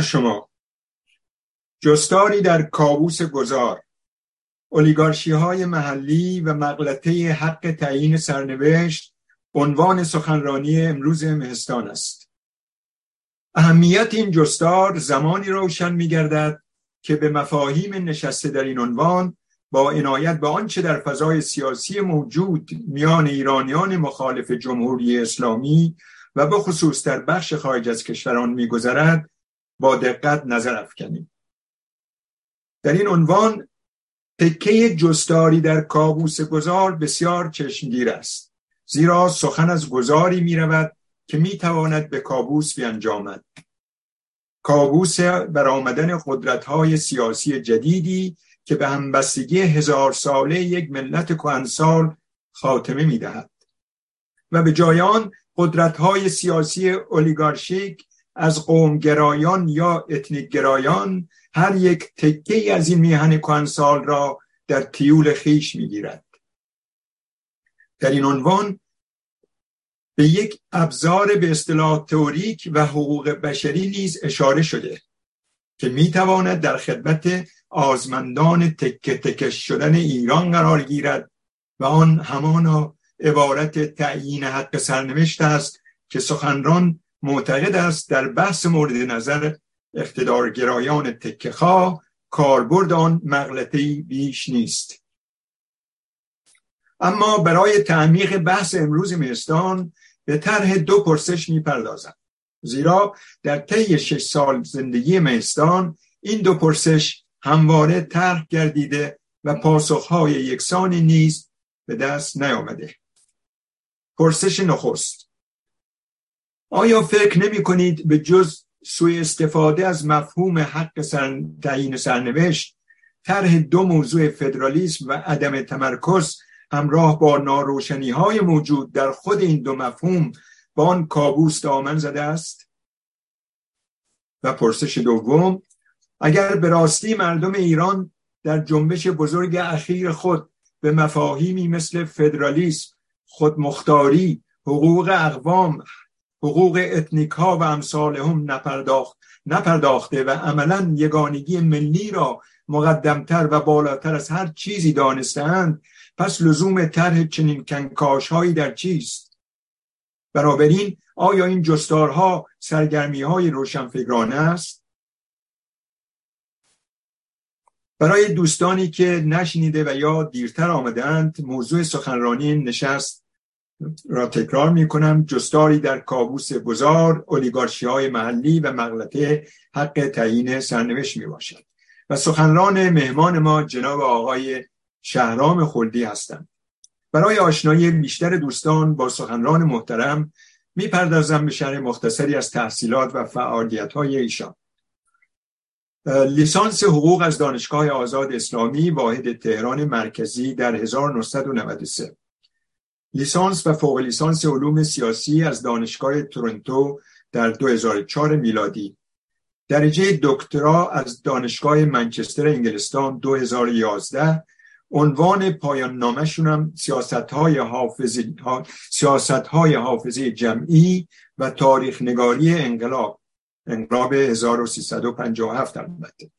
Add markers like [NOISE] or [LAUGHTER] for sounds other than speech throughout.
بر شما. جستاری در کابوس گذار. اولیگارشی های محلی و مغلطه حق تعیین سرنوشت عنوان سخنرانی امروز مهستان است. اهمیت این جستار زمانی روشن می گردد که به مفاهیم نشسته در این عنوان با عنایت به آنچه در فضای سیاسی موجود میان ایرانیان مخالف جمهوری اسلامی و به خصوص در بخش خارج از کشوران میگذرد با دقت نظر افکنیم. در این عنوان تکه جستاری در کابوس گذار بسیار چشمگیر است زیرا سخن از گذاری می رود که می تواند به کابوس بیانجامد. کابوس برآمدن قدرت های سیاسی جدیدی که به همبستگی هزار ساله یک ملت کهنسال خاتمه می دهد و به جای آن قدرت های سیاسی اولیگارشیک از قومگرایان یا اتنیک گرایان هر یک تکه از این میهن کهنسال را در تیول خیش می‌گیرد. در این عنوان به یک ابزار به اصطلاح تئوریک و حقوق بشری نیز اشاره شده که می‌تواند در خدمت آزمندان تکه تکش شدن ایران قرار گیرد و آن همانا عبارت تعیین حق سرنوشت است که سخنران معتقد است در بحث مورد نظر اقتدارگرایان تکه خواه کاربرد آن مغلطه‌ای بیش نیست. اما برای تعمیق بحث امروز مهستان به طرح دو پرسش می‌پردازم. زیرا در طی شش سال زندگی مهستان این دو پرسش همواره طرح گردیده و پاسخهای یکسانی نیز به دست نیامده. پرسش نخست. آیا فکر نمی کنید به جز سوی استفاده از مفهوم حق سر... تعیین سرنوشت طرح دو موضوع فدرالیسم و عدم تمرکز همراه با ناروشنی های موجود در خود این دو مفهوم با آن کابوس دامن زده است؟ و پرسش دوم اگر به راستی مردم ایران در جنبش بزرگ اخیر خود به مفاهیمی مثل فدرالیسم خودمختاری حقوق اقوام حقوق اتنیک ها و امثال هم نپرداخت نپرداخته و عملا یگانگی ملی را مقدمتر و بالاتر از هر چیزی دانستند پس لزوم طرح چنین کنکاش هایی در چیست؟ بنابراین آیا این جستارها سرگرمی های روشنفکرانه است؟ برای دوستانی که نشنیده و یا دیرتر آمدند موضوع سخنرانی نشست را تکرار می کنم جستاری در کابوس گذار اولیگارشی های محلی و مغلطه حق تعیین سرنوشت می باشد و سخنران مهمان ما جناب آقای شهرام خلدی هستند. برای آشنایی بیشتر دوستان با سخنران محترم می‌پردازم به شرح مختصری از تحصیلات و فعالیت های ایشان. لیسانس حقوق از دانشگاه آزاد اسلامی واحد تهران مرکزی در 1993 لیسانس و فوق لیسانس علوم سیاسی از دانشگاه تورنتو در 2004 میلادی. درجه دکترا از دانشگاه منچستر انگلستان 2011 عنوان پایان نامشون هم سیاست های حافظی سیاست های حافظه جمعی و تاریخ نگاری انقلاب انقلاب 1357 البته.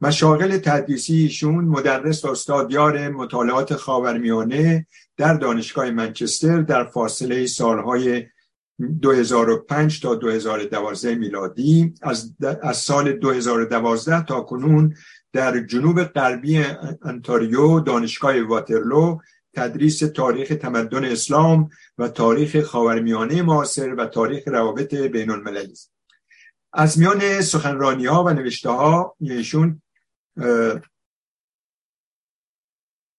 مشاغل تدریسی ایشون مدرس و استادیار مطالعات خاورمیانه در دانشگاه منچستر در فاصله سالهای 2005 تا 2012 میلادی. از, از سال 2012 تا کنون در جنوب غربی انتاریو دانشگاه واترلو تدریس تاریخ تمدن اسلام و تاریخ خاورمیانه معاصر و تاریخ روابط بین المللی از میان سخنرانی ها و نوشته ها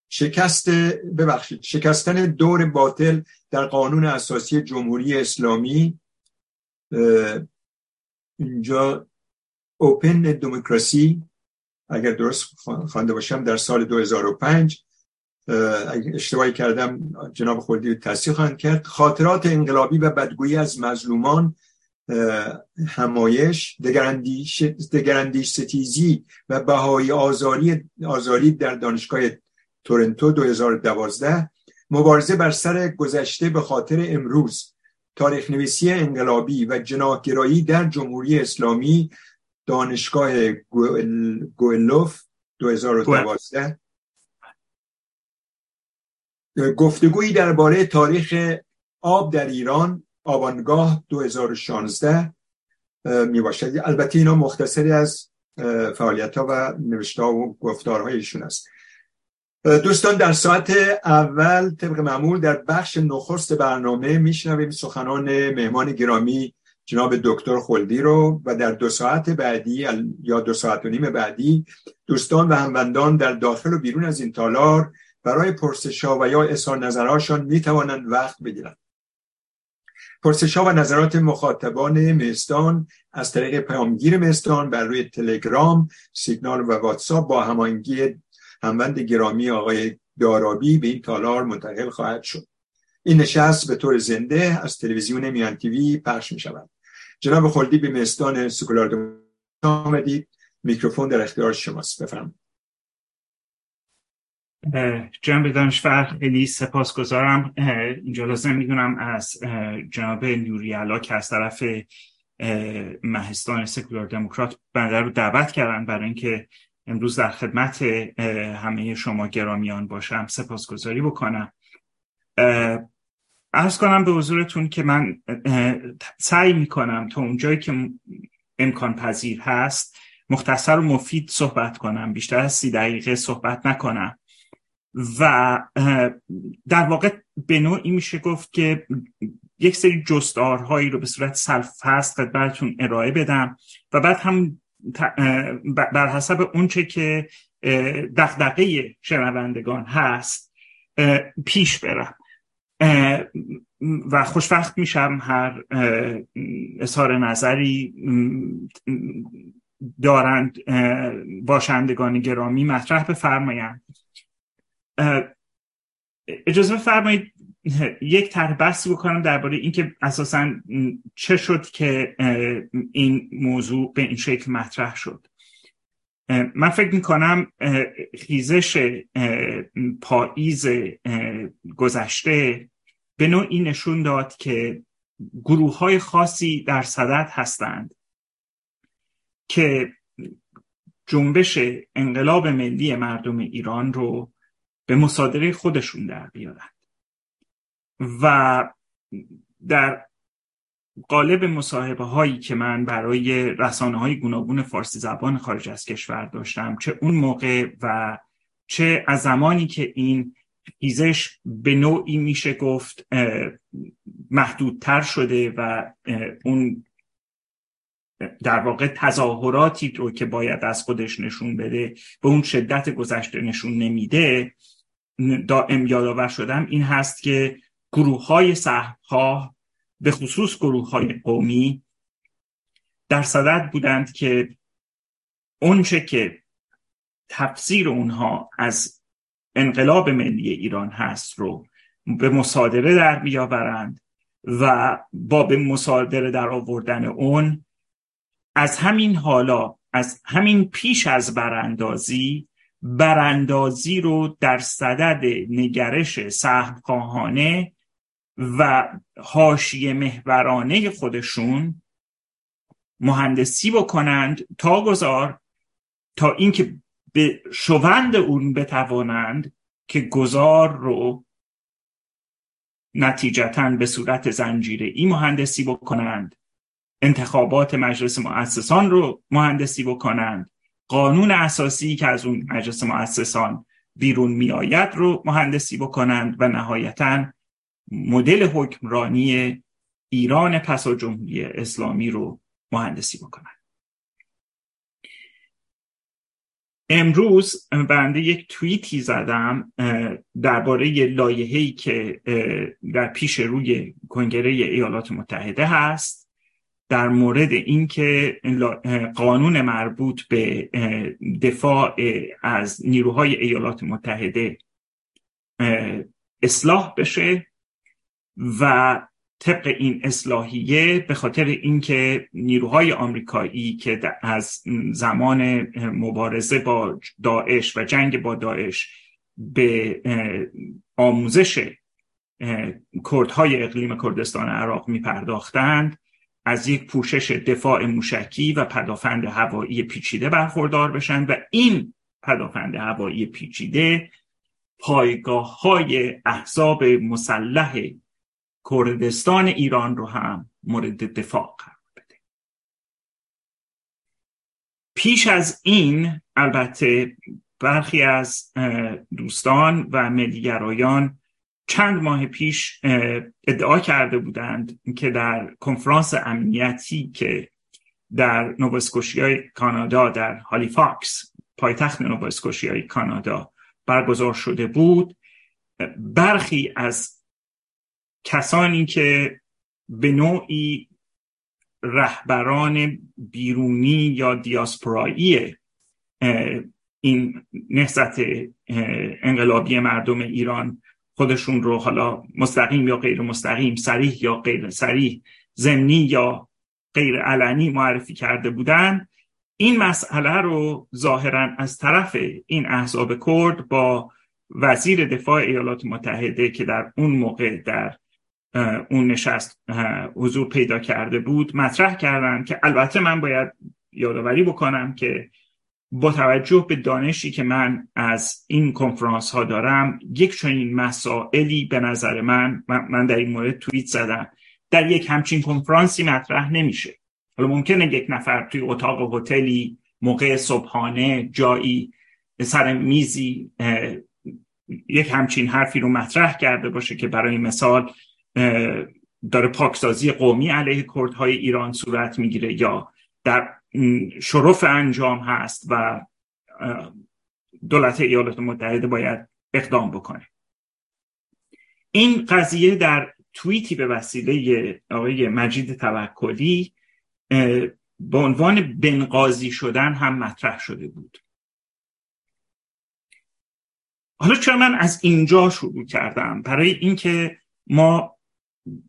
شکست ببخشید شکستن دور باطل در قانون اساسی جمهوری اسلامی اینجا اوپن دموکراسی اگر درست خوانده باشم در سال 2005 اگر اشتباهی کردم جناب خودی تصحیح خواهند کرد. خاطرات انقلابی و بدگویی از مظلومان همایش دگراندیش, ستیزی و بهای آزاری, آزاری در دانشگاه تورنتو 2012 مبارزه بر سر گذشته به خاطر امروز. تاریخ نویسی انقلابی و جناحگرایی در جمهوری اسلامی دانشگاه گوئلوف 2012 گفتگویی درباره تاریخ آب در ایران آبانگاه 2016 می باشد البته اینا مختصری از فعالیت ها و نوشته ها و گفتارهای ایشون است. دوستان در ساعت اول طبق معمول در بخش نخست برنامه میشنویم سخنان مهمان گرامی جناب دکتر خلدی رو و در دو ساعت بعدی یا دو ساعت و نیم بعدی دوستان و هموندان در داخل و بیرون از این تالار برای پرسشا و یا اظهار نظرهاشان می‌توانند وقت بگیرند. پرسشا و نظرات مخاطبان مستان از طریق پیامگیر مستان بر روی تلگرام سیگنال و واتساپ با هماهنگی هموند گرامی آقای دارابی به این تالار منتقل خواهد شد. این نشست به طور زنده از تلویزیون میان تیوی پخش می شود جناب خلدی به مستان سکولار آمدید. میکروفون در اختیار شماست. بفرمایید. جناب دانشور خیلی سپاسگزارم. اینجا لازم می‌دونم از جناب نوری علا که از طرف مهستان سکولار دموکرات بنده رو دعوت کردن برای اینکه امروز در خدمت همه شما گرامیان باشم. سپاسگزاری بکنم. ارز کنم به حضورتون که من سعی می‌کنم تا اونجایی که امکان پذیر هست مختصر و مفید صحبت کنم. بیشتر از سی دقیقه صحبت نکنم. و در واقع به نوعی میشه گفت که یک سری جستارهایی رو به صورت سلفست خدمتتون ارائه بدم و بعد هم بر حسب اونچه که دغدغه شنوندگان هست پیش برم. و خوشبخت میشم هر اظهار نظری دارند باشندگان گرامی مطرح بفرمایند. اجازه بفرمایید یک طرح بحثی بکنم درباره اینکه اساسا چه شد که این موضوع به این شکل مطرح شد. من فکر می‌کنم خیزش پاییز گذشته به نوعی نشون داد که گروه های خاصی در صدد هستند که جنبش انقلاب ملی مردم ایران رو به مصادره خودشون در بیارن. و در قالب مصاحبه هایی که من برای رسانه های گوناگون فارسی زبان خارج از کشور داشتم چه اون موقع و چه از زمانی که این ایزش به نوعی میشه گفت محدودتر شده و اون در واقع تظاهراتی رو که باید از خودش نشون بده به اون شدت گذشته نشون نمیده دائم یادآور شدم این هست که گروه های ها به خصوص گروه های قومی در صدد بودند که اونچه که تفسیر اونها از انقلاب ملی ایران هست رو به مصادره در بیاورند و با به مصادره در آوردن اون از همین حالا از همین پیش از براندازی براندازی رو در صدد نگرش سهمخواهانه و حاشیه محورانه خودشون مهندسی بکنند تا گذار تا اینکه به شوند اون بتوانند که گذار رو نتیجتا به صورت زنجیره ای مهندسی بکنند انتخابات مجلس مؤسسان رو مهندسی بکنند. قانون اساسی که از اون مجلس مؤسسان بیرون میآید رو مهندسی بکنند و نهایتا مدل حکمرانی ایران پس از جمهوری اسلامی رو مهندسی بکنند. امروز بنده یک توییتی زدم درباره لایحه‌ای که در پیش روی کنگره ایالات متحده هست. در مورد اینکه قانون مربوط به دفاع از نیروهای ایالات متحده اصلاح بشه و طبق این اصلاحیه به خاطر اینکه نیروهای آمریکایی که از زمان مبارزه با داعش و جنگ با داعش به آموزش کردهای اقلیم کردستان عراق می پرداختند از یک پوشش دفاع موشکی و پدافند هوایی پیچیده برخوردار بشن و این پدافند هوایی پیچیده پایگاه های احزاب مسلح کردستان ایران رو هم مورد دفاع قرار بده. پیش از این البته برخی از دوستان و ملیگرایان چند ماه پیش ادعا کرده بودند که در کنفرانس امنیتی که در نوواسکوشیای کانادا در هالیفاکس پایتخت نوواسکوشیای کانادا برگزار شده بود برخی از کسانی که به نوعی رهبران بیرونی یا دیاسپورایی این نهضت انقلابی مردم ایران خودشون رو حالا مستقیم یا غیر مستقیم سریح یا غیر سریح زمینی یا غیر علنی معرفی کرده بودن. این مسئله رو ظاهرا از طرف این احزاب کرد با وزیر دفاع ایالات متحده که در اون موقع در اون نشست حضور پیدا کرده بود مطرح کردن که البته من باید یادآوری بکنم که با توجه به دانشی که من از این کنفرانس ها دارم یک چنین مسائلی به نظر من من در این مورد توییت زدم. در یک همچین کنفرانسی مطرح نمیشه. حالا ممکنه یک نفر توی اتاق هتلی موقع صبحانه جایی سر میزی یک همچین حرفی رو مطرح کرده باشه که برای مثال داره پاکسازی قومی علیه کردهای ایران صورت می‌گیره یا در شرف انجام هست و دولت ایالات متحده باید اقدام بکنه. این قضیه در توییتی به وسیله آقای مجید توکلی به عنوان بنقاضی شدن هم مطرح شده بود. حالا چرا من از اینجا شروع کردم؟ برای اینکه ما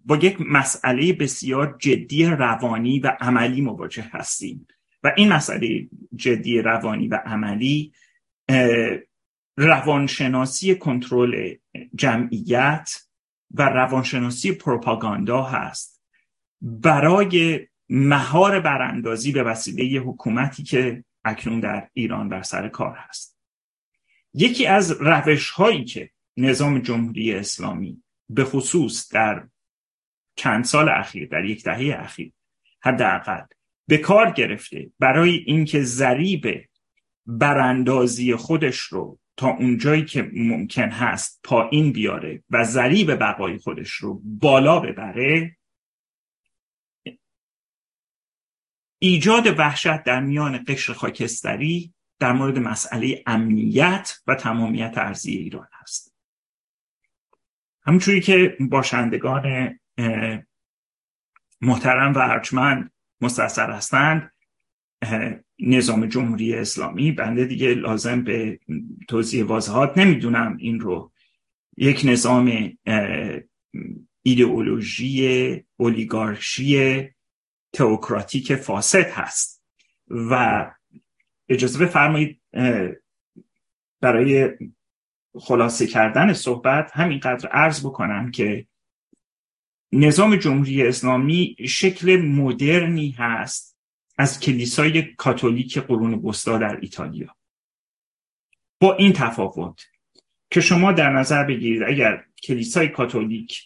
با یک مسئله بسیار جدی روانی و عملی مواجه هستیم. و این مسئله جدی روانی و عملی روانشناسی کنترل جمعیت و روانشناسی پروپاگاندا هست. برای مهار براندازی به وسیله حکومتی که اکنون در ایران بر سر کار هست. یکی از روش هایی که نظام جمهوری اسلامی به خصوص در چند سال اخیر در یک دهه اخیر حداقل به کار گرفته برای اینکه ذریب براندازی خودش رو تا اونجایی که ممکن هست پایین بیاره و ذریب بقای خودش رو بالا ببره ایجاد وحشت در میان قشر خاکستری در مورد مسئله امنیت و تمامیت ارزی ایران هست. همونجوری که باشندگان محترم و ارجمند مستصر هستند. نظام جمهوری اسلامی بنده دیگه لازم به توضیح واضحات. نمی‌دونم این رو یک نظام ایدئولوژی اولیگارشی تئوکراتیک فاسد هست و اجازه بفرمایید برای خلاصه کردن صحبت همینقدر عرض بکنم که نظام جمهوری اسلامی شکل مدرنی هست از کلیسای کاتولیک قرون وسطا در ایتالیا. با این تفاوت که شما در نظر بگیرید اگر کلیسای کاتولیک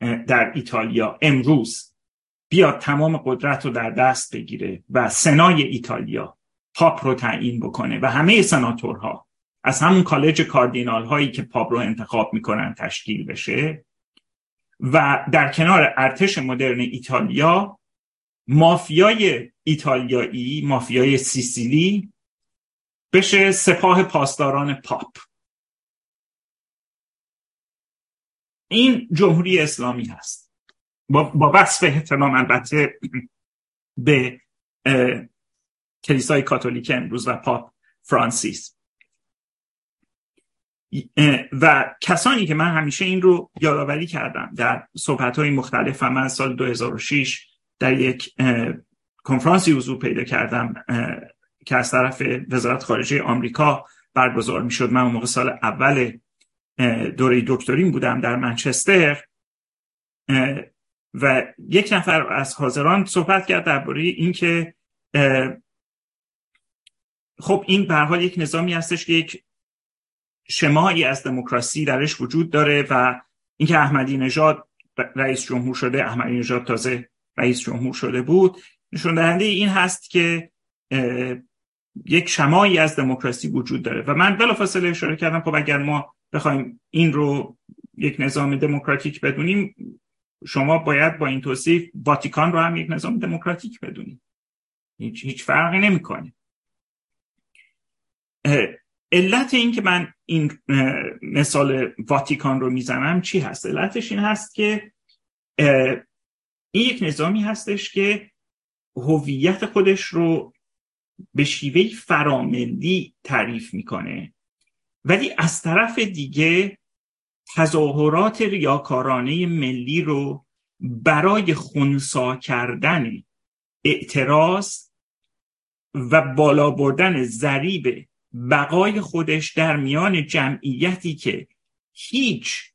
در ایتالیا امروز بیاد تمام قدرت رو در دست بگیره و سنای ایتالیا پاپ رو تعیین بکنه و همه سناتورها از همون کالج کاردینال هایی که پاپ رو انتخاب می‌کنن تشکیل بشه و در کنار ارتش مدرن ایتالیا مافیای ایتالیایی مافیای سیسیلی بشه سپاه پاسداران پاپ. این جمهوری اسلامی هست. با, با وصف احترام البته به کلیسای کاتولیک امروز و پاپ فرانسیس. و کسانی که من همیشه این رو یادآوری کردم در صحبت های مختلف و من سال 2006 در یک کنفرانسی حضور پیدا کردم که از طرف وزارت خارجه آمریکا برگزار می شد من اون موقع سال اول دوره دکترین بودم در منچستر و یک نفر از حاضران صحبت کرد درباره اینکه خب این به حال یک نظامی هستش که یک شمایی از دموکراسی درش وجود داره و اینکه احمدی نژاد رئیس جمهور شده احمدی نژاد تازه رئیس جمهور شده بود نشون دهنده این هست که یک شمایی از دموکراسی وجود داره. و من بلافاصله اشاره کردم خب اگر ما بخوایم این رو یک نظام دموکراتیک بدونیم شما باید با این توصیف واتیکان رو هم یک نظام دموکراتیک بدونیم. هیچ, هیچ فرقی نمی‌کنه. علت این که من این مثال واتیکان رو می‌زنم چی هست؟ علتش این هست که این یک نظامی هستش که هویت خودش رو به شیوه فراملی تعریف می‌کنه. ولی از طرف دیگه تظاهرات ریاکارانه ملی رو برای خونسا کردن اعتراض و بالا بردن ذریب بقای خودش در میان جمعیتی که هیچ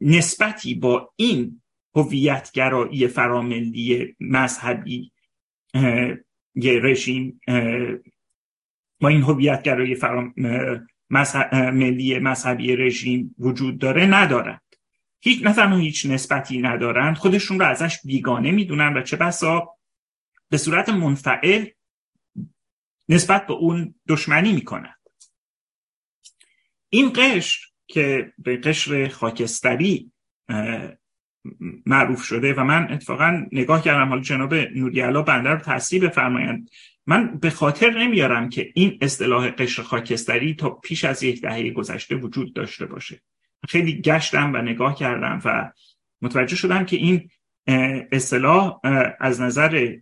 نسبتی با این هویتگرایی فراملی مذهبی یه رژیم با این هویتگرایی فرام ملی مذهبی رژیم وجود داره ندارند. هیچ نه هیچ نسبتی ندارند خودشون رو ازش بیگانه می‌دونن و چه بسا به صورت منفعل نسبت به اون دشمنی می‌کنند این قشر که به قشر خاکستری معروف شده و من اتفاقا نگاه کردم حالا جناب نوریالا بنده رو تصریح بفرمایند. من به خاطر نمیارم که این اصطلاح قشر خاکستری تا پیش از یک دهه گذشته وجود داشته باشه. خیلی گشتم و نگاه کردم و متوجه شدم که این اصطلاح از نظر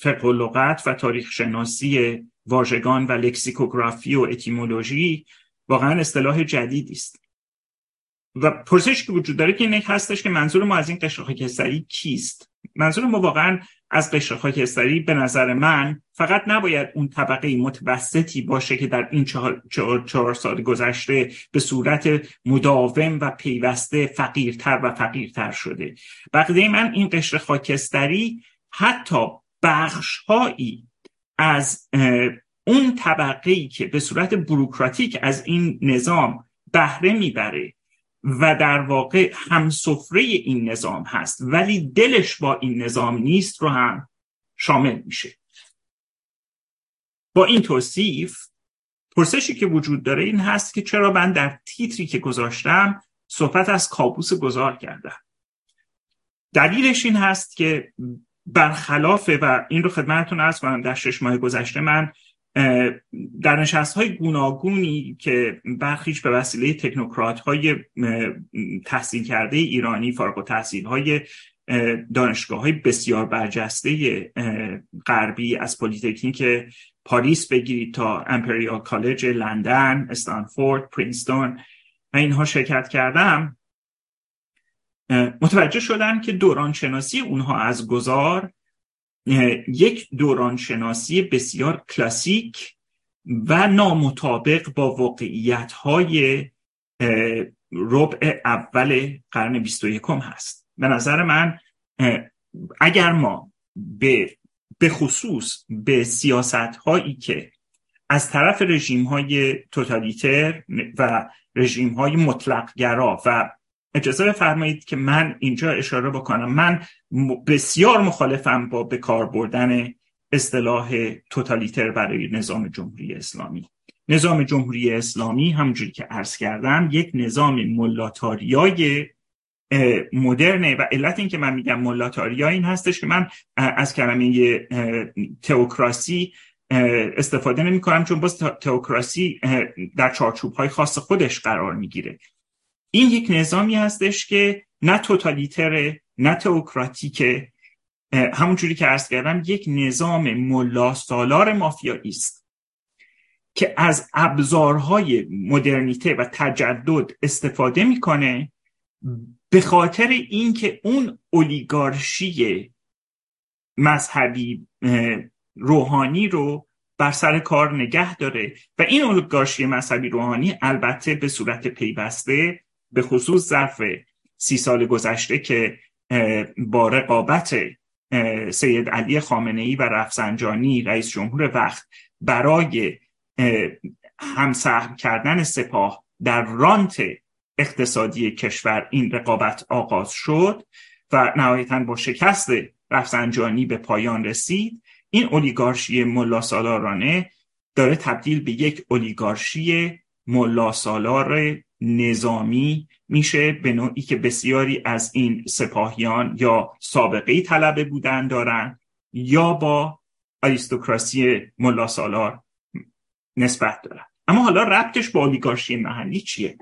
فقه و لغت و تاریخ شناسی واژگان و لکسیکوگرافی و اتیمولوژی واقعا اصطلاح جدیدی است. و پرسش که وجود داره که این هستش که منظور ما از این قشر خاکستری کیست؟ منظور ما واقعا از قشر خاکستری به نظر من فقط نباید اون طبقه متوسطی باشه که در این چهار, چهار, سال گذشته به صورت مداوم و پیوسته فقیرتر و فقیرتر شده. بقیده من این قشر خاکستری حتی بخشهایی از اون طبقه ای که به صورت بروکراتیک از این نظام بهره می‌بره و در واقع هم سفره این نظام هست ولی دلش با این نظام نیست رو هم شامل میشه. با این توصیف پرسشی که وجود داره این هست که چرا من در تیتری که گذاشتم صحبت از کابوس گذار کردم. دلیلش این هست که برخلاف و این رو خدمتتون ارز کنم در شش ماه گذشته من در نشست های گوناگونی که برخیش به وسیله تکنوکرات های تحصیل کرده ایرانی فارغ التحصیل های دانشگاه های بسیار برجسته غربی از پلیتکنیک پاریس بگیرید تا امپریال کالج لندن استانفورد پرینستون و اینها شرکت کردم. متوجه شدم که دوران شناسی اونها از گذار یک دوران شناسی بسیار کلاسیک و نامطابق با واقعیت های ربع اول قرن 21 هست. به نظر من اگر ما به به خصوص به سیاست هایی که از طرف رژیم های توتالیتر و رژیم های مطلق گرا و اجازه بفرمایید که من اینجا اشاره بکنم. من بسیار مخالفم با به کار بردن اصطلاح توتالیتر برای نظام جمهوری اسلامی. نظام جمهوری اسلامی همونجوری که عرض کردم یک نظام ملاتاریای مدرنه و علت این که من میگم ملاتاریا این هستش که من از کلمه تئوکراسی استفاده نمی کنم چون باز تئوکراسی در چارچوب های خاص خودش قرار می‌گیره. این یک نظامی هستش که نه توتالیتره نه تئوکراتیکه. همونجوری که عرض کردم یک نظام ملا سالار مافیایی است که از ابزارهای مدرنیته و تجدد استفاده می‌کنه به خاطر اینکه اون اولیگارشی مذهبی روحانی رو بر سر کار نگه داره. و این اولیگارشی مذهبی روحانی البته به صورت پیوسته به خصوص ظرف سی سال گذشته که با رقابت سید علی خامنه ای و رفسنجانی رئیس جمهور وقت برای همسهم کردن سپاه در رانت اقتصادی کشور این رقابت آغاز شد و نهایتا با شکست رفسنجانی به پایان رسید. این اولیگارشی ملا سالارانه داره تبدیل به یک اولیگارشی ملا سالار نظامی میشه به نوعی که بسیاری از این سپاهیان یا سابقه طلبه بودن دارن یا با آریستوکراسی ملا سالار نسبت دارن اما حالا ربطش با اولیگارشی محلی چیه؟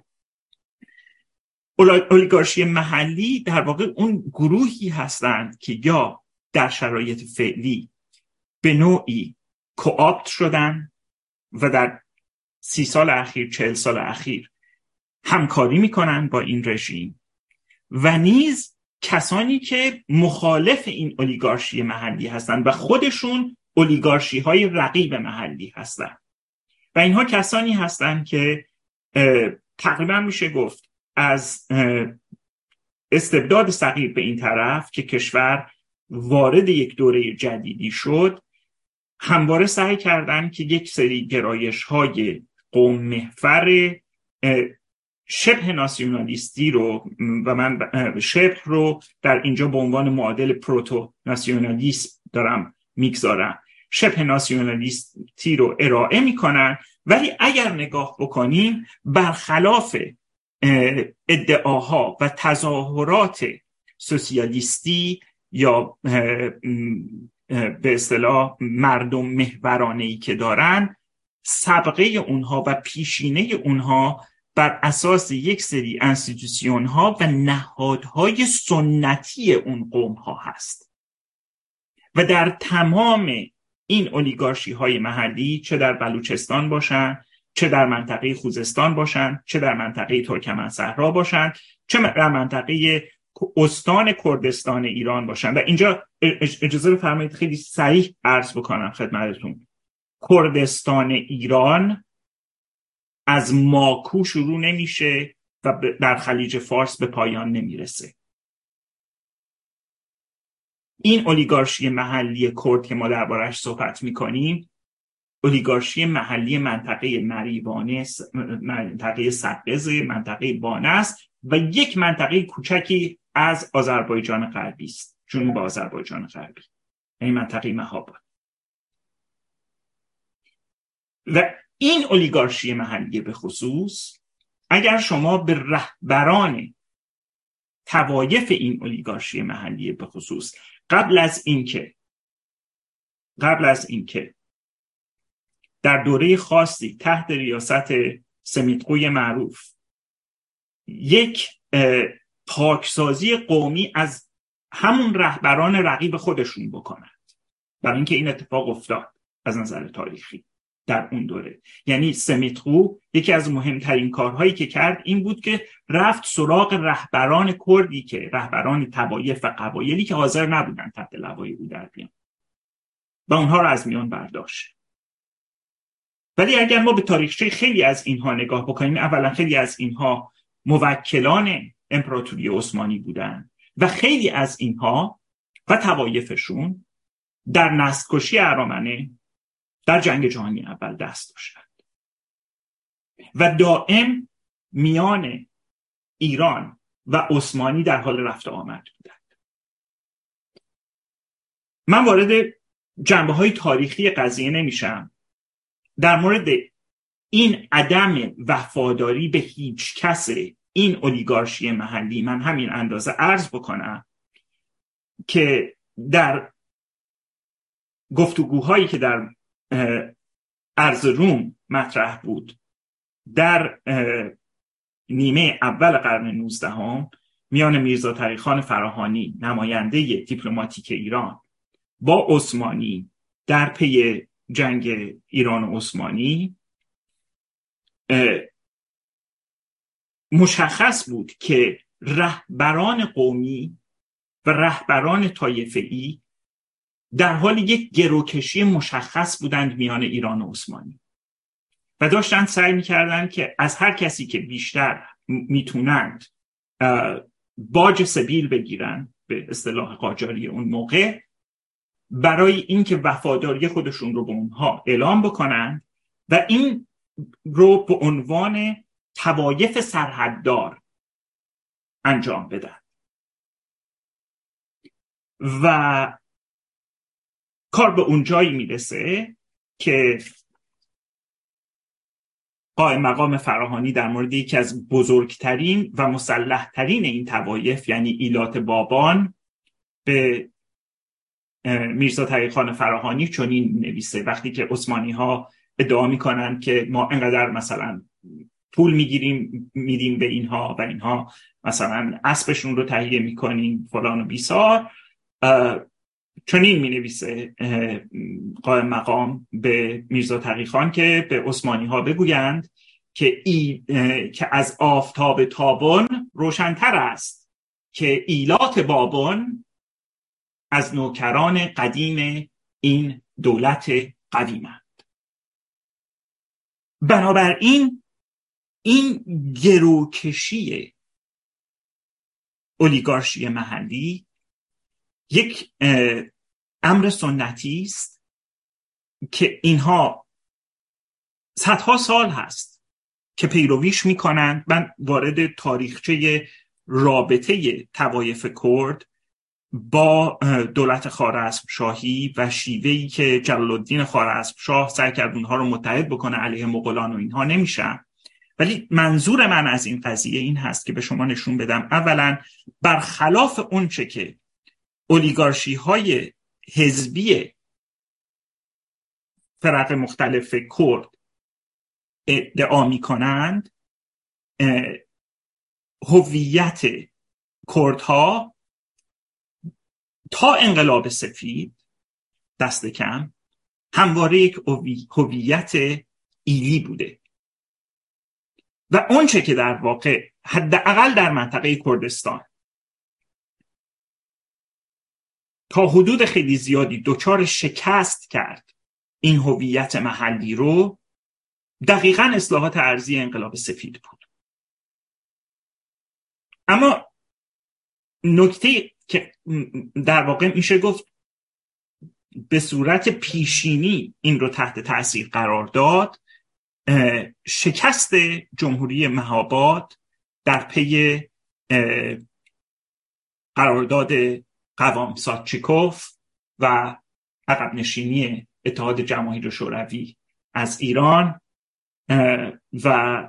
اولیگارشی محلی در واقع اون گروهی هستند که یا در شرایط فعلی به نوعی کوآپت شدن و در سی سال اخیر چهل سال اخیر همکاری می‌کنن با این رژیم. و نیز کسانی که مخالف این اولیگارشی محلی هستند و خودشون اولیگارشی های رقیب محلی هستند و اینها کسانی هستند که تقریبا میشه گفت از استبداد صغیر به این طرف که کشور وارد یک دوره جدیدی شد همواره سعی کردن که یک سری گرایش های قوم محفر شبه ناسیونالیستی رو و من شبه رو در اینجا به عنوان معادل پروتو ناسیونالیسم دارم می‌گذارم. شبه ناسیونالیستی رو ارائه می‌کنن ولی اگر نگاه بکنیم برخلاف ادعاها و تظاهرات سوسیالیستی یا به اصطلاح مردم محورانه ای که دارن سبقه اونها و پیشینه اونها بر اساس یک سری انستیتوسیون ها و نهادهای سنتی اون قوم ها هست. و در تمام این اولیگارشی های محلی چه در بلوچستان باشن چه در منطقه خوزستان باشن چه در منطقه ترکمن صحرا باشن چه در منطقه استان کردستان ایران باشن. و اینجا اجازه بفرمایید خیلی صریح عرض بکنم خدمتتون. کردستان ایران از ماکو شروع نمیشه و در خلیج فارس به پایان نمی‌رسه. این اولیگارشی محلی کرد که ما دربارهش صحبت می‌کنیم اولیگارشی محلی منطقه مریوانه منطقه سقز منطقه بانه است و یک منطقه کوچکی از آذربایجان غربی است جنوب آذربایجان غربی. این منطقه مهاباد. و این اولیگارشی محلی به خصوص اگر شما به رهبران توایف این اولیگارشی محلی به خصوص قبل از اینکه قبل از اینکه در دوره خاصی تحت ریاست سمیتقوی معروف یک پاکسازی قومی از همون رهبران رقیب خودشون بکنند. برای اینکه این اتفاق افتاد از نظر تاریخی. در اون دوره. یعنی سمیتخو یکی از مهمترین کارهایی که کرد این بود که رفت سراغ رهبران کردی که رهبران تبایف و قبایلی که حاضر نبودن تحت لوای او در بیان. و اونها رو از میان برداشت. ولی اگر ما به تاریخچه خیلی از اینها نگاه بکنیم اولا خیلی از اینها موکلان امپراتوری عثمانی بودن و خیلی از اینها و توایفشون در نستکشی ارامنه در جنگ جهانی اول دست داشتند و دائم میان ایران و عثمانی در حال رفت آمد بودند من وارد جنبه های تاریخی قضیه نمیشم. در مورد این عدم وفاداری به هیچ کس این اولیگارشی محلی من همین اندازه عرض بکنم که در گفتگوهایی که در ارز روم مطرح بود. در نیمه اول قرن 19 هم میان میرزا تریخان فراهانی نماینده دیپلماتیک ایران با عثمانی در پی جنگ ایران و عثمانی مشخص بود که رهبران قومی و رهبران طایفه‌ای در حال یک گروکشی مشخص بودند میان ایران و عثمانی. و داشتن سعی می‌کردن که از هر کسی که بیشتر می‌تونند باج سبیل بگیرن به اصطلاح قاجاری اون موقع برای اینکه وفاداری خودشون رو به اونها اعلام بکنن و این رو به عنوان توایف سرحددار انجام بدن. و کار به اون جایی می‌رسه که قائم مقام فراهانی در مورد یکی از بزرگترین و مسلحترین این توایف یعنی ایلات بابان به میرزا تقیخان فراهانی چنین نویسه. وقتی که عثمانی ها ادعا می‌کنن که ما انقدر مثلا پول می‌گیریم میدیم به اینها و اینها مثلا اسبشون رو تهیه می‌کنیم فلان و بیسار چنین می نویسه قائم مقام به میرزا تقیخان که به عثمانی ها بگویند که, ای، که از آفتاب تابون روشنتر است که ایلات بابون از نوکران قدیم این دولت قدیمند. بنابراین این گروکشی اولیگارشی محلی یک امر سنتی است که اینها صدها سال هست که پیرویش می‌کنند. من وارد تاریخچه رابطه توایف کرد با دولت خارسب شاهی و شیوهی که جلال الدین خارسب شاه سعی کرد اونها رو متحد بکنه علیه مغولان و اینها نمیشن ولی منظور من از این قضیه این هست که به شما نشون بدم. اولا برخلاف اونچه که اولیگارشی های حزبی فرق مختلف کرد ادعا می کنند هویت کردها تا انقلاب سفید دست کم همواره یک هویت ایلی بوده. و اونچه که در واقع حداقل در منطقه کردستان تا حدود خیلی زیادی دچار شکست کرد. این هویت محلی رو دقیقا اصلاحات ارزی انقلاب سفید بود. اما نکته که در واقع میشه گفت به صورت پیشینی این رو تحت تاثیر قرار داد شکست جمهوری مهاباد در پی قرارداد قوام ساتچیکوف و عقب نشینی اتحاد جماهیر شوروی از ایران و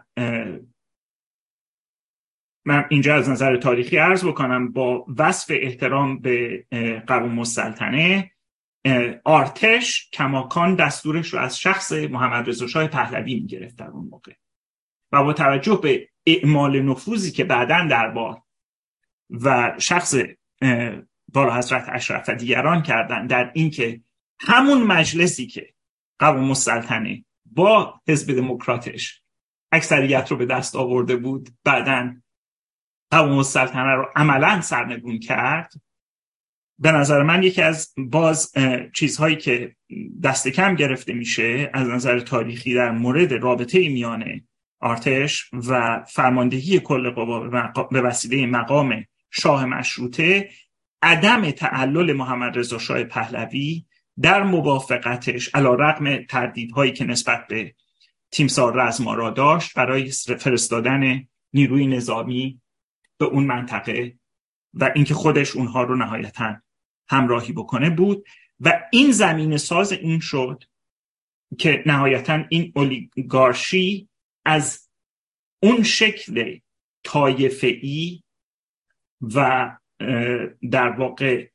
من اینجا از نظر تاریخی عرض بکنم با وصف احترام به قوام السلطنه آرتش کماکان دستورش رو از شخص محمد رضا شاه پهلوی می‌گرفت در اون موقع. و با توجه به اعمال نفوذی که بعدا دربار و شخص بالا حضرت اشرف و دیگران کردن در اینکه همون مجلسی که قوام السلطنه با حزب دموکراتش اکثریت رو به دست آورده بود بعدا قوام السلطنه رو عملا سرنگون کرد. به نظر من یکی از باز چیزهایی که دست کم گرفته میشه از نظر تاریخی در مورد رابطه میان آرتش و فرماندهی کل قوا به وسیله مقام شاه مشروطه عدم تعلل محمد رضا شاه پهلوی در موافقتش علا رقم تردیدهایی که نسبت به تیمسار رزمارا داشت برای فرستادن نیروی نظامی به اون منطقه و اینکه خودش اونها رو نهایتا همراهی بکنه بود و این زمین ساز این شد که نهایتا این اولیگارشی از اون شکل طایفه‌ای و در واقع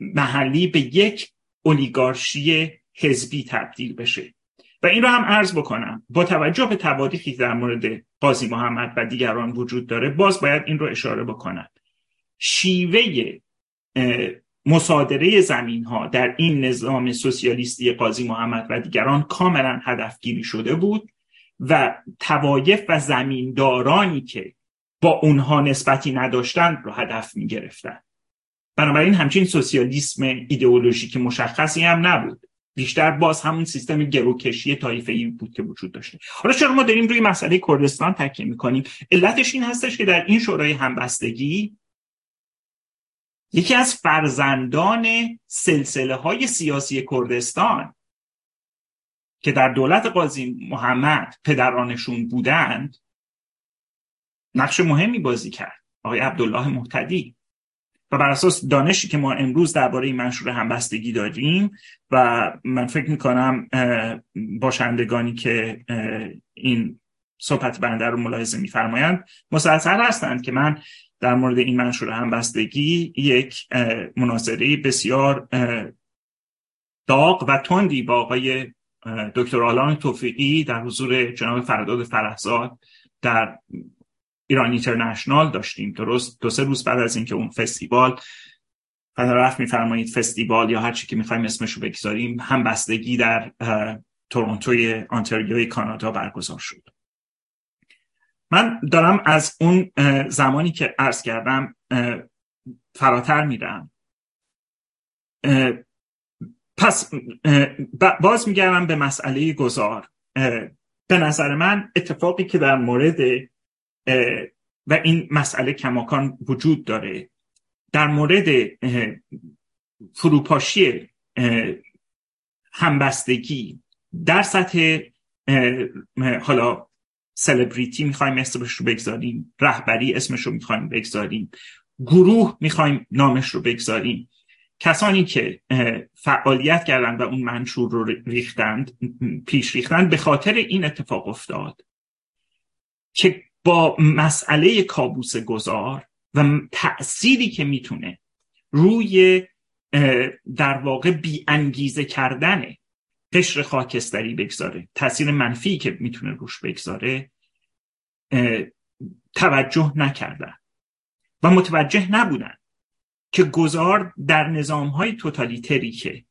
محلی به یک اولیگارشی حزبی تبدیل بشه. و این رو هم عرض بکنم. با توجه به تواریخی در مورد قاضی محمد و دیگران وجود داره باز باید این رو اشاره بکنم. شیوه مصادره زمین ها در این نظام سوسیالیستی قاضی محمد و دیگران کاملا هدفگیری شده بود و توایف و زمیندارانی که اونها نسبتی نداشتند رو هدف می گرفتن. بنابراین همچین سوسیالیسم ایدئولوژیک مشخصی هم نبود. بیشتر باز همون سیستم گروکشی طایفه ای بود که وجود داشته حالا چرا ما داریم روی مسئله کردستان تکیه می‌کنیم؟ علتش این هستش که در این شورای همبستگی یکی از فرزندان سلسله های سیاسی کردستان که در دولت قاضی محمد پدرانشون بودند نقش مهمی بازی کرد. آقای عبدالله محتدی و بر اساس دانشی که ما امروز درباره این منشور همبستگی داریم و من فکر می‌کنم باشندگانی که این صحبت بنده رو ملاحظه میفرمایند مسلسل هستند که من در مورد این منشور همبستگی یک مناظره بسیار داغ و تندی با آقای دکتر آلان توفیقی در حضور جناب فرداد فرحزاد در ایران اینترنشنال داشتیم. درست دو سه روز بعد از اینکه اون فستیوال رفت میفرمایید فستیوال یا هر چی که می‌خوایم اسمشو بگذاریم هم بستگی در تورنتوی آنتاریوی کانادا برگزار شد. من دارم از اون زمانی که عرض کردم فراتر میرم. پس باز میگردم به مسئله گذار. به نظر من اتفاقی که در مورد و این مسئله کماکان وجود داره. در مورد فروپاشی همبستگی در سطح حالا سلبریتی می‌خوایم اسمش رو بگذاریم رهبری اسمش رو می‌خوایم بگذاریم گروه می‌خوایم نامش رو بگذاریم. کسانی که فعالیت کردند و اون منشور رو ریختند پیش ریختند به خاطر این اتفاق افتاد که با مسئله کابوس گذار و تأثیری که می‌تونه روی در واقع بی انگیزه کردن قشر خاکستری بگذاره تاثیر منفی که می‌تونه روش بگذاره توجه نکردن و متوجه نبودن که گذار در نظام های توتالیتری که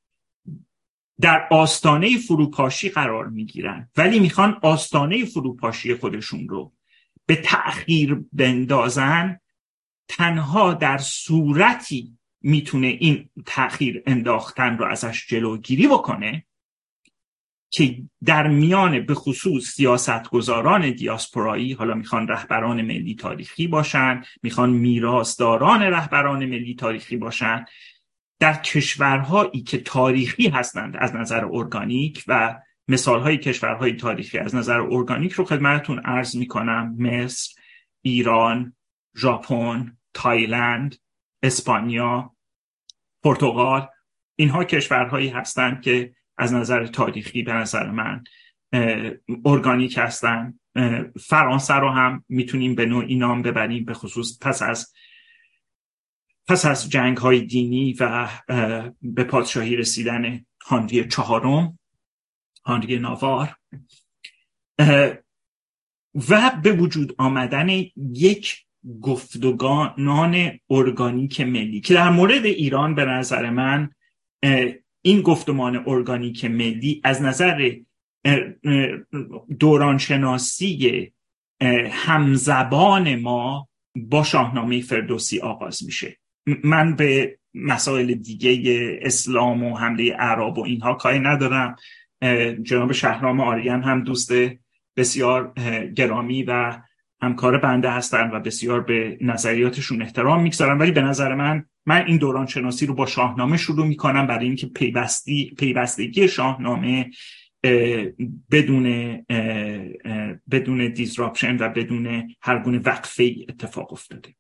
در آستانه فروپاشی قرار می‌گیرن ولی می‌خوان آستانه فروپاشی خودشون رو به تأخیر بندازن تنها در صورتی می‌تونه این تأخیر انداختن رو ازش جلوگیری بکنه که در میان به خصوص سیاستگزاران دیاسپورایی حالا می‌خوان رهبران ملی تاریخی باشن می‌خوان میراثداران رهبران ملی تاریخی باشن در کشورهایی که تاریخی هستند از نظر ارگانیک و مثال های کشورهای تاریخی از نظر ارگانیک رو خدمتتون عرض می‌کنم. مصر، ایران، ژاپن، تایلند، اسپانیا، پرتغال. اینها کشورهایی هستند که از نظر تاریخی به نظر من ارگانیک هستند. فرانسه رو هم می‌تونیم به نوعی نام ببریم به خصوص پس از پس از جنگ های دینی و به پادشاهی رسیدن هانری چهارم. هانری ناوار. و به وجود آمدن یک گفتگانان ارگانیک ملی که در مورد ایران به نظر من این گفتمان ارگانیک ملی از نظر دورانشناسی همزبان ما با شاهنامه فردوسی آغاز میشه. من به مسائل دیگه اسلام و حمله عرب و اینها کاری ندارم. جناب شهرام آریان هم دوست بسیار گرامی و همکار بنده هستن و بسیار به نظریاتشون احترام می‌گذارم ولی به نظر من من این دوران شناسی رو با شاهنامه شروع می‌کنم برای اینکه پیوستی پیوستگی شاهنامه بدون بدون دیزراپشن و بدون هر گونه وقفه اتفاق افتاده.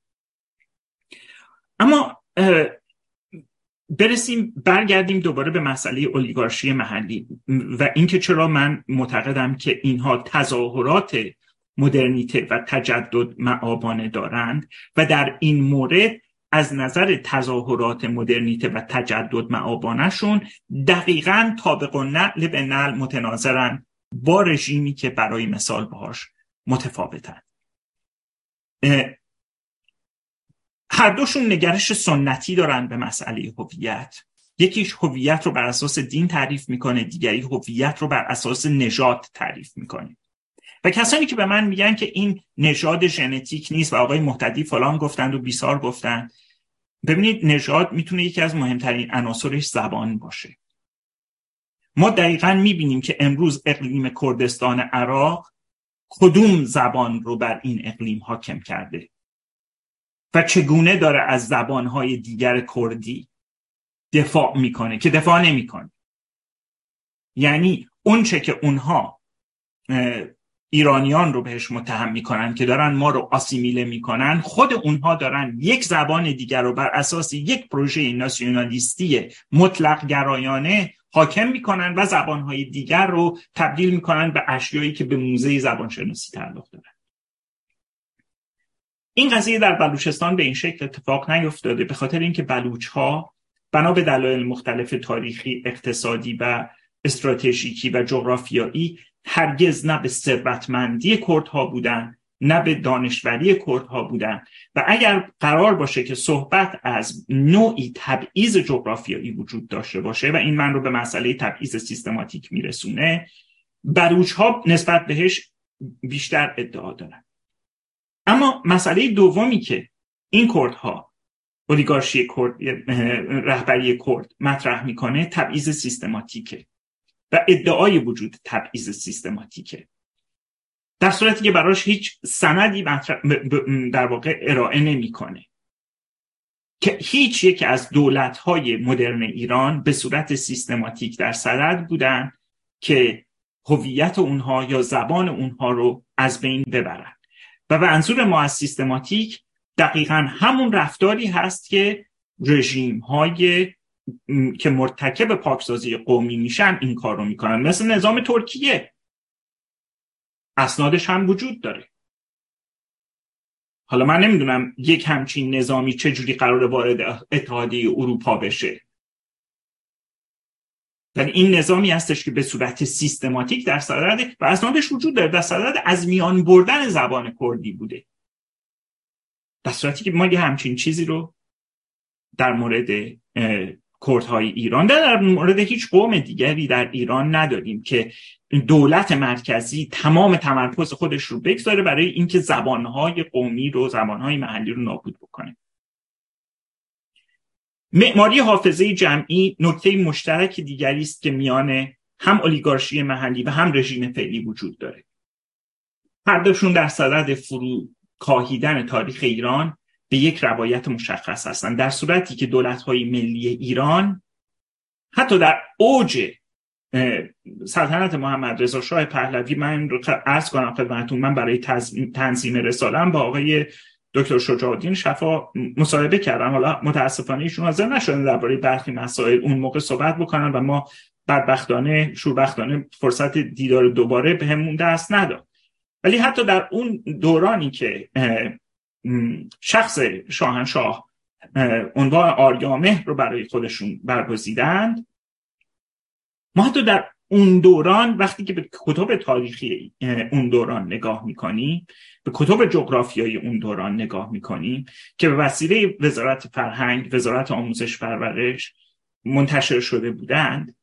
اما برسیم برگردیم دوباره به مسئله اولیگارشی محلی. و اینکه چرا من معتقدم که اینها تظاهرات مدرنیته و تجدد معابانه دارند و در این مورد از نظر تظاهرات مدرنیته و تجدد معابانشون دقیقا طابق و نقل به نقل متناظرن با رژیمی که برای مثال باهاش متفاوتن. هر دوشون نگرش سنتی دارن به مسئله هویت. یکیش هویت رو بر اساس دین تعریف می‌کنه دیگری هویت رو بر اساس نژاد تعریف می‌کنه. و کسانی که به من میگن که این نژاد ژنتیک نیست و آقای محتدی فلان گفتند و بیسار گفتند ببینید نژاد می‌تونه یکی از مهمترین عناصرش زبان باشه. ما دقیقا می‌بینیم که امروز اقلیم کردستان عراق کدوم زبان رو بر این اقلیم حاکم کرده. و چگونه داره از زبانهای دیگر کردی دفاع می‌کنه که دفاع نمی‌کنه. یعنی اونچه که اونها ایرانیان رو بهش متهم می‌کنن که دارن ما رو آسیمیله می‌کنن خود اونها دارن یک زبان دیگر رو بر اساس یک پروژه ناسیونالیستی مطلق گرایانه حاکم می‌کنن و زبانهای دیگر رو تبدیل می‌کنن به اشیایی که به موزه زبانشناسی تعلق دارن. این قضیه در بلوچستان به این شکل اتفاق نیفتاده به خاطر اینکه بلوچ ها بنا به دلایل مختلف تاریخی اقتصادی و استراتژیکی و جغرافیایی هرگز نه به ثروتمندی کردها بودن نه به دانشوری کردها بودن. و اگر قرار باشه که صحبت از نوعی تبعیض جغرافیایی وجود داشته باشه و این من رو به مسئله تبعیض سیستماتیک میرسونه بلوچ ها نسبت بهش بیشتر ادعا دارن. اما مسئله دومی که این کردها اولیگارشی کرد رهبری کرد مطرح می‌کنه تبعیض سیستماتیکه و ادعای وجود تبعیض سیستماتیکه. در صورتی که براش هیچ سندی در واقع ارائه نمی‌کنه. که هیچ یک از دولت‌های مدرن ایران به صورت سیستماتیک در صدد بودن که هویت اونها یا زبان اونها رو از بین ببرن. و منظور ما از سیستماتیک دقیقا همون رفتاری هست که رژیم های که مرتکب پاکسازی قومی میشن این کار رو می‌کنن. مثل نظام ترکیه. اسنادش هم وجود داره. حالا من نمی‌دونم یک همچین نظامی چجوری قرار وارد اتحادیه اروپا بشه. ولی این نظامی هستش که به صورت سیستماتیک در صدد و اسنادش وجود داره. در صدد از میان بردن زبان کردی بوده. در صورتی که ما یه همچین چیزی رو در مورد کردهای ایران در مورد هیچ قوم دیگری در ایران نداریم که دولت مرکزی تمام تمرکز خودش رو بگذاره برای اینکه زبانهای قومی رو زبانهای محلی رو نابود بکنه. معماری حافظه جمعی نکته مشترک دیگری است که میان هم اولیگارشی محلی و هم رژیم فعلی وجود داره. هر در صدد فرو کاهیدن تاریخ ایران به یک روایت مشخص هستند. در صورتی که دولت‌های ملی ایران حتی در اوج سلطنت محمد رضا شاه پهلوی من رو عرض کنم خدمتتون من برای تنظیم رسالم با آقای دکتر شجاع الدین شفا مصاحبه کردم حالا متاسفانه ایشون حاضر نشدن درباره برخی مسائل اون موقع صحبت بکنن و ما بدبختانه شوربختانه فرصت دیدار دوباره به همون دست نداد. ولی حتی در اون دورانی که شخص شاهنشاه عنوان آریامه رو برای خودشون برگزیدند ما حتی در اون دوران وقتی که به کتب تاریخی اون دوران نگاه می‌کنیم به کتب جغرافیایی اون دوران نگاه می‌کنیم که به وسیله وزارت فرهنگ وزارت آموزش پرورش منتشر شده بودند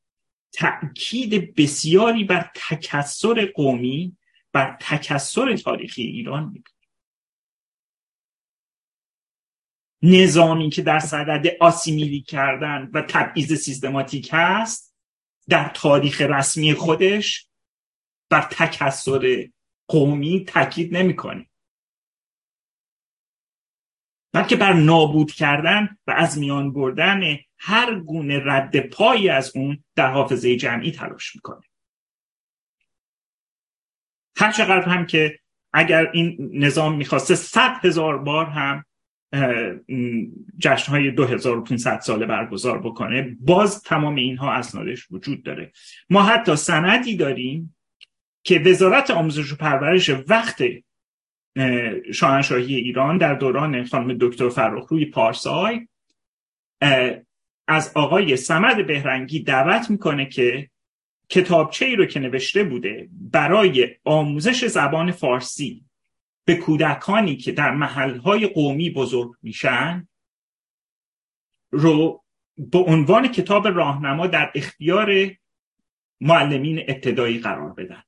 تأکید بسیاری بر تکسر قومی بر تکسر تاریخی ایران می‌کنیم نظامی که در صدد آسیمیلی کردن و تبعیض سیستماتیک هست در تاریخ رسمی خودش بر تکسر قومی تاکید نمی‌کنه بلکه بر نابود کردن و از میان بردن هر گونه رد پایی از اون در حافظه جمعی تلاش می‌کنه. هر چقدر هم که اگر این نظام می‌خواسته صد هزار بار هم جشنهای 2500 ساله برگزار بکنه باز تمام اینها اسنادش وجود داره. ما حتی سندی داریم که وزارت آموزش و پرورش وقت شاهنشاهی ایران در دوران خانم دکتر روی پارسای از آقای سمد بهرنگی دعوت می‌کنه که کتابچه ای رو که نوشته بوده برای آموزش زبان فارسی به کودکانی که در محلهای قومی بزرگ میشن رو به عنوان کتاب راهنما در اختیار معلمین ابتدایی قرار بدن.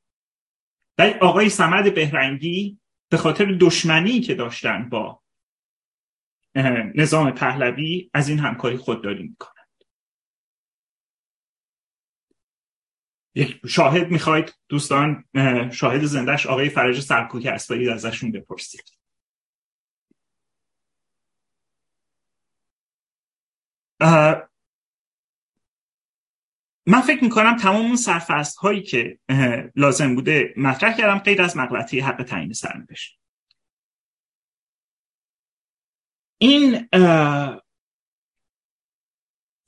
ولی آقای سمد بهرنگی به خاطر دشمنی که داشتن با نظام پهلوی از این همکاری خودداری می‌کنند. یک شاهد می‌خواید دوستان شاهد زندهش آقای فرج سرکوک اسبایی ازشون بپرسید. من فکر می‌کنم تمام اون سرفست هایی که لازم بوده مطرح کردم غیر از مغلطه حق تعیین سرنوشت. این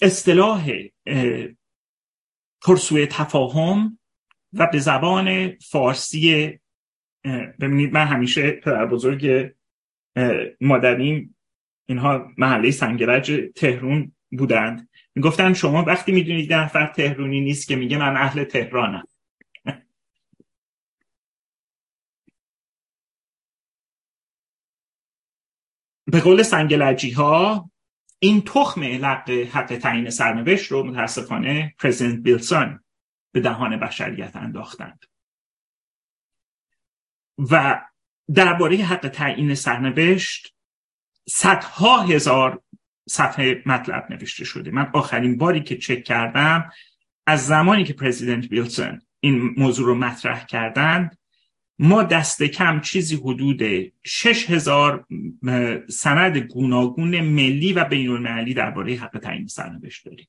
اصطلاح پرسوی تفاهم و به زبان فارسی ببینید من همیشه پدر بزرگ مادرین اینها محله سنگرج تهرون بودند. می‌گفتن شما وقتی می‌دونید نفر تهرونی نیست که میگه من اهل تهرانم. به قول سنگلجی ها این تخم لق حق تعیین سرنوشت رو متاسفانه پرزیدنت بیلسون به دهان بشریت انداختند. و درباره حق تعیین سرنوشت صدها هزار صفحه مطلب نوشته شده. من آخرین باری که چک کردم از زمانی که پرزیدنت بیلسون این موضوع رو مطرح کردند ما دست کم چیزی حدود شش هزار سند گوناگون ملی و بین المللی درباره حق تعیین سرنوشت داریم.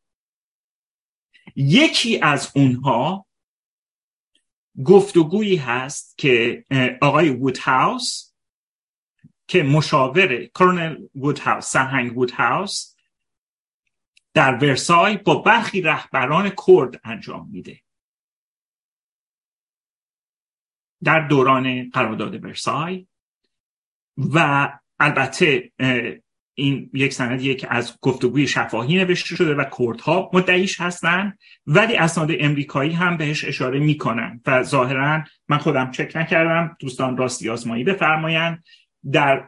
یکی از اونها گفتگویی هست که آقای وودهاوس که مشاور کرنل وودهاوس سرهنگ وودهاوس در ورسای با برخی رهبران کرد انجام میده. در دوران قرارداد ورسای و البته این یک سندیه که از گفتگوی شفاهی نوشته شده و کردها مدعیش هستن ولی اسناد امریکایی هم بهش اشاره می‌کنن و ظاهرا من خودم چک نکردم دوستان راستی آزمایی بفرمایند. در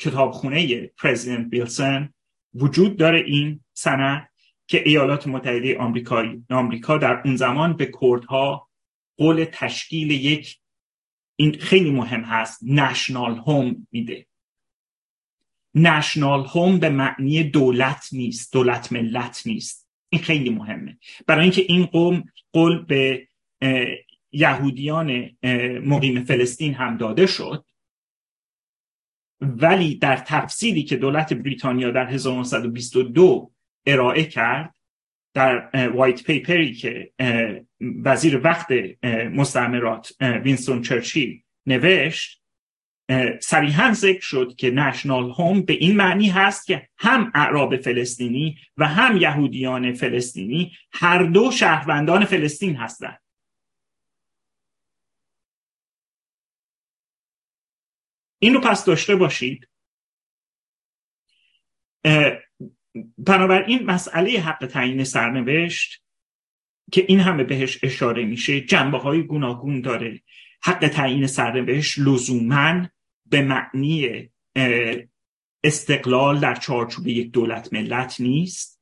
کتابخونه پرزیدنت بیلسون وجود داره این سند که ایالات متحده آمریکا در اون زمان به کردها قول تشکیل یک این خیلی مهم هست نشنال هوم میده. نشنال هوم به معنی دولت نیست دولت ملت نیست. این خیلی مهمه. برای اینکه این قوم قول به یهودیان مقیم فلسطین هم داده شد ولی در تفسیری که دولت بریتانیا در 1922 ارائه کرد در وایت پیپری که وزیر وقت مستعمرات وینستون چرچیل نوشت صریحا ذکر شد که نشنال هوم به این معنی هست که هم اعراب فلسطینی و هم یهودیان فلسطینی هر دو شهروندان فلسطین هستند. این رو پس داشته باشید. بنابراین مسئله حق تعیین سرنوشت که این همه بهش اشاره میشه جنبه های گوناگون داره. حق تعیین سرنوشت لزوما به معنی استقلال در چارچوب یک دولت ملت نیست.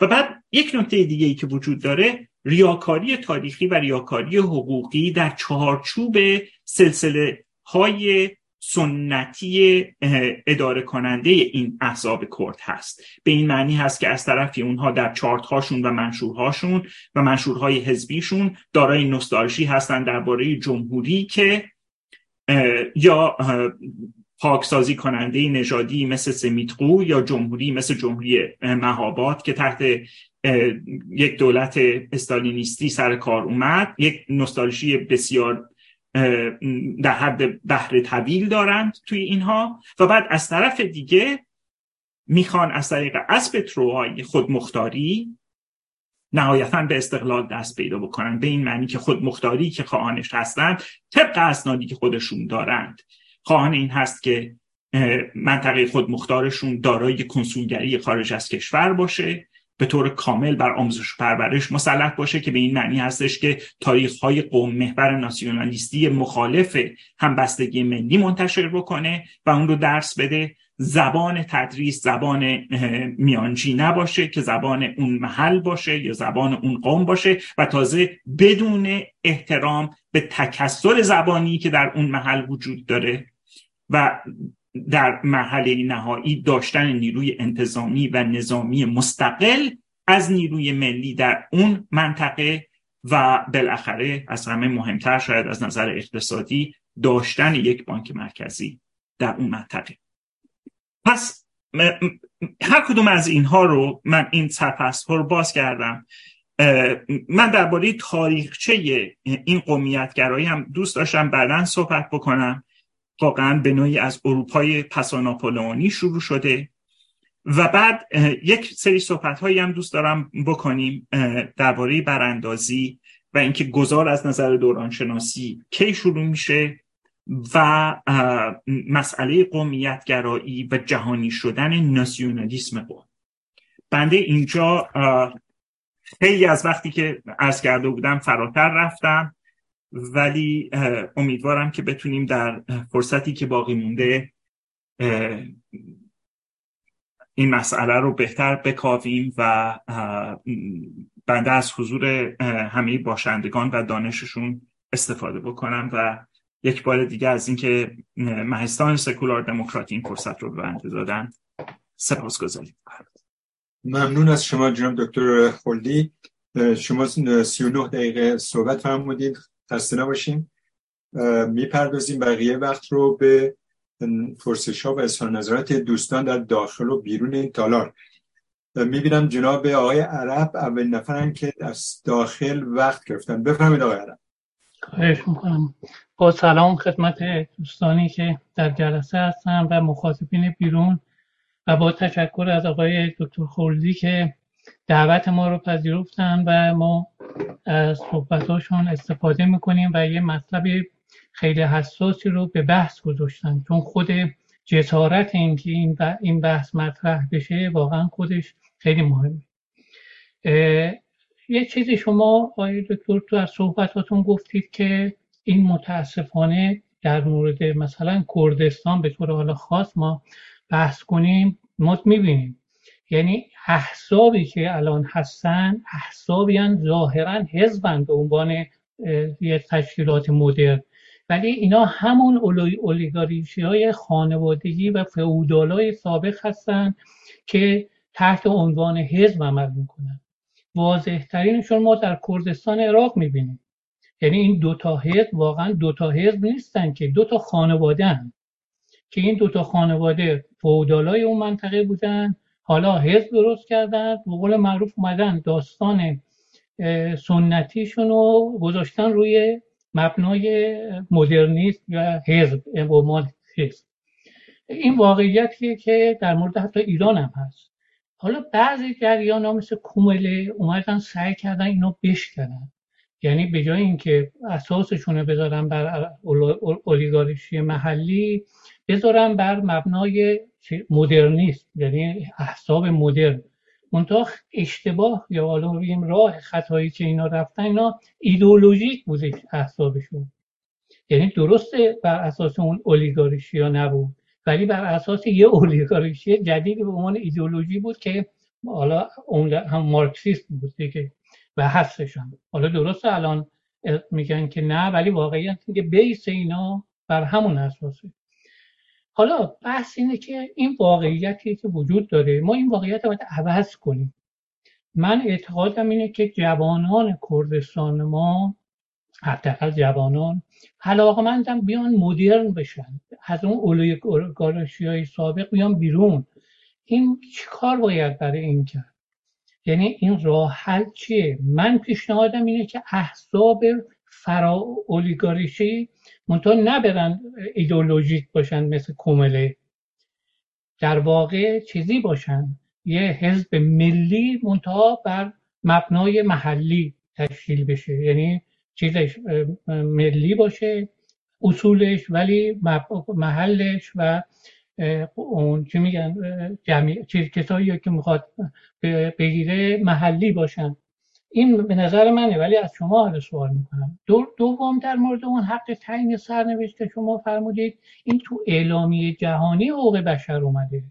و بعد یک نکته دیگه ای که وجود داره ریاکاری تاریخی و ریاکاری حقوقی در چارچوب سلسله های سنتی اداره کننده این احزاب کرد هست. به این معنی هست که از طرفی اونها در چارت هاشون و منشورهاشون و منشورهای حزبیشون دارای نوستالژی هستن درباره جمهوری که یا پاکسازی کننده نژادی مثل سمیتقو یا جمهوری مثل جمهوری مهابات که تحت یک دولت استالینیستی سر کار اومد. یک نوستالژی بسیار در حد بهره طویل دارند توی اینها و بعد از طرف دیگه می‌خوان از طریق اسب تروهای خودمختاری نهایتا به استقلال دست پیدا بکنن. به این معنی که خودمختاری که خواهانش هستند طبق اسنادی که خودشون دارند. خواهان این هست که منطقه خودمختارشون دارای کنسولگری خارج از کشور باشه. به طور کامل بر آموزش پرورش مسلط باشه که به این معنی هستش که تاریخ های قوم محور ناسیونالیستی مخالف همبستگی ملی منتشر بکنه و اون رو درس بده. زبان تدریس زبان میانجی نباشه که زبان اون محل باشه یا زبان اون قوم باشه و تازه بدون احترام به تکسر زبانی که در اون محل وجود داره. و در مرحله نهایی داشتن نیروی انتظامی و نظامی مستقل از نیروی ملی در اون منطقه و بالاخره از همه مهمتر شاید از نظر اقتصادی داشتن یک بانک مرکزی در اون منطقه. پس هر کدوم از اینها رو من این سرپست ها رو باز کردم. من درباره تاریخچه این قومیتگرایی هم دوست داشتم بعدا صحبت بکنم. واقعا به نوعی از اروپای پساناپولونی شروع شده. و بعد یک سری صحبت هایی هم دوست دارم بکنیم درباره براندازی و اینکه گذار از نظر دوران شناسی کی شروع میشه و مسئله قومیتگرایی و جهانی شدن ناسیونالیسم قوم. بنده اینجا خیلی از وقتی که عرض کرده بودم فراتر رفتم. ولی امیدوارم که بتونیم در فرصتی که باقی مونده این مسئله رو بهتر بکاویم و بنده از حضور همه باشندگان و دانششون استفاده بکنم و یک بار دیگه از اینکه مهستان سکولار دموکراتی این فرصت رو به بنده دادن سپاس گذاریم ممنون از شما جناب دکتر خلدی. شما 39 دقیقه صحبت فرمودید. خسته نباشیم می‌پردازیم بقیه وقت رو به فرسش ها و اظهار نظرات دوستان در داخل و بیرون این تالار. می‌بینم جناب آقای عرب اول نفرن که از داخل وقت گرفتن. بفرمید آقای عرب. خواهش می‌کنم. با سلام خدمت دوستانی که در جلسه هستن و مخاطبین بیرون و با تشکر از آقای دکتر خلدی که دعوت ما رو پذیرفتن و ما صحبتاشون استفاده می‌کنیم و یه مطلب خیلی حساسی رو به بحث گذاشتن چون خود جسارت این که این بحث مطرح بشه واقعا خودش خیلی مهمه. یه چیزی شما آقای دکتر تو از صحبتاتون گفتید که این متاسفانه در مورد مثلا کردستان به طور حالا خاص ما بحث کنیم ما می‌بینیم. یعنی احسابی که الان هستن احسابی هن ظاهرا حزبن به عنوان یه تشکیلات مدرن. ولی اینا همون اولیگاریشی های خانوادگی و فعودال های سابق هستن که تحت عنوان حزب عمل می‌کنن. واضح ترینشون ما در کردستان عراق می‌بینیم. یعنی این دوتا حزب واقعا دوتا حزب نیستن که دوتا خانواده هن. که این دوتا خانواده فعودالای اون منطقه بودن حالا حزب درست کردن به قول معروف اومدن داستان سنتیشون رو گذاشتن روی مبنای مدرنیست و حزب حزب. این واقعیتیه که در مورد حتی ایران هم هست. حالا بعضی جریان ها مثل کومله اومدن سعی کردن اینو بشکنن. یعنی به جای اینکه اساسشون رو بذارن بر اولیگارشی محلی بذارن بر مبنای مدرنیست یعنی احساب مدرن. منتها اشتباه یا حالا بگیم راه خطایی که اینا رفتن اینا ایدولوژیک بوده احسابشون. یعنی درسته بر اساس اون اولیگارشی ها نبود ولی بر اساس یه اولیگارشی جدید به عنوان ایدولوژی بود که حالا هم مارکسیست بود دیگه و هستشان حالا درسته الان میگن که نه ولی واقعیت که بیس اینا بر همون اساسه. حالا بحث اینه که این واقعیتی که وجود داره. ما این واقعیت رو باید عوض کنیم. من اعتقادم اینه که جوانان کردستان ما حداقل جوانان علاقمندم بیان مدرن بشن. از اون اولیگارشی های سابق بیان بیرون. این کار باید برای این کرد؟ یعنی این راه حل چیه؟ من پیشنهادم اینه که احزاب فرا اولیگارشی منتها نبرن ایدولوژیک باشن مثل کومله در واقع چیزی باشن. یه حزب ملی منتها بر مبنای محلی تشکیل بشه. یعنی چیزش ملی باشه اصولش ولی محلش و اون چی میگن جمعی چیز کسایی که می‌خواد بگیره محلی باشن. این به نظر منه ولی از شما حالا سوال می‌کنم. دو دوم در مورد اون حق تعیین سرنوشت شما فرمودید این تو اعلامیه جهانی حقوق بشر اومده.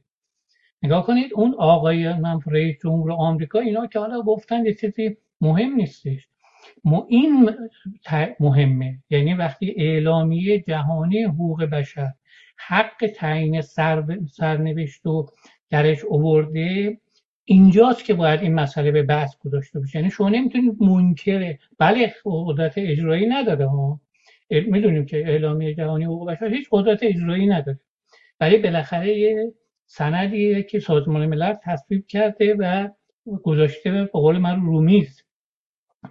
نگاه کنید اون آقای من رئیس جمهور آمریکا اینا که حالا گفتن یه چیزی مهم نیستش. این مهمه. یعنی وقتی اعلامیه جهانی حقوق بشر حق تعیین سرنوشت و درش اوورده اینجاست که باید این مسئله به بحث گذاشته بشه. یعنی شما نمی‌تونید منکره بله قدرت اجرایی نداره ها. می‌دونیم که اعلامیه جهانی حقوق بشر هیچ قدرت اجرایی نداره. ولی بالاخره یه سندیه که سازمان ملل تصویب کرده و گذاشته به قول من رومیز.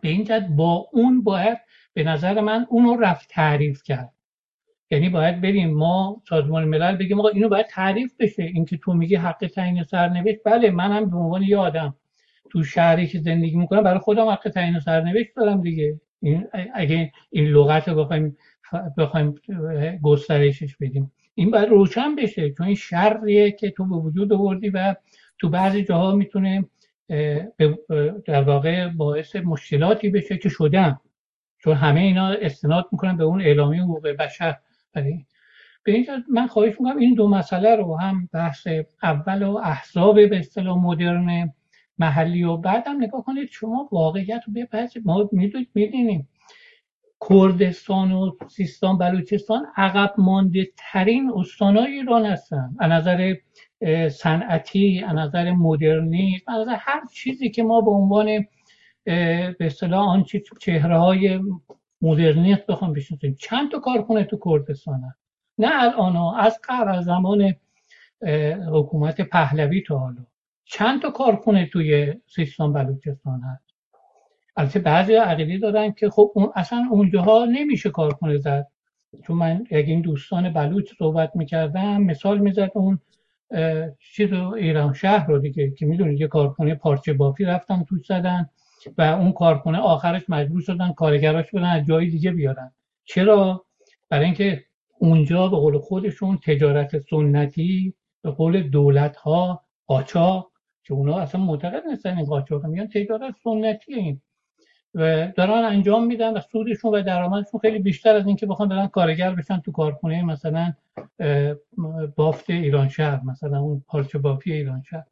به این جد با اون باید به نظر من اونو رفت تعریف کرد. یعنی باید بریم ما سازمان ملل بگیم آقا اینو باید تعریف بشه. اینکه تو میگی حق تعیین سرنوشت. بله منم به عنوان یه آدم تو شهری که زندگی می‌کنم برای خودم حق تعیین سرنوشت دارم دیگه. این اگه این لغت رو بخوایم بخوایم گسترشش بدیم. این باید روشن بشه. چون این شریه که تو به وجود آوردی و تو بعضی جاها می‌تونه در واقع باعث مشکلاتی بشه که شدن. چون همه اینا استناد می‌کنن به اون اعلامیه حقوق بشر. برای به اینجا من خواهش می‌کنم این دو مسئله رو هم بحث اول و احزاب به اصطلاح مدرن محلی و بعدم نگاه کنید شما واقعیت رو بپرسید ما می‌دونیم کردستان و سیستان بلوچستان عقب مانده ترین استانهای ایران هستن. از نظر صنعتی از نظر مدرنیسم از نظر هر چیزی که ما به عنوان به اصطلاح آن چهره های مدرنیت بخوام بشناسیم چند تا کارخونه تو کردستان؟ هست نه الان از قبل از زمان حکومت پهلوی تا حالا. چند تا کارخونه توی سیستان بلوچستان؟ هست البته بعضی عقیده دارن که خب اون اصلا اونجاها نمیشه کارخونه زد. چون من اگه این دوستان بلوچ صحبت می‌کردم مثال می‌زد اون چیز ایران شهر رو دیگه که می‌دونید یه کارخونه پارچه بافی رفتن توش زدن. و اون کارخونه آخرش مجبور شدن کارگراش بدن از جای دیگه بیارن. چرا؟ برای اینکه اونجا به قول خودشون تجارت سنتی به قول دولت ها قاچاق که اونا اصلا معتقد نیستن این قاچاق. میان تجارت سنتی این. و دارن انجام میدن و سودشون و درآمدشون خیلی بیشتر از اینکه بخوان برن کارگر بشن تو کارخونه مثلا بافت ایران شهر مثلا اون پارچه بافی ایران شهر.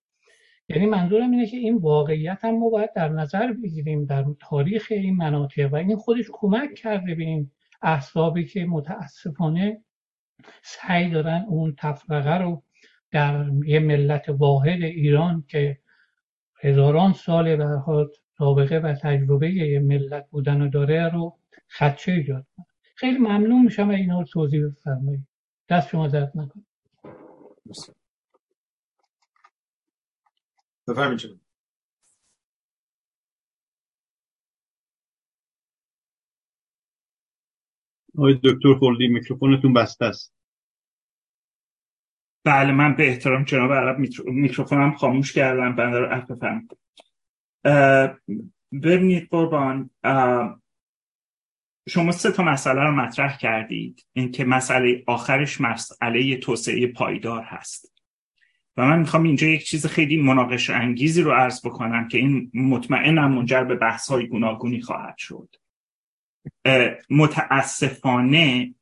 یعنی منظورم اینه که این واقعیت هم ما باید در نظر بگیریم در تاریخ این مناطق و این خودش کمک کرده به این احسابی که متاسفانه سعی دارن اون تفرقه رو در یه ملت واحد ایران که هزاران سال به سابقه و تجربه یه ملت بودن و داره رو خدشه ایجاد خیلی ممنون میشم و اینا رو توضیح بفرمایید. دست شما درد نکنید بفرمایید آقای دکتر خلدی میکروفونتون بسته است. بله من به احترام جناب عرب میکروفونم خاموش کردم بنده رو عرب بفهم ببینید قربان شما سه تا مسئله رو مطرح کردید. اینکه مسئله آخرش مسئله توسعه پایدار هست. و من می‌خوام اینجا یک چیز خیلی مناقش انگیزی رو عرض بکنم که این مطمئنم منجر به بحث های گوناگونی خواهد شد. متاسفانه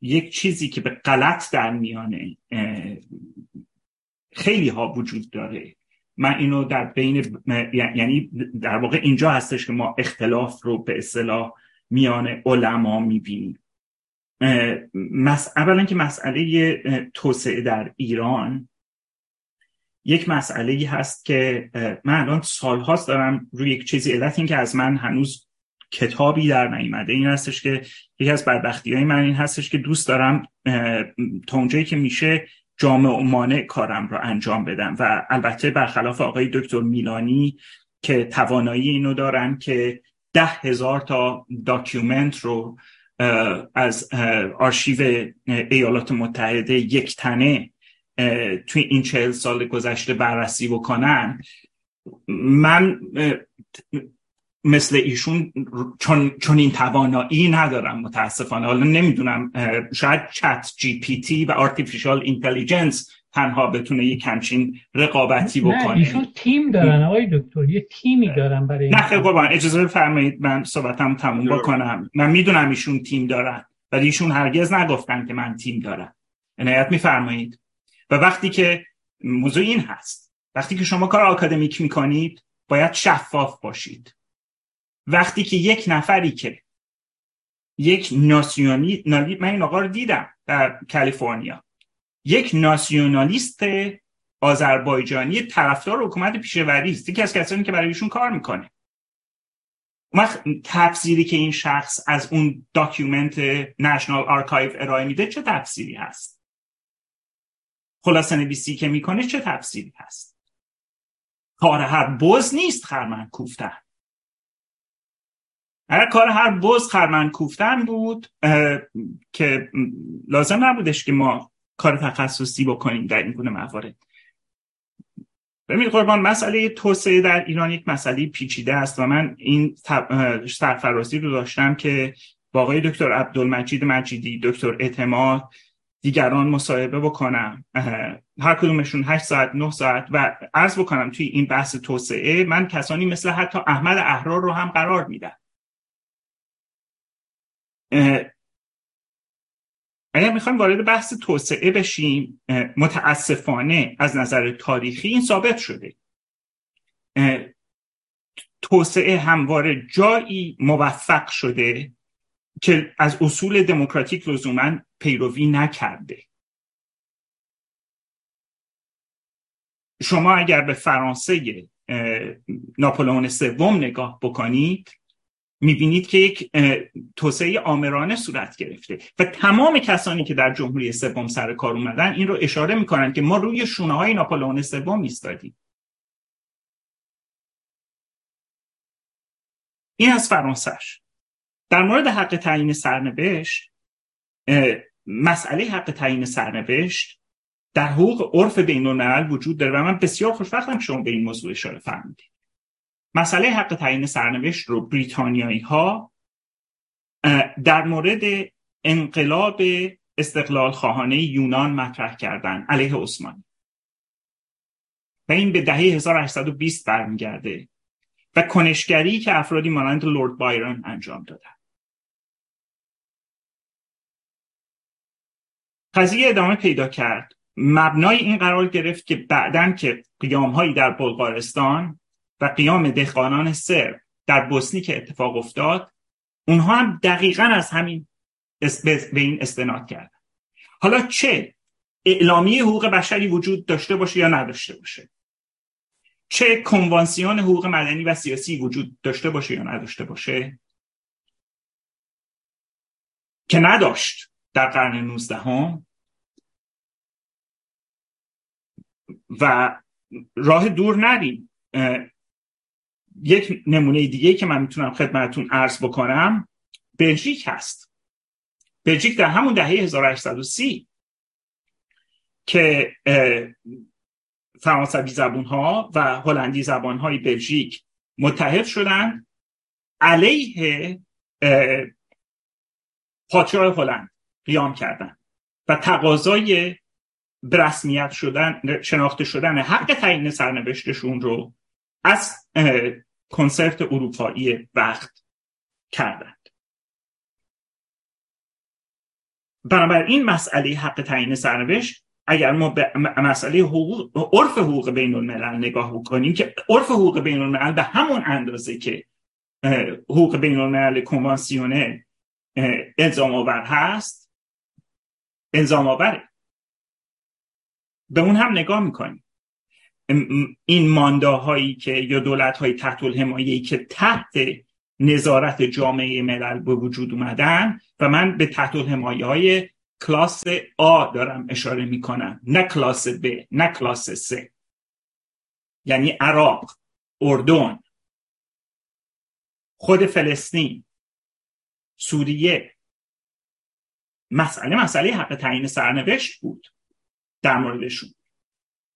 یک چیزی که به غلط در میانه خیلی ها وجود داره. من اینو در بین یعنی در واقع اینجا هستش که ما اختلاف رو به اصطلاح میان علما می‌بینیم. اولا که مسئله توسعه در ایران یک مسئله هست که من الان سالهاست دارم روی یک چیزی علت این که از من هنوز کتابی در نیامده. این هستش که یکی از بدبختی های من این هستش که دوست دارم تا اونجایی که میشه جامع و مانع کارم رو انجام بدم. و البته برخلاف آقای دکتر میلانی که توانایی اینو دارن که ده هزار تا داکیومنت رو از آرشیو ایالات متحده یک تنه توی این چهل سال گذشته بررسی بکنن. من مثل ایشون چون, چون این توانایی ندارم متاسفانه. حالا نمی‌دونم شاید ChatGPT و artificial intelligence تنها بتونه یک همچین رقابتی بکنه. نه ایشون تیم دارن آقای دکتر یه تیمی دارن برای نه خیلی قربان اجازه بفرمایید من صحبتم تموم بکنم. من می‌دونم ایشون تیم دارن ولی ایشون هرگز نگفتن که من تیم دارم. عنایت میفرمایید. و وقتی که موضوع این هست وقتی که شما کار آکادمیک می‌کنید باید شفاف باشید. وقتی که یک نفری که یک ناسیونی من این آقا رو دیدم در کالیفرنیا. یک ناسیونالیست آذربایجانی طرفدار حکومت پیشوری است. یکی از کسانی که برای ایشون کار می‌کنه. وقت تفسیری که این شخص از اون document National Archive ارائه میده چه تفسیری هست؟ خلاصه نویسی که می‌کنه چه تفسیری هست؟ کار هر بز نیست خرمن کوفتن اگر کار هر بز خرمن کوفتن بود که لازم نبودش که ما کار تخصصی بکنیم در این گونه موارد. ببینید قربان مسئله توسعه در ایران یک مسئله پیچیده است و من این سرفرازی رو داشتم که با آقای دکتر عبدالمجید مجیدی دکتر اعتماد دیگران مصاحبه بکنم. هر کدومشون 8 ساعت 9 ساعت و عرض بکنم توی این بحث توسعه من کسانی مثل حتی احمد احرار رو هم قرار میدم. اگر می‌خوایم وارد بحث توسعه بشیم متاسفانه از نظر تاریخی این ثابت شده. توسعه همواره جایی موفق شده که از اصول دموکراتیک لزوما پیروی نکرده. شما اگر به فرانسه ناپولون سوم نگاه بکنید می‌بینید که یک توسعه آمرانه صورت گرفته و تمام کسانی که در جمهوری سوم سر کار اومدن این رو اشاره می‌کنن که ما روی شونه های ناپولون سوم ایستادیم. این از فرانسهش. در مورد حق تعیین سرنوشت مسئله حق تعیین سرنوشت در حقوق عرف بین وجود داره و من بسیار خوشبختم شما به این موضوع اشاره فرمودید. مسئله حق تعیین سرنوشت رو بریتانیایی ها در مورد انقلاب استقلال خواهانه یونان مطرح کردن علیه عثمانی و این به دهه 1820 برمیگرده و کنشگری که افرادی مانند لورد بایرن انجام دادن. قضیه ادامه پیدا کرد. مبنای این قرار گرفت که بعدن که قیام هایی در بلغارستان و قیام دهقانان سر در بوسنی که اتفاق افتاد اونها هم دقیقا از همین به این استناد کردن. حالا چه؟ اعلامیه حقوق بشری وجود داشته باشه یا نداشته باشه؟ چه کنوانسیون حقوق مدنی و سیاسی وجود داشته باشه یا نداشته باشه؟ که نداشت در قرن 19 هم و راه دور نریم. یک نمونه دیگه که من می‌تونم خدمتون عرض بکنم بلژیک هست. بلژیک در همون دهه 1830 که فرانسوی زبون ها و هلندی زبان های بلژیک متحد شدن علیه پادشاه هلند قیام کردن و تقاضای برسمیت شدن شناخته شدن حق تعیین سرنوشتشون رو از کنسرت اروپایی وقت کردند. بنابراین مسئله حق تعیین سرنوشت اگر ما به مسئله حقوق عرف حقوق بین الملل نگاه بکنیم که عرف حقوق بین الملل به همون اندازه که حقوق بین الملل کنوانسیونل الزام آور هست الزام آوره. به اون هم نگاه می‌کنیم. این مانداهایی که یا دولت های تحت الحمایه‌ای که تحت نظارت جامعه ملل به وجود اومدن و من به تحت الحمایه های کلاس آ دارم اشاره می‌کنم نه کلاس ب نه کلاس س یعنی عراق اردن خود فلسطین سوریه. مسئله مسئله حق تعیین سرنوشت بود در موردشون.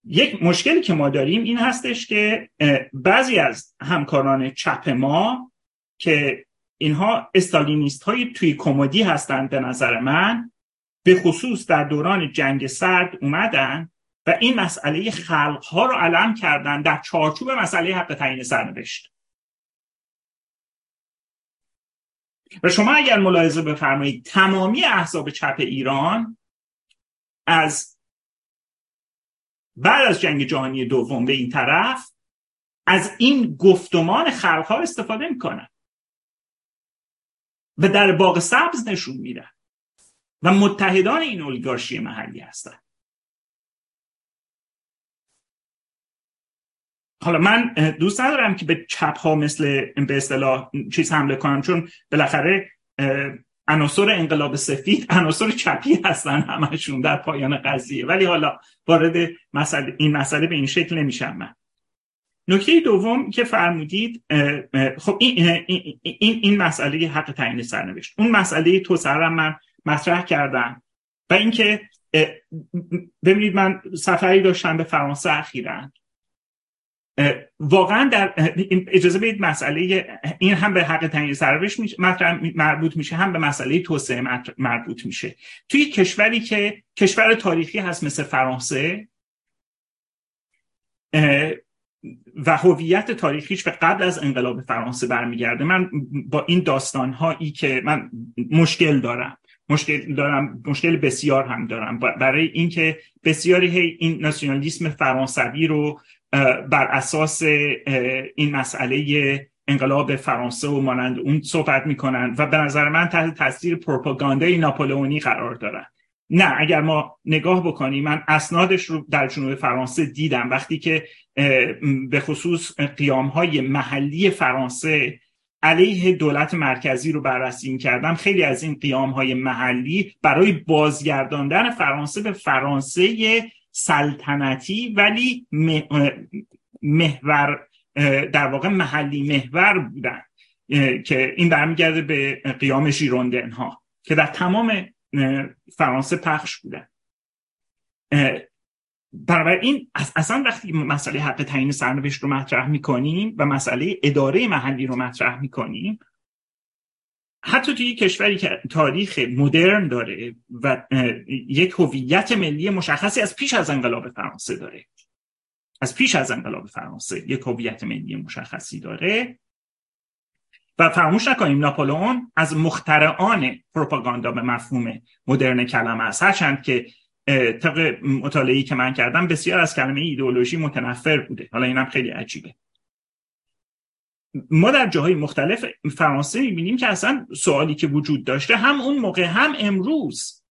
یک مشکلی که ما داریم این هستش که بعضی از همکاران چپ ما که اینها استالینیست های توی کمدی هستند به نظر من به خصوص در دوران جنگ سرد اومدن و این مسئله خلق ها رو علم کردن در چارچوب مسئله حق تعیین سرنوشت. و شما اگر ملاحظه بفرمایید تمامی احزاب چپ ایران از بعد از جنگ جهانی دوم به این طرف از این گفتمان خلقها استفاده می‌کنن. و در باغ سبز نشون میدن. و متحدان این اولیگارشی محلی هستن. حالا من دوست ندارم که به چپ ها مثل به اصطلاح چیز حمله کنم چون بالاخره عناصر انقلاب سفید عناصر چپی هستن همشون در پایان قضیه. ولی حالا وارد مسئله این مسئله به این شکل نمیشم من. نکته دوم که فرمودید خب این, این, این مسئله حق تعیین سرنوشت. اون مسئله تو سرم من مطرح کردم و اینکه ببینید من سفری داشتم به فرانسه اخیرا. واقعا در اجازه بدید مسئله این هم به حق تعیین سرنوشت مربوط میشه هم به مسئله توسعه مربوط میشه. توی کشوری که کشور تاریخی هست مثل فرانسه و هویت تاریخیش به قبل از انقلاب فرانسه برمیگرده. من با این داستان هایی که من مشکل دارم مشکل دارم مشکل بسیار هم دارم. برای اینکه بسیاری این ناسیونالیسم فرانسوی رو بر اساس این مسئله انقلاب فرانسه و مانند اون صحبت می‌کنن و به نظر من تحت تاثیر پروپاگاندای ناپولئونی قرار دارن. نه اگر ما نگاه بکنیم من اسنادش رو در جنوب فرانسه دیدم. وقتی که به خصوص قیام های محلی فرانسه علیه دولت مرکزی رو بررسی کردم خیلی از این قیام های محلی برای بازگرداندن فرانسه به فرانسه سلطنتی ولی محور در واقع محلی محور بودن که این برمیگرده به قیام ژیروندن ها که در تمام فرانسه پخش بودن. این اصلا وقتی مسئله حق تعیین سرنوشت رو مطرح می‌کنیم و مسئله اداره محلی رو مطرح می‌کنیم حتی توی کشوری که تاریخ مدرن داره و یک هویت ملی مشخصی از پیش از انقلاب فرانسه داره. از پیش از انقلاب فرانسه یک هویت ملی مشخصی داره. و فراموش نکنیم ناپولئون از مخترعان پروپاگاندا به مفهوم مدرن کلمه است. هرچند که طبق مطالعه‌ای که من کردم بسیار از کلمه ایدئولوژی متنفر بوده. حالا اینم خیلی عجیبه. ما در جاهای مختلف فرانسه می‌بینیم که اصلا سوالی که وجود داشته هم اون موقع هم امروز.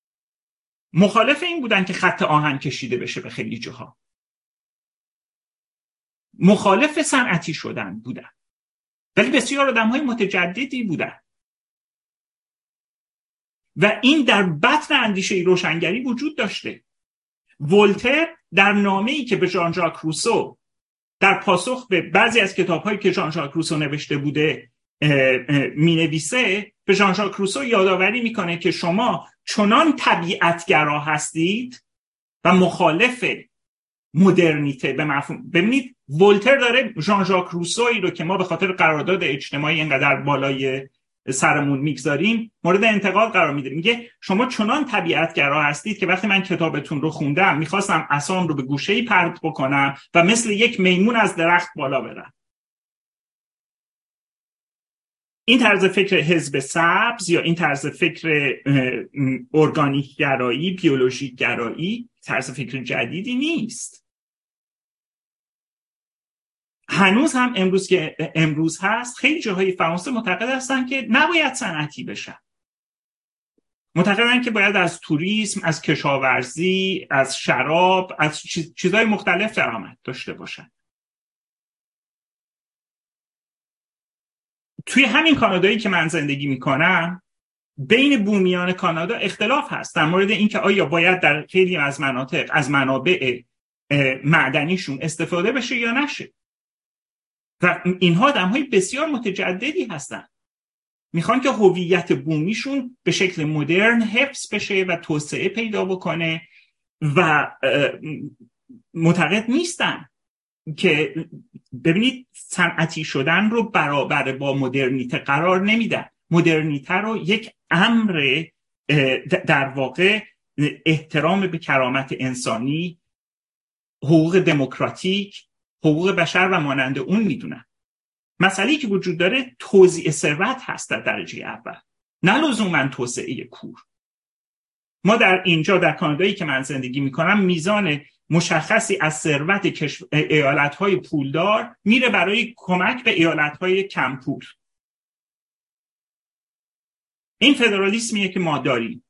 مخالف این بودن که خط آهن کشیده بشه به خیلی جاها. مخالف صنعتی شدن بودن. ولی بسیار آدم های متجددی بودن. و این در بطن اندیشه روشنگری وجود داشته. ولتر در نامه ای که به ژان ژاک روسو در پاسخ به بعضی از کتاب هایی که ژان ژاک روسو نوشته بوده می نویسه به ژان ژاک روسو یادآوری می‌کنه که شما چنان طبیعتگرا هستید و مخالف مدرنیته. به مفهوم ببینید ولتر داره ژان ژاک روسوی رو که ما به خاطر قرارداد اجتماعی اینقدر بالای سرمون می‌گذاریم مورد انتقاد قرار میده میگه شما چنان طبیعتگرا هستید که وقتی من کتابتون رو خوندم می‌خواستم اسام رو به گوشه ای پرت بکنم و مثل یک میمون از درخت بالا برم. این طرز فکر حزب سبز یا این طرز فکر ارگانیک گرایی بیولوژیک گرایی طرز فکر جدیدی نیست. هنوز هم امروز که امروز هست خیلی جاهای فرانسه معتقد هستن که نباید صنعتی بشن. معتقدن که باید از توریسم از کشاورزی از شراب از چیزهای مختلف درآمد داشته باشن. توی همین کانادایی که من زندگی می‌کنم بین بومیان کانادا اختلاف هست در مورد اینکه آیا باید در خیلی از مناطق از منابع معدنیشون استفاده بشه یا نشه. و اینها آدم های بسیار متجددی هستند می‌خوان که هویت بومیشون به شکل مدرن حفظ بشه و توسعه پیدا بکنه و معتقد نیستن که ببینید صنعتی شدن رو برابر با مدرنیته قرار نمیدن. مدرنیته رو یک امر در واقع احترام به کرامت انسانی حقوق دموکراتیک حقوق بشر و مانند اون می‌دونن. مسئله که وجود داره توزیع ثروت هست در درجه اول نه لزوما توسعه کور. ما در اینجا در کانادایی که من زندگی می‌کنم میزان مشخصی از ثروت ایالت های پولدار میره برای کمک به ایالت های کم پول این فدرالیسمیه که ما داریم.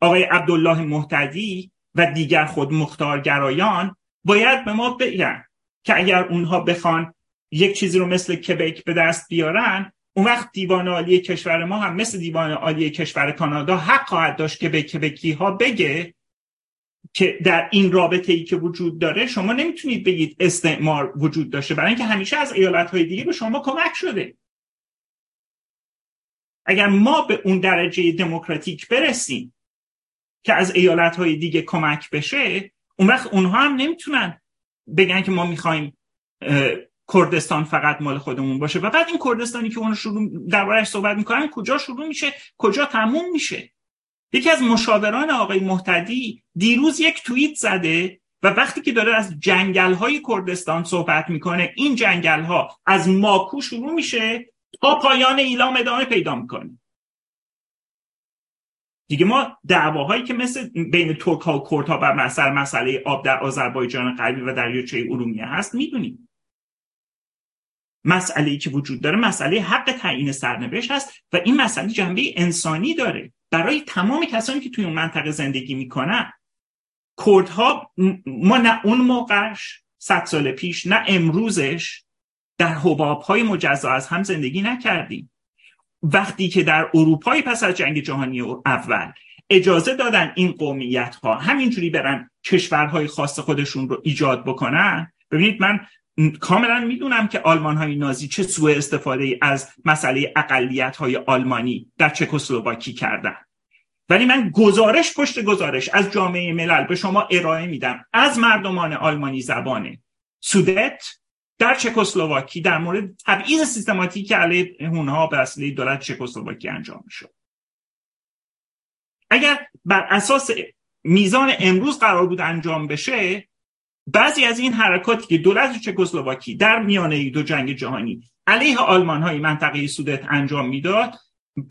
آقای عبدالله محتدی و دیگر خود مختارگرایان باید به ما بگن که اگر اونها بخوان یک چیزی رو مثل کبک به دست بیارن اون وقت دیوان عالی کشور ما هم مثل دیوان عالی کشور کانادا حق خواهد داشت که به کبکی ها بگه که در این رابطه ای که وجود داره شما نمی‌تونید بگید استعمار وجود داشته برای اینکه همیشه از ایالت های دیگه به شما کمک شده. اگر ما به اون درجه دموکراتیک برسیم که از ایالت های دیگه کمک بشه اون وقت اونها هم نمی‌تونن بگن که ما می‌خوایم کردستان فقط مال خودمون باشه. و بعد این کردستانی که اون شروع دربارهش صحبت می‌کنن کجا شروع میشه؟ کجا تموم میشه؟ یکی از مشاوران آقای محتدی دیروز یک توییت زده و وقتی که داره از جنگل های کردستان صحبت می‌کنه این جنگل ها از ماکو شروع میشه تا پایان ایلام ادامه پیدا می‌کنه. دیگه ما دعواهایی که مثل بین ترک ها و کرد ها بر مسئله مسئله آب در آذربایجان غربی و دریاچه ارومیه هست می‌دونیم. مسئله ای که وجود داره مسئله حق تعیین سرنوشت هست و این مسئله جنبه انسانی داره. برای تمام کسانی که توی اون منطقه زندگی می‌کنن کردها ما نه اون موقعش صد سال پیش نه امروزش در حباب های مجزا از هم زندگی نکردیم. وقتی که در اروپای پس از جنگ جهانی اول اجازه دادن این قومیت ها همینجوری برن کشورهای خاص خودشون رو ایجاد بکنن ببینید من کاملا می‌دونم که آلمان های نازی چه سوء استفاده ای از مسئله اقلیت های آلمانی در چکسلواکی کردن. ولی من گزارش پشت گزارش از جامعه ملل به شما ارائه میدم. از مردمان آلمانی زبانه. سودت در چکسلواکی در مورد تبعیض سیستماتیک علیه اونها به اصلی دولت چکسلواکی انجام می‌شد. اگر بر اساس میزان امروز قرار بود انجام بشه بعضی از این حرکاتی که دولت چکسلواکی در میانه دو جنگ جهانی علیه آلمان های منطقه سودت انجام می‌داد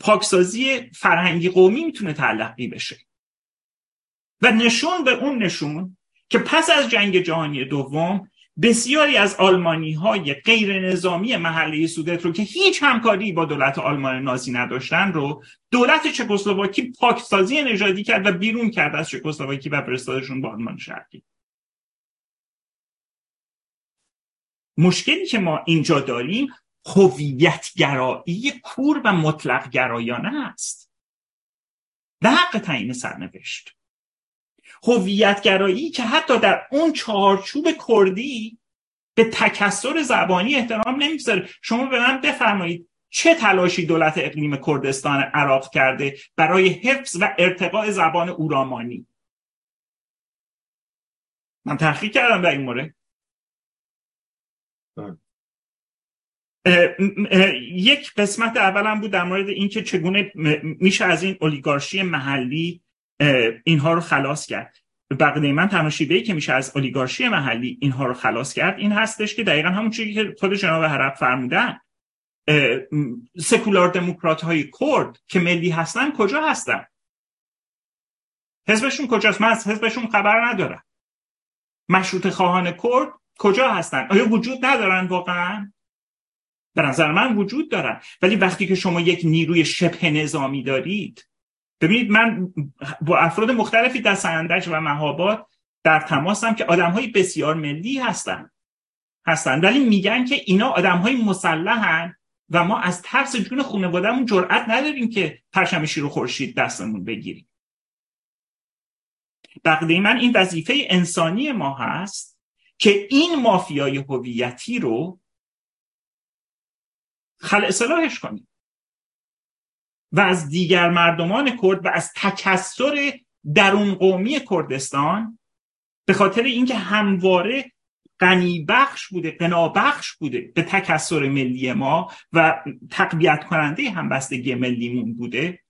پاکسازی فرهنگی قومی می‌تونه تلقی بشه. و نشون به اون نشون که پس از جنگ جهانی دوم بسیاری از آلمانی های غیر نظامی محله سودت رو که هیچ همکاری با دولت آلمان نازی نداشتن رو دولت چکسلواکی پاکسازی نژادی کرد و بیرون کرد از چکسلواکی و فرستادشون با آلمان شرقی. مشکلی که ما اینجا داریم هویتگرایی کور و مطلق گرایانه است. به حق تعیین سرنوشت. هویتگرایی که حتی در اون چارچوب کردی به تکسر زبانی احترام نمی‌گذاره. شما به من بفرمایید چه تلاشی دولت اقلیم کردستان عراق کرده برای حفظ و ارتقاء زبان اورامانی؟ من تحقیق کردم به این مورد. بله. یک قسمت اولم بود در مورد اینکه چگونه میشه از این اولیگارشی محلی اینها رو خلاص کرد. بقیه من تنها شیوهی که میشه از اولیگارشی محلی اینها رو خلاص کرد این هستش که دقیقا همون چیزی که خود جناب حرب فرمودن. سکولار دموکرات های کرد که ملی هستن کجا هستن؟ حزبشون کجاست؟ من از حزبشون خبر ندارم. مشروط خواهان کرد کجا هستن؟ آیا وجود ندارن واقعا؟ به نظر من وجود دارن. ولی وقتی که شما یک نیروی شبه نظامی دارید ببینید من با افراد مختلفی در سندش و مهابات در تماسم که آدم های بسیار ملی هستن. هستن. ولی میگن که اینا آدم های مسلحن و ما از ترس جون خانوادهمون جرأت نداریم که پرشم شیر و خورشید دستمون بگیریم. بقیه من این وظیفه انسانی ما هست که این مافیای هویتی رو خل اصلاحش کنیم. و از دیگر مردمان کرد و از تکسر درون قومی کردستان به خاطر اینکه همواره غنی بخش بوده قنا بخش بوده به تکسر ملی ما و تقویت کننده همبستگی ملیمون بوده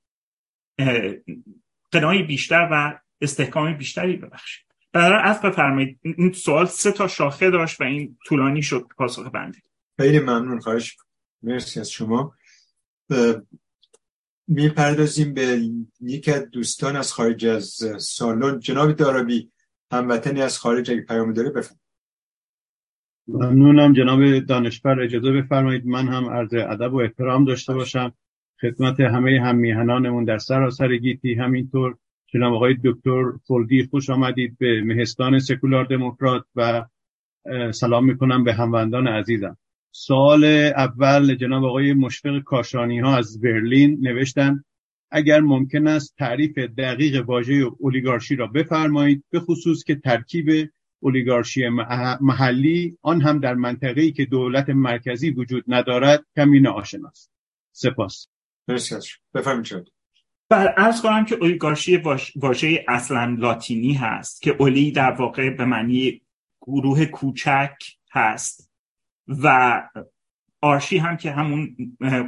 قنای بیشتر و استحکام بیشتری ببخشید. برای از بفرمایید. این سوال سه تا شاخه داشت و این طولانی شد پاسخ بنده. خیلی ممنون خواهش. مرسی از شما. می‌پردازیم به یک دوستان از خارج از سالن. جناب دارابی هموطنی از خارج اگه پیام داره بفرمایید. ممنونم. جناب دانشور اجازه بفرمایید من هم عرض ادب و احترام داشته باشم. خدمت همه هم میهنانمون در سراسر گیتی. همینطور جناب آقای دکتر فولدی خوش آمدید به مهستان سکولار دموکرات و سلام می‌کنم به هموندان عزیزم. سوال اول جناب آقای مشفق کاشانی ها از برلین نوشتن اگر ممکن است تعریف دقیق واژه اولیگارشی را بفرمایید به خصوص که ترکیب اولیگارشی محلی آن هم در منطقه‌ای که دولت مرکزی وجود ندارد کمی ناآشناست سپاس. بفرمایید بر ارز کنم که اولیگارشی واژه اصلا لاتینی هست که اولی در واقع به معنی گروه کوچک هست. و آرشی هم که همون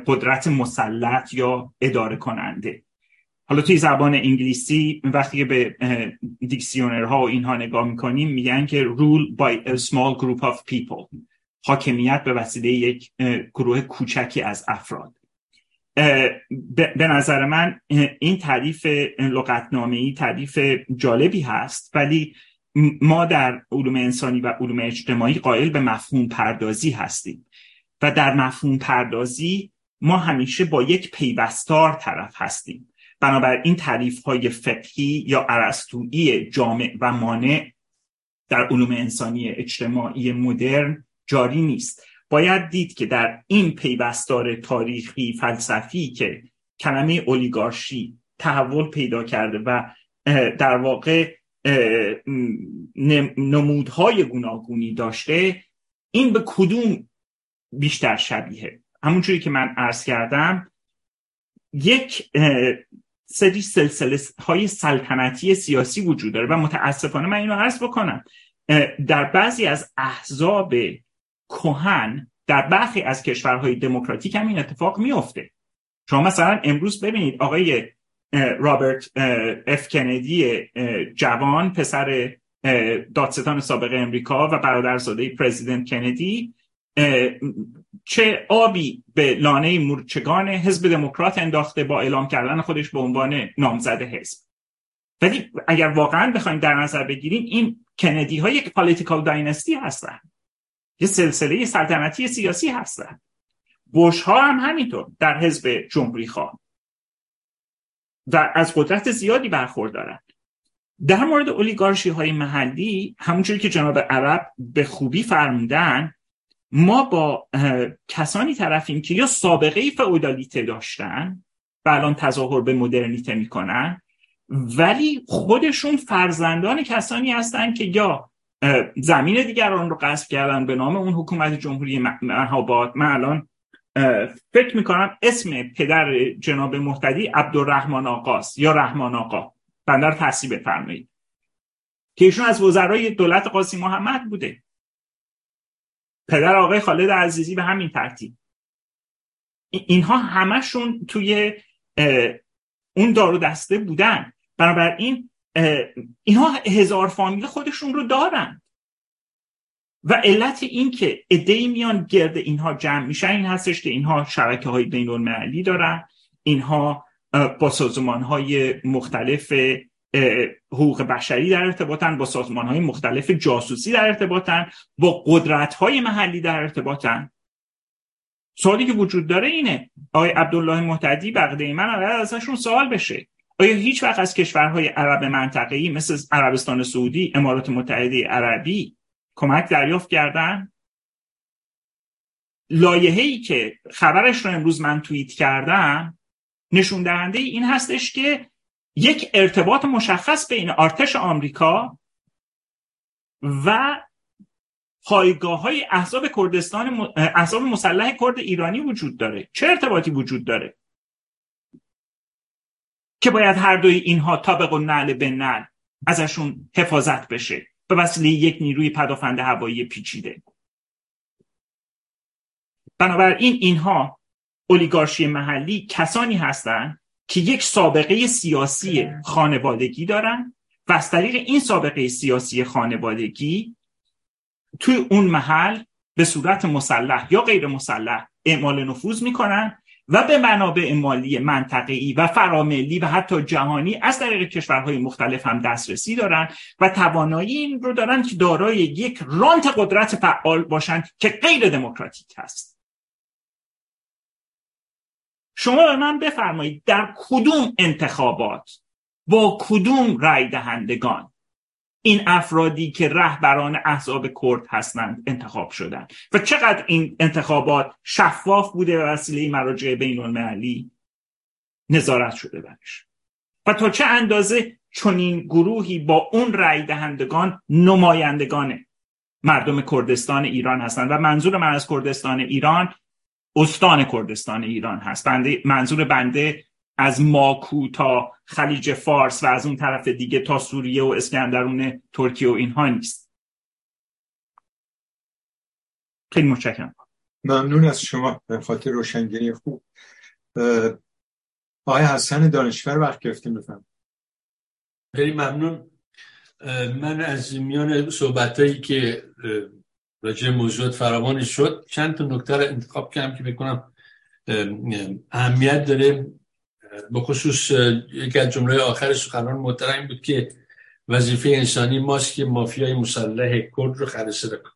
قدرت مسلط یا اداره کننده. حالا توی زبان انگلیسی وقتی به دیکسیونرها و اینها نگاه می‌کنیم میگن که rule by a small group of people. حاکمیت به وسیله یک گروه کوچکی از افراد. به نظر من این تعریف لغتنامه ای تعریف جالبی هست ولی ما در علوم انسانی و علوم اجتماعی قائل به مفهوم پردازی هستیم و در مفهوم پردازی ما همیشه با یک پیوستار طرف هستیم. بنابراین تعریف های فقهی یا عرستویی جامع و مانع در علوم انسانی اجتماعی مدرن جاری نیست. باید دید که در این پیوستار تاریخی فلسفی که کلمه اولیگارشی تحول پیدا کرده و در واقع نمودهای گوناگونی داشته این به کدوم بیشتر شبیه؟ همونجوری که من عرض کردم یک سری سلسله های سلطنتی سیاسی وجود داره و متاسفانه من اینو عرض بکنم. در بعضی از احزاب کهن در برخی از کشورهای دموکراتیک هم این اتفاق میفته شما مثلا امروز ببینید آقای رابرت اف کندی جوان پسر دادستان سابق امریکا و برادرزاده پرزیدنت کندی. چه آبی به لانه مورچگان حزب دموکرات انداخته با اعلام کردن خودش به عنوان نامزد حزب. ولی اگر واقعا بخوایم در نظر بگیریم این کندی ها یک پالیتیکال داینستی هستن. یه سلسله سلطنتی سیاسی هستن. بوش ها هم همینطور در حزب جمهوری خواه و از قدرت زیادی برخوردارن در مورد اولیگارشی های محلی همونجوری که جناب عرب به خوبی فرمودن ما با کسانی طرفیم که یا سابقه فئودالیته داشتن و الان تظاهر به مدرنیته می‌کنن ولی خودشون فرزندان کسانی هستند که یا زمین دیگران رو غصب کردن به نام اون حکومت جمهوری مهاباد. من الان فکر می‌کنم اسم پدر جناب محتدی عبدالرحمن آقاست یا رحمان آقا. بندر تحصیب بفرمایید. که ایشون از وزرای دولت قاسم محمد بوده. پدر آقای خالد عزیزی به همین ترتیب. اینها همشون توی اون دارو دسته بودن. بنابراین اینها هزار فامیل خودشون رو دارن. و علت این که ادهی میان گرد اینها جمع میشن این هستش که اینها شبکه های بین المللی دارن. اینها با سازمان های مختلف حقوق بشری در ارتباطن با سازمان های مختلف جاسوسی در ارتباطن با قدرت های محلی در ارتباطن. سوالی که وجود داره اینه آقای عبدالله محتدی بقیده من ازشون سوال بشه. آیا هیچ وقت از کشورهای عرب منطقه‌ای مثل عربستان سعودی امارات متحده عربی کمک دریافت کردن. لایحه‌ای که خبرش رو امروز من توییت کردم نشون دهنده این هستش که یک ارتباط مشخص بین ارتش آمریکا و پایگاه های احزاب کردستان احزاب مسلح کرد ایرانی وجود داره. چه ارتباطی وجود داره؟ که باید هر دوی اینها طابق و نعل به نعل ازشون حفاظت بشه. به وسیله یک نیروی پدافند هوایی پیچیده. بنابراین اینها اولیگارشی محلی کسانی هستند که یک سابقه سیاسی خانوادگی دارن و از طریق این سابقه سیاسی خانوادگی توی اون محل به صورت مسلح یا غیر مسلح اعمال نفوذ می‌کنن و به منابع مالی منطقه‌ای و فراملی و حتی جهانی از طریق کشورهای مختلف هم دسترسی دارن و توانایی این رو دارن که دارای یک رانت قدرت فعال باشند که غیر دموکراتیک هست. شما به من بفرمایید در کدوم انتخابات با کدوم رای دهندگان این افرادی که رهبران احزاب کرد هستند انتخاب شدند. و چقدر این انتخابات شفاف بوده و وسیله مراجع بین المللی نظارت شده برش. و تا چه اندازه چنین گروهی با اون رای دهندگان نمایندگان مردم کردستان ایران هستند. و منظور من از کردستان ایران استان کردستان ایران هست. بنده منظور بنده از ماکو تا خلیج فارس و از اون طرف دیگه تا سوریه و اسکندرون ترکیه و اینها نیست. خیلی متشکرم. ممنون از شما. به خاطر روشنگری خوب. آقای حسن دانشور وقت گرفتیم بفهم خیلی ممنون. من از میان صحبت هایی که راجع موضوعات فراوانی شد چند تا نکته رو انتخاب کردم که بکنم اهمیت داره. به خصوص یکی از جمله آخر سخنان محترم بود که وظیفه انسانی ماست که مافیای مسلح کرد رو خرسه کن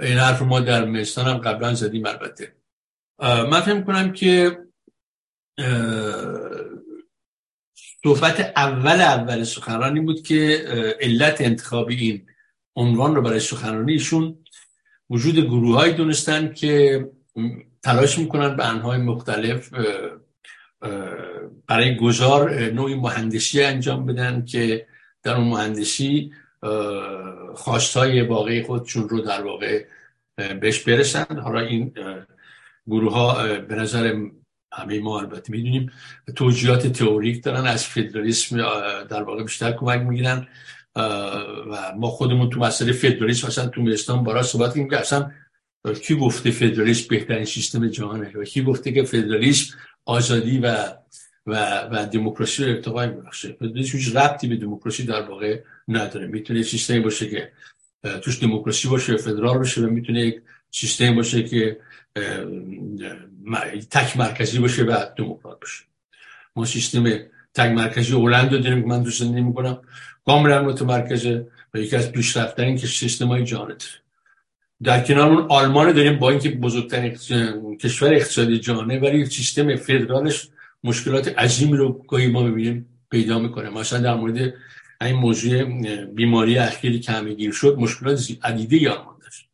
این حرف ما در مستان هم قبلا زدیم البته. من فهم کنم که صحبت اول اول سخنرانی بود که علت انتخاب این عنوان رو برای سخنرانی ایشون وجود گروه دونستن که تلاش می‌کنن به انهای مختلف برای گذار نوعی مهندسی انجام بدن که در اون مهندسی خواستای واقعی خودشون رو در واقع بهش برسند حالا این گروه ها به نظر همه ما البته می‌دونیم توجیهات تئوریک دارن از فدرالیسم در واقع بیشتر کمک می‌گیرن. و ما خودمون تو مسئله فدرالیسم مثلا تو میرستان بارا صحبت کنیم که اصلا کی گفته فدرالیسم بهترین سیستم جهانه؟ و کی گفته که فدرالیسم آزادی و و و دموکراسی رو ارتقا میبخشه هیچ ربطی به دموکراسی در واقع نداره. می‌تونه سیستمی باشه که توش دموکراسی باشه فدرال باشه و می‌تونه یک سیستمی باشه که تک مرکزی باشه و دموکرات باشه. ما سیستم تک مرکزی هلند رو داریم که من دوست نمی‌کنم کاملا متمرکزه و یکی از پیشرفتترین که سیستم های جهانه در کنار اون آلمان داریم با اینکه بزرگترین کشور اقتصادی جهانه ولی سیستم فدرالش مشکلات عظیمی رو گاهی ما ببینیم پیدا می‌کنه. مثلا در مورد این موضوع بیماری اخیری که همه گیر شد مشکلات عدیده آلمان داشت.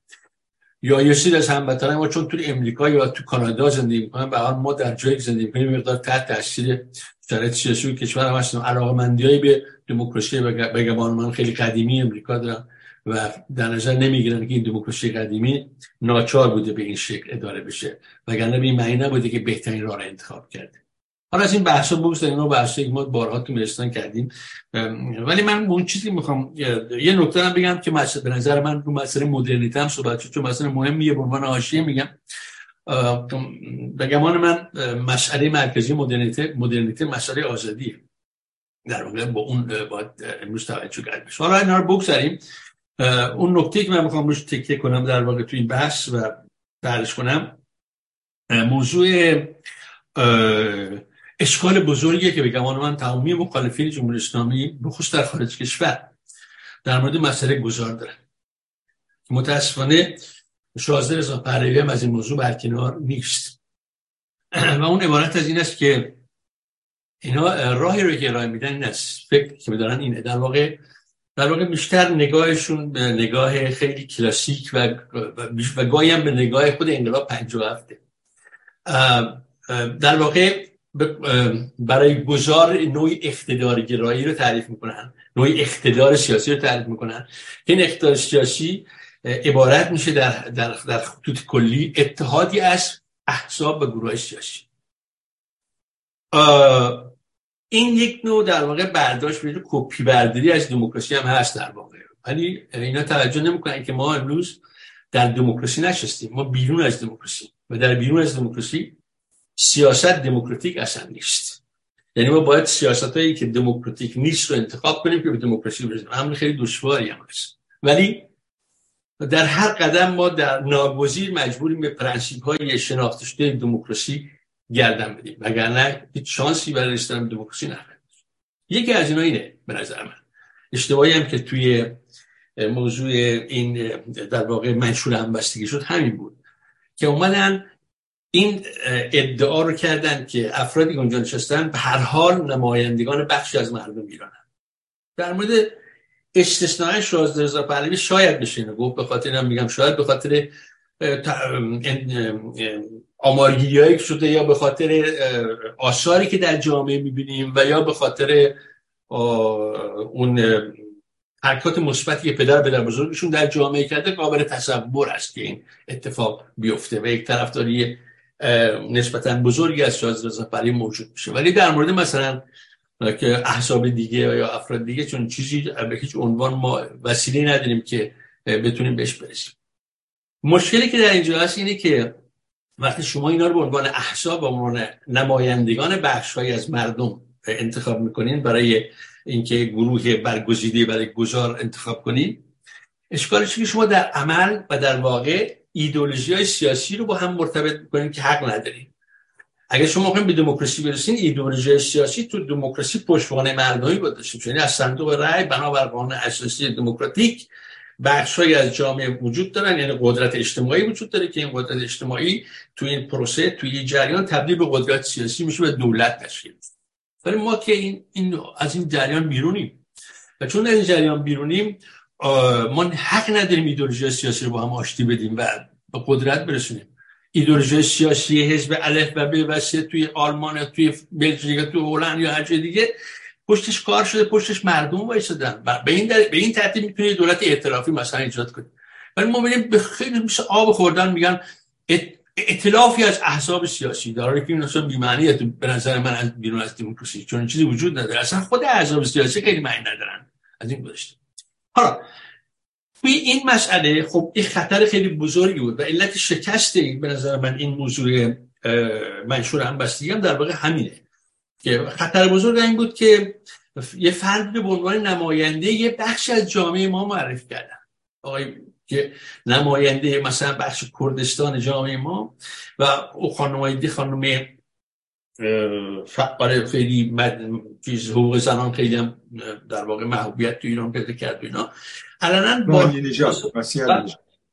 یا یه سری از هموطنان ما چون تو امریکا یا تو کانادا زندگی می‌کنن به ما در جایی زندگی می‌کنیم مقدار تحت تاثیر شرایط سیاسی کشور هم هستیم. علاقه به دموکراسی بگمان من خیلی قدیمی امریکا دارم و در نظر نمی‌گیرن که این دموکراسی قدیمی ناچار بوده به این شکل اداره بشه. وگرنه به این معنی نبوده که بهترین راه را انتخاب کرده حالا از این بحثا بگذاریم ما بحثا ما بارها تو مستان کردیم. ولی من اون چیزی می‌خوام یه نکته هم بگم که مسئله به نظر من رو مسئله مدرنیته هم صحبت شد چون مسئله مهمیه به عنوان حاشیه میگم. بگمان من مسئله مرکزی مدرنیته مدرنیته مسئله آزادیه. در واقع با اون باید امروز توجه کرد بشه. حالا اینا رو بگذاریم. اون نکته که من می‌خوام روش تکیه کنم در واقع تو این بحث و درش کنم موضوع اشکال بزرگیه که به گمان من تمامی مخالفین جمهوری اسلامی بخصوص در خارج کشور در مورد مسئله گذار دارن. متاسفانه شازده رضا پهلوی از این موضوع برکنار نیست. [CLEARS THROAT] و اون عبارت از این است که اینا راهی رو که ارائه میدن این است. فکر که میدارن اینه در واقع در واقع بیشتر نگاهشون به نگاه خیلی کلاسیک و و گاهی به نگاه خود انقلاب 57 در واقع برای گذار نوعی اقتدار گرایی رو تعریف می‌کنن نوعی اقتدار سیاسی رو تعریف می‌کنن. این اقتدار سیاسی عبارت میشه در, در, در خطوط کلی اتحادی از احزاب و گروه سیاسی. این یک نوع در واقع برداشت میشه کپی برداری از دموکراسی هم هست در واقع. ولی اینا توجه نمی‌کنن که ما امروز در دموکراسی نشستیم. ما بیرون از دموکراسی. و در بیرون از دموکراسی سیاست دموکراتیک اصلا نیست. یعنی ما باید سیاست هایی که دموکراتیک نیست رو انتخاب کنیم که به دموکراسی برسیم. همین خیلی دشواری هم هست. ولی در هر قدم ما در ناگزیر مجبوریم به پرنسیپ های شناخته شده دموکراسی گردن بدیم. وگرنه هیچ شانسی برای رسیدن دموکراسی نخواهیم یکی از اینا اینه به نظر من. اشتباهی هم که توی موضوع این در واقع منشور همبستگی شد همین بود که اومدن این ادعا رو کردن که افرادی که اونجا نشستن به هر حال نمایندگان بخشی از مردم ایرانن. در مورد استثناء شازده رضا پهلوی شاید بشه گفت به خاطر اینم میگم شاید به خاطر آمارگیری شده یا به خاطر آثاری که در جامعه می‌بینیم و یا به خاطر اون حرکات مثبتی که پدر پدر بزرگشون در جامعه کرده قابل تصور است که این اتفاق بیفته و یک طرفداری نسبتا بزرگی از شازده رضا موجود میشه. ولی در مورد مثلا که احساب دیگه یا افراد دیگه چون چیزی به هیچ عنوان ما وسیله نداریم که بتونیم بهش برسیم. مشکلی که در اینجا هست اینه که وقتی شما اینا رو به عنوان احساب و عنوان نمایندگان بخشهایی از مردم انتخاب می‌کنین برای اینکه گروه برگزیده برای گذار انتخاب کنین اشکالش که شما در عمل و در واقع ایدولوژی های سیاسی رو با هم مرتبط می‌کنین که حق ندارین. اگر شما می‌خواین به دموکراسی برسین ایدئولوژی سیاسی تو دموکراسی پشتوانه مردمی بود داشته از صندوق رأی بنابر قانون اساسی دموکراتیک بخشهایی از جامعه وجود دارن یعنی قدرت اجتماعی وجود داره که این قدرت اجتماعی تو این پروسه تو این جریان تبدیل به قدرت سیاسی میشه به دولت تشکیل ولی ما که این, این از این جریان بیرونیم. و چون در این جریان بیرونیم ما حق نداریم ایدئولوژی سیاسی رو با هم آشتی بدیم و به قدرت برسونیم. ایدولوژی سیاسی حزب الف و ب و توی آلمان توی بلژیک توی هلند یا هر جای دیگه پشتش کار شده پشتش مردم وایسادن. به این در... به این ترتیب می‌تونی دولت ائتلافی مثلا ایجاد کنی. ولی ما ببینیم به خیلی میشه آب خوردن میگن ائتلافی از احزاب سیاسی. داره که این اصلا بی‌معنیه. به نظر من از بیرون از دموکراسی چون چیزی وجود نداره. اصلا خود احزاب سیاسی خیلی معنی ندارن. از این گذشته. حالا توی این مسئله خب این خطر خیلی بزرگی بود و علت شکست به نظر من این موضوع منشور همبستگی هم در واقع همینه. که خطر بزرگ این بود که یه فرد به عنوان نماینده یه بخش از جامعه ما معرفی کردن. آقای که نماینده مثلا بخش کردستان جامعه ما و او خانمایدی خانم فقر خیلی چیز حقوق زنان خیلی هم در واقع محبوبیت تو ایران پیدا کرد اینا. علنا با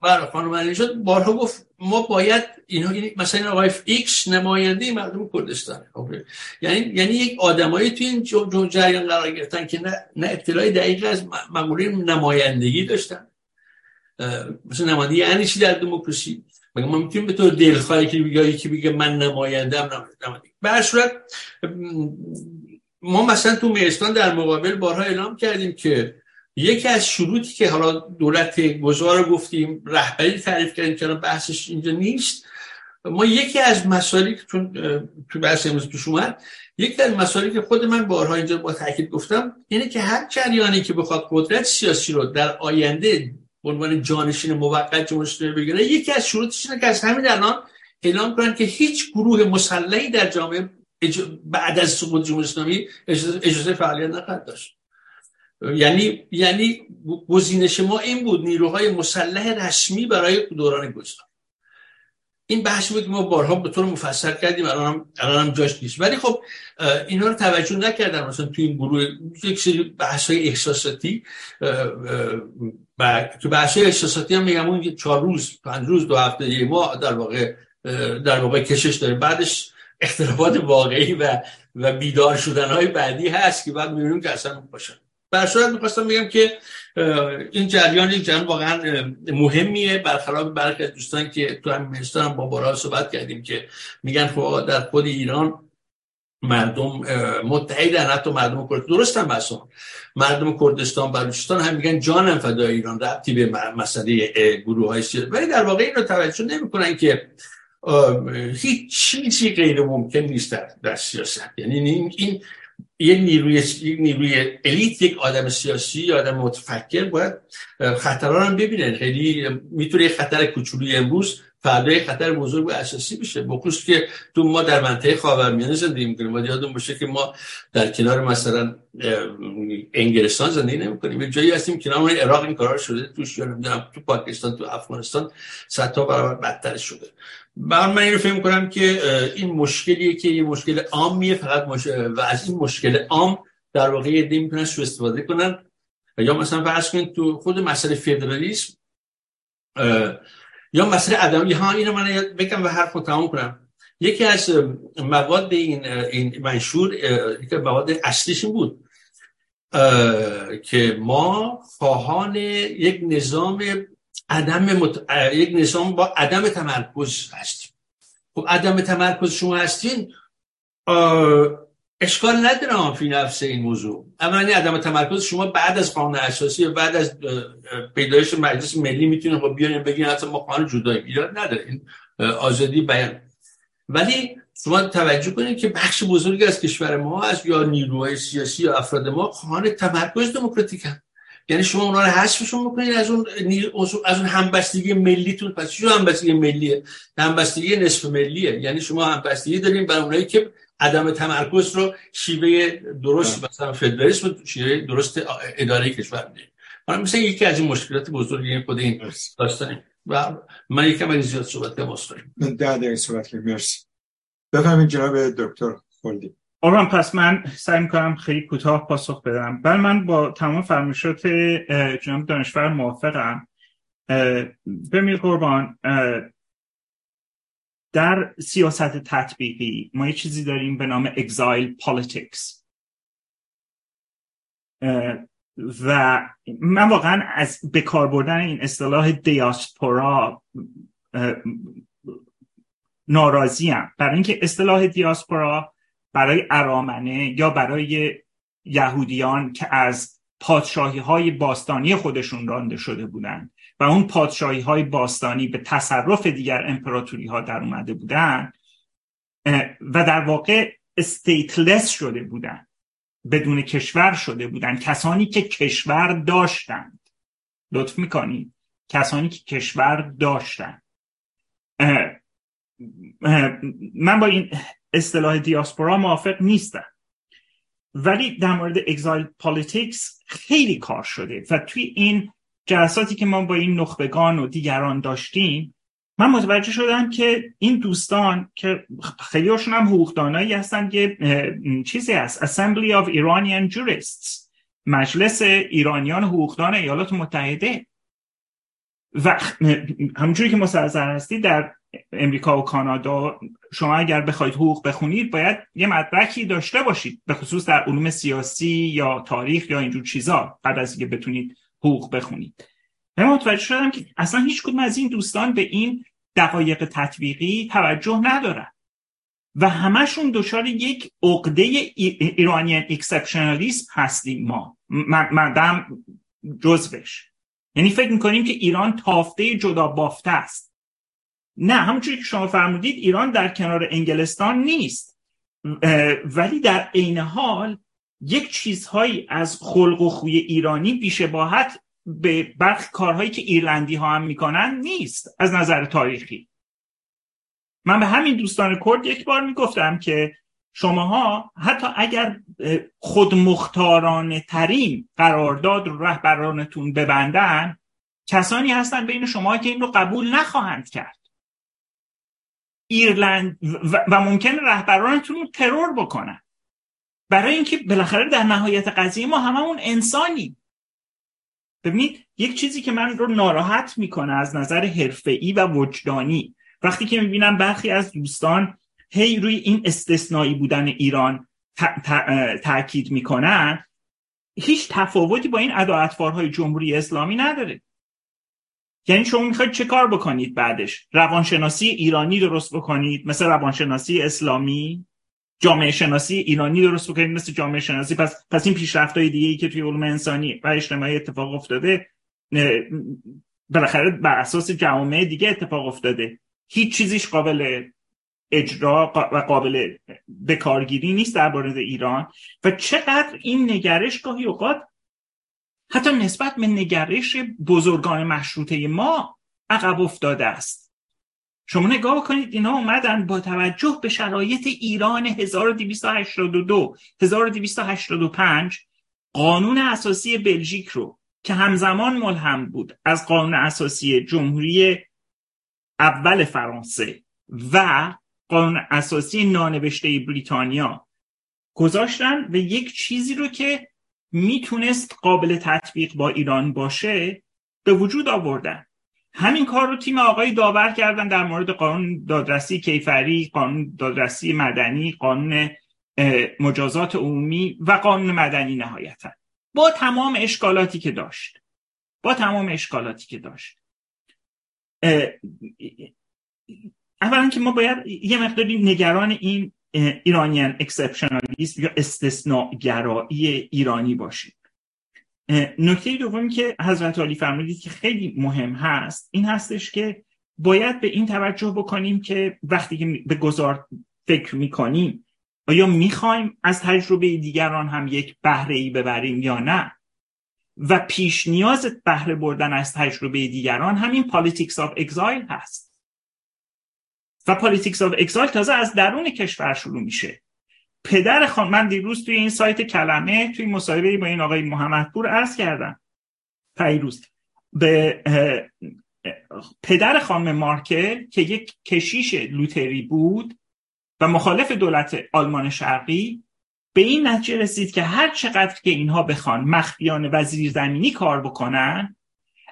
برای خانم نژاد بارها گفت ما باید اینا یعنی مثلا این آقای ایکس نماینده مردم کردستان. خب، یعنی یعنی یک آدمایی تو این جریان قرار گرفتن که نه نه اطلاعی دقیق از مقوله نمایندگی داشتن. مثلا نمایندگی یعنی چی در دموکراسی؟ مگه ما می‌تونیم به طور دلخواهی که بگه که بگه من نماینده ام به هر صورت ما مثلا تو میستان در مقابل بارها اعلام کردیم که یکی از شروطی که حالا دولت گذار گفتیم رهبری تعریف کردیم که بحثش اینجا نیست. ما یکی از مسائلی که چون تو بحث امروز پیش اومد یکی از مسائلی که خود من بارها اینجا با تاکید گفتم اینه که هر جریانی که بخواد قدرت سیاسی رو در آینده به عنوان جانشین موقت جمهوری اسلامی بگیره یکی از شروطش اینه که از همین الان اعلام کنن که هیچ گروه مسلحی در جامعه بعد از سقوط جمهوری اسلامی اجازه فعالیت نخواهد داشت. یعنی یعنی گزینش ما این بود نیروهای مسلح رسمی برای دوران گذار این بحث بود که ما بارها به طور مفصل کردیم الان هم جاش نیست. ولی خب اینا رو توجه نکردن. مثلا توی این گروه یک سری بحث های احساساتی و تو بحث های احساساتی هم میگم اون چهار روز پنج روز دو هفته یه ما در واقع در واقع کشش داریم بعدش اختلافات واقعی و و بیدار شدن های بعدی هست که بعد می‌بینیم که اصلا باشن بر صورت می‌خواستم بگم که این جریان یک جریان واقعا مهمیه. برخلاف برخی دوستان که تو هم با بارها صحبت کردیم که میگن خب در خود ایران مردم متحدن حتی مردم کردستان درست هم مردم کردستان بلوچستان هم میگن جانم فدای ایران ربطی به مسئله گروه های سیاسی ولی در واقع این رو توجه نمی‌کنن که هیچ چیزی غیر ممکن نیست در, در سیاست. یعنی این, این یک نیروی یک نیروی الیت یک آدم سیاسی یا آدم متفکر باید خطرها رو ببینن خیلی می‌تونه خطر کوچولی امروز فردا خطر بزرگ و اساسی بشه. بخصوص که تو ما در منطقه خاورمیانه زندگی می‌کنیم باید یادون باشه که ما در کنار مثلا انگلستان زندگی نمی‌کنیم. یه جایی هستیم کنار عراق این کارا شده. توش یا تو پاکستان تو افغانستان صد تا برابر بدتر شده. بر من این رو فکر کنم که این مشکلیه که یه مشکل عامیه فقط و از این مشکل عام در واقع یه می‌تونن سو استفاده کنن. یا مثلا فرض کنید تو خود مسئله فدرالیسم یا مسئله ادمی ها اینو من بگم و حرف تمام کنم. یکی از مواد این این منشور یکی مواد اصلیش بود که ما خواهان یک نظام عدم مت... یک نظام با عدم تمرکز هستیم. خب عدم تمرکز شما هستین اشکال نداره فی نفس این موضوع. اولا عدم تمرکز شما بعد از قانون اساسی و بعد از پیدایش مجلس ملی می‌تونید خب بیان بگین حتی ما قانون جدایی ایراد نداره. این آزادی بیان. ولی شما توجه کنید که بخش بزرگی از کشور ما از یا نیروهای سیاسی یا افراد ما خواهان تمرکز دموکراتیک یعنی شما اونا رو حذفشون می‌کنید از اون از اون همبستگی ملیتون. پس چه همبستگی ملیه؟ همبستگی نصف ملیه. یعنی شما همبستگی داریم برای اونایی که عدم تمرکز رو شیوه درست مثلا فدرالیسم شیوه درست اداره کشور میده من مثلا یکی از این مشکلات بزرگی خود این داستانه و من یکم از زیاد صحبت کنم من ده دقیقه صحبت کنم مرسی. بفرمایید جناب دکتر خلدی آرام پس من سعی می‌کنم خیلی کوتاه پاسخ بدم. بل من با تمام فرمایشات جناب دانشور موافقم. ببینید قربان در سیاست تطبیقی ما یه چیزی داریم به نام exile politics و من واقعا از بکار بردن این اصطلاح دیاسپورا ناراضیم. برای اینکه اصطلاح دیاسپورا برای ارامنه یا برای یهودیان که از پادشاهی های باستانی خودشون رانده شده بودند و اون پادشاهی های باستانی به تصرف دیگر امپراتوری ها در اومده بودن و در واقع stateless شده بودن بدون کشور شده بودن کسانی که کشور داشتند. لطف می‌کنید؟ کسانی که کشور داشتند. من با این اصطلاح دیاسپورا موافق نیستم ولی در مورد exile politics خیلی کار شده و توی این جلساتی که ما با این نخبگان و دیگران داشتیم من متوجه شدم که این دوستان که خیلی هاشون هم حقوقدانایی هستن که چیزی هست Assembly of Iranian Jurists مجلس ایرانیان حقوقدان ایالات متحده. و همونجوری که مسلزر هستی در امریکا و کانادا شما اگر بخواید حقوق بخونید باید یه مدرکی داشته باشید به خصوص در علوم سیاسی یا تاریخ یا اینجور چیزا بعد از اینکه بتونید حقوق بخونید. من متوجه شدم که اصلا هیچ کدوم از این دوستان به این دقایق تطبیقی توجه ندارن. و همشون دچار یک عقده ایرانیان اکسپشنالیسم هستیم ما. من جزوش. یعنی فکر می‌کنیم که ایران تافته جدا بافته است. نه همونجوری که شما فرمودید ایران در کنار انگلستان نیست. ولی در عین حال یک چیزهایی از خلق و خوی ایرانی بیشباهت به برخی کارهایی که ایرلندی ها هم می‌کنن نیست از نظر تاریخی. من به همین دوستان کرد یک بار می‌گفتم که شماها حتی اگر خودمختارانه ترین قرارداد رو رهبرانتون ببندن کسانی هستن بین شما که این رو قبول نخواهند کرد. ایرلند و, و ممکن رهبرانتون رو ترور بکنن. برای اینکه بالاخره در نهایت قضیه ما هممون انسانی ببینید یک چیزی که من رو ناراحت می‌کنه از نظر حرفه‌ای و وجدانی وقتی که می‌بینم برخی از دوستان هی روی این استثنایی بودن ایران تاکید می‌کنن هیچ تفاوتی با این اداعتوارهای جمهوری اسلامی نداره. یعنی شما می‌خواید چه کار بکنید بعدش؟ روانشناسی ایرانی درست بکنید؟ مثل روانشناسی اسلامی؟ جامعه شناسی ایرانی درست بکنید مثل جامعه شناسی؟ پس پس این پیشرفت های دیگه ای که توی علوم انسانی و اجتماعی اتفاق افتاده بالاخره بر اساس جامعه دیگه اتفاق افتاده. هیچ چیزیش قابل اجرا و قابل بکارگیری نیست در ایران. و چقدر این نگرش گاهی اوقات حتی نسبت به نگرش بزرگان مشروطه ما عقب افتاده است. شما نگاه بکنید اینا اومدن با توجه به شرایط ایران 1282 1285 قانون اساسی بلژیک رو که همزمان ملهم بود از قانون اساسی جمهوری اول فرانسه و قانون اساسی نانوشته بریتانیا گذاشتن و یک چیزی رو که می‌تونست قابل تطبیق با ایران باشه به وجود آوردن. همین کار رو تیم آقای داور کردن در مورد قانون دادرسی کیفری قانون دادرسی مدنی قانون مجازات عمومی و قانون مدنی نهایتا. با تمام اشکالاتی که داشت. با تمام اشکالاتی که داشت. اولا که ما باید یه مقداری نگران این ایرانیان اکسپشنالیسم یا استثناء ایرانی باشیم. نکته دومی که حضرتعالی فرمودید که خیلی مهم هست این هستش که باید به این توجه بکنیم که وقتی که به گذار فکر می‌کنیم آیا می‌خوایم از تجربه دیگران هم یک بهره ای ببریم یا نه؟ و پیش نیاز بهره بردن از تجربه دیگران همین politics of exile هست. و politics of exile تازه از درون کشور شروع میشه. پدر خان من دیروز توی این سایت کلمه توی مصاحبه با این آقای محمدپور عرض کردم. پیروز. به پدر خانم مارکل که یک کشیش لوتری بود و مخالف دولت آلمان شرقی به این نتیجه رسید که هر چقدر که اینها بخوان مخفیان وزیر زمینی کار بکنن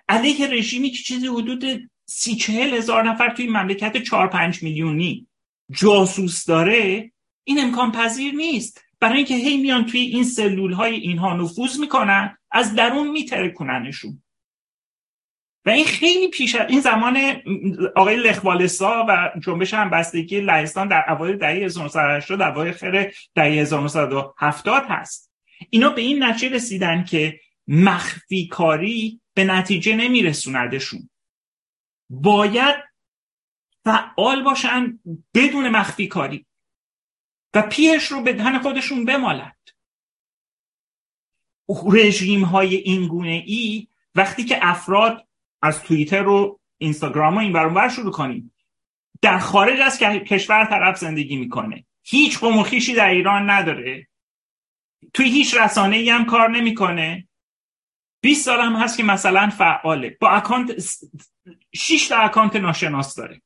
علیه رژیمی که چیزی حدود سی چهل هزار نفر توی مملکت چهار پنج میلیونی. جاسوس داره؟ این امکان پذیر نیست. برای اینکه هی میان توی این سلول های اینها نفوذ می‌کنن از درون میترکوننشون. و این خیلی پیش این زمان آقای لخوالسا و جنبش همبستگی لهستان در اوایل دهه 1980 در اواخر دهه 1970 هست. اینا به این نتیجه رسیدن که مخفی کاری به نتیجه نمیرسوندشون. باید فعال باشن بدون مخفی کاری. و پیش رو به دهن خودشون بمالند رژیم های این گونه ای وقتی که افراد از توییتر و اینستاگرام و این برون شروع کنیم در خارج از کشور طرف زندگی می‌کنه. هیچ قوم در ایران نداره. توی هیچ رسانه ای هم کار نمی‌کنه. 20 سال هم هست که مثلا فعاله. با اکانت 6 تا اکانت ناشناس داره.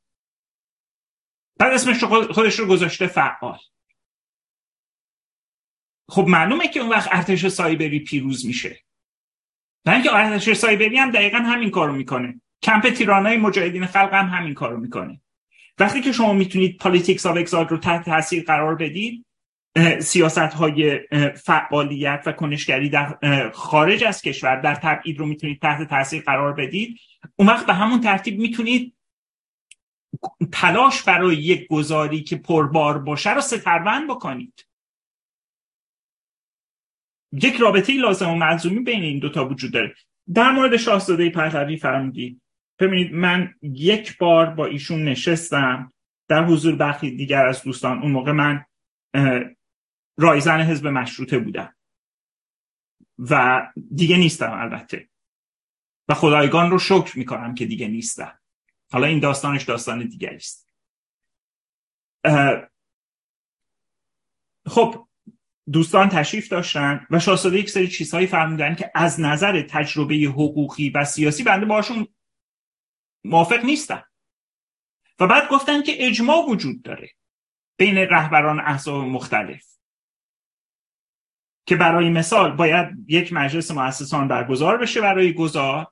بعد اسمش خودش رو گذاشته فعال. خب معلومه که اون وقت ارتش سایبری پیروز میشه. و اینکه ارتش سایبری هم دقیقا همین کارو می‌کنه. کمپ تیرانای مجاهدین خلق هم همین کارو می‌کنه. وقتی که شما می‌تونید politics of exile رو تحت تاثیر قرار بدید سیاست های فعالیت و کنشگری در خارج از کشور در تبعید رو می‌تونید تحت تاثیر قرار بدید. اون وقت به همون ترتیب می‌تونید تلاش برای یک گذاری که پربار باشه رو ستربند بکنید. یک رابطه لازم و ملزومی بین این دوتا وجود داره. در مورد شاهزاده پهلوی فرمودید. ببینید من یک بار با ایشون نشستم. در حضور برخی دیگر از دوستان. اون موقع من رایزن حزب مشروطه بودم و دیگه نیستم البته. و خدایگان رو شکر می‌کنم که دیگه نیستم حالا این داستانش داستان دیگری است. خب دوستان تشریف داشتن و شاهزاده یک سری چیزهایی فرمودن که از نظر تجربه حقوقی و سیاسی بنده باشون موافق نیستم و بعد گفتن که اجماع وجود داره بین رهبران احزاب مختلف. که برای مثال باید یک مجلس مؤسسان برگزار بشه برای گذار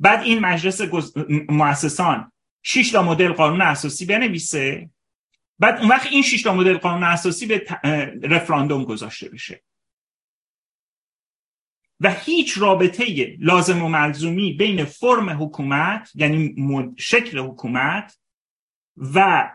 بعد این مجلس گز... مؤسسان شش تا مدل قانون اساسی بنویسه. بعد اون وقت این شش تا مدل قانون اساسی به رفراندوم گذاشته بشه. و هیچ رابطه لازم و ملزومی بین فرم حکومت یعنی شکل حکومت و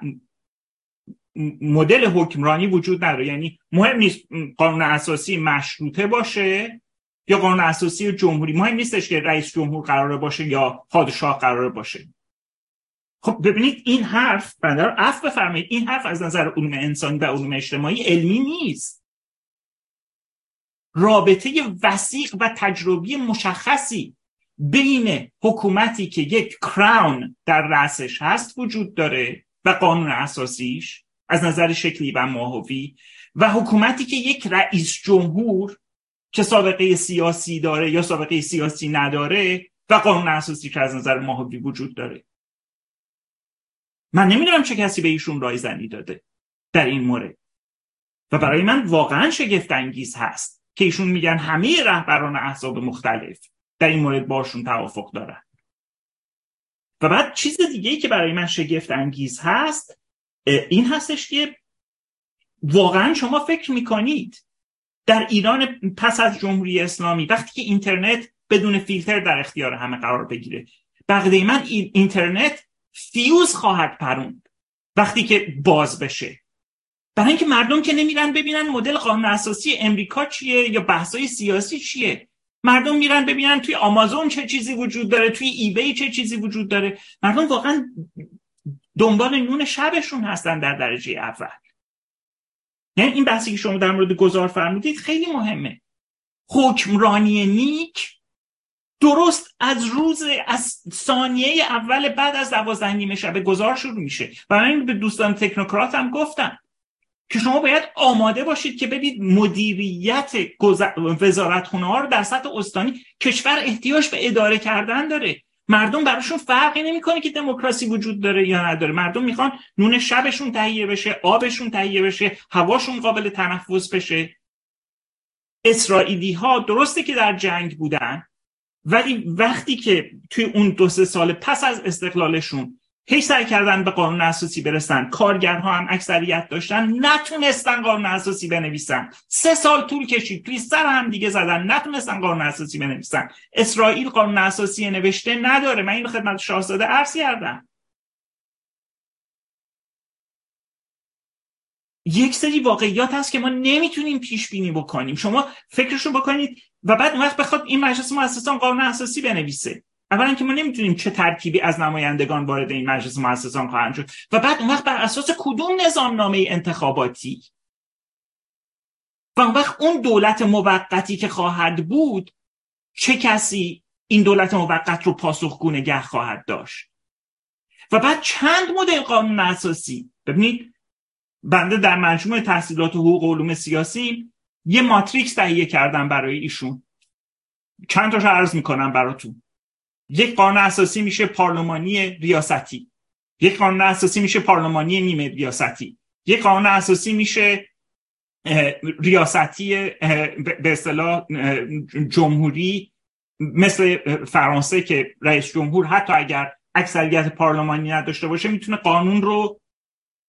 مدل حکمرانی وجود نداره. یعنی مهم نیست قانون اساسی مشروطه باشه یا قانون اساسی جمهوری. مهم نیستش که رئیس جمهور قراره باشه یا پادشاه قراره باشه. خب ببینید این حرف بندر اف بفرمایید. این حرف از نظر علوم انسانی و علوم اجتماعی علمی نیست. رابطه وسیق و تجربی مشخصی بین حکومتی که یک کراون در رأسش هست وجود داره و قانون اساسیش. از نظر شکلی و ماهوی و حکومتی که یک رئیس جمهور که سابقه سیاسی داره یا سابقه سیاسی نداره و قانون اساسی که از نظر ماهوی وجود داره. من نمی‌دونم چه کسی به ایشون رایزنی داده در این مورد. و برای من واقعا شگفت انگیز هست که ایشون میگن همه رهبران احزاب مختلف در این مورد باشون توافق دارن. و بعد چیز دیگه ای که برای من شگفت انگیز هست این هستش که واقعا شما فکر می‌کنید در ایران پس از جمهوری اسلامی وقتی که اینترنت بدون فیلتر در اختیار همه قرار بگیره بقیده من اینترنت فیوز خواهد پروند وقتی که باز بشه. برای اینکه مردم که نمیرن ببینن مدل قانون اساسی امریکا چیه یا بحثای سیاسی چیه مردم میرن ببینن توی آمازون چه چیزی وجود داره توی ایبی چه چیزی وجود داره. مردم واقعا دنبال نون شبشون هستن در درجه اول. یعنی این بحثی که شما در مورد گذار فرمودید خیلی مهمه. حکمرانی نیک درست از روز از ثانیه اول بعد از دوازده نیمه شب گذار شروع میشه. و من به دوستان تکنوکرات هم گفتم که شما باید آماده باشید که ببینید مدیریت وزارت ها رو در سطح استانی کشور احتیاج به اداره کردن داره. مردم براشون فرقی نمی‌کنه که دموکراسی وجود داره یا نداره. مردم می‌خوان نون شبشون تهیه بشه آبشون تهیه بشه هواشون قابل تنفس بشه. اسرائیلی ها درسته که در جنگ بودن ولی وقتی که توی اون دو سه سال پس از استقلالشون هی سعی کردن به قانون اساسی برسن. کارگرها هم اکثریت داشتن. نتونستن قانون اساسی بنویسن. سه سال طول کشید. توی سر هم دیگه زدن. نتونستن قانون اساسی بنویسن. اسرائیل قانون اساسی نوشته نداره. من این خدمت شاهزاده عرض کردم. یک سری واقعیات هست که ما نمی‌تونیم پیش بینی بکنیم. شما فکرشو بکنید و بعد وقت بخواد این مجلس مؤسسان قانون اساسی بنویسه. اولا که ما نمی‌تونیم چه ترکیبی از نمایندگان وارد این مجلس مؤسسان خواهند شد و بعد اون وقت بر اساس کدوم نظام نامه انتخاباتی؟ و اون وقت اون دولت موقتی که خواهد بود چه کسی این دولت موقت رو پاسخگو نگه خواهد داشت؟ و بعد چند مدل قانون اساسی؟ ببینید بنده در مجموع تحصیلات حقوق و علوم سیاسی یه ماتریکس تهیه کردم برای ایشون. چند تاشو عرض می‌کنم براتون. یک قانون اساسی میشه پارلمانی ریاستی. یک قانون اساسی میشه پارلمانی نیمه ریاستی. یک قانون اساسی میشه ریاستی به اصطلاح جمهوری مثل فرانسه که رئیس جمهور حتی اگر اکثریت پارلمانی نداشته باشه می‌تونه قانون رو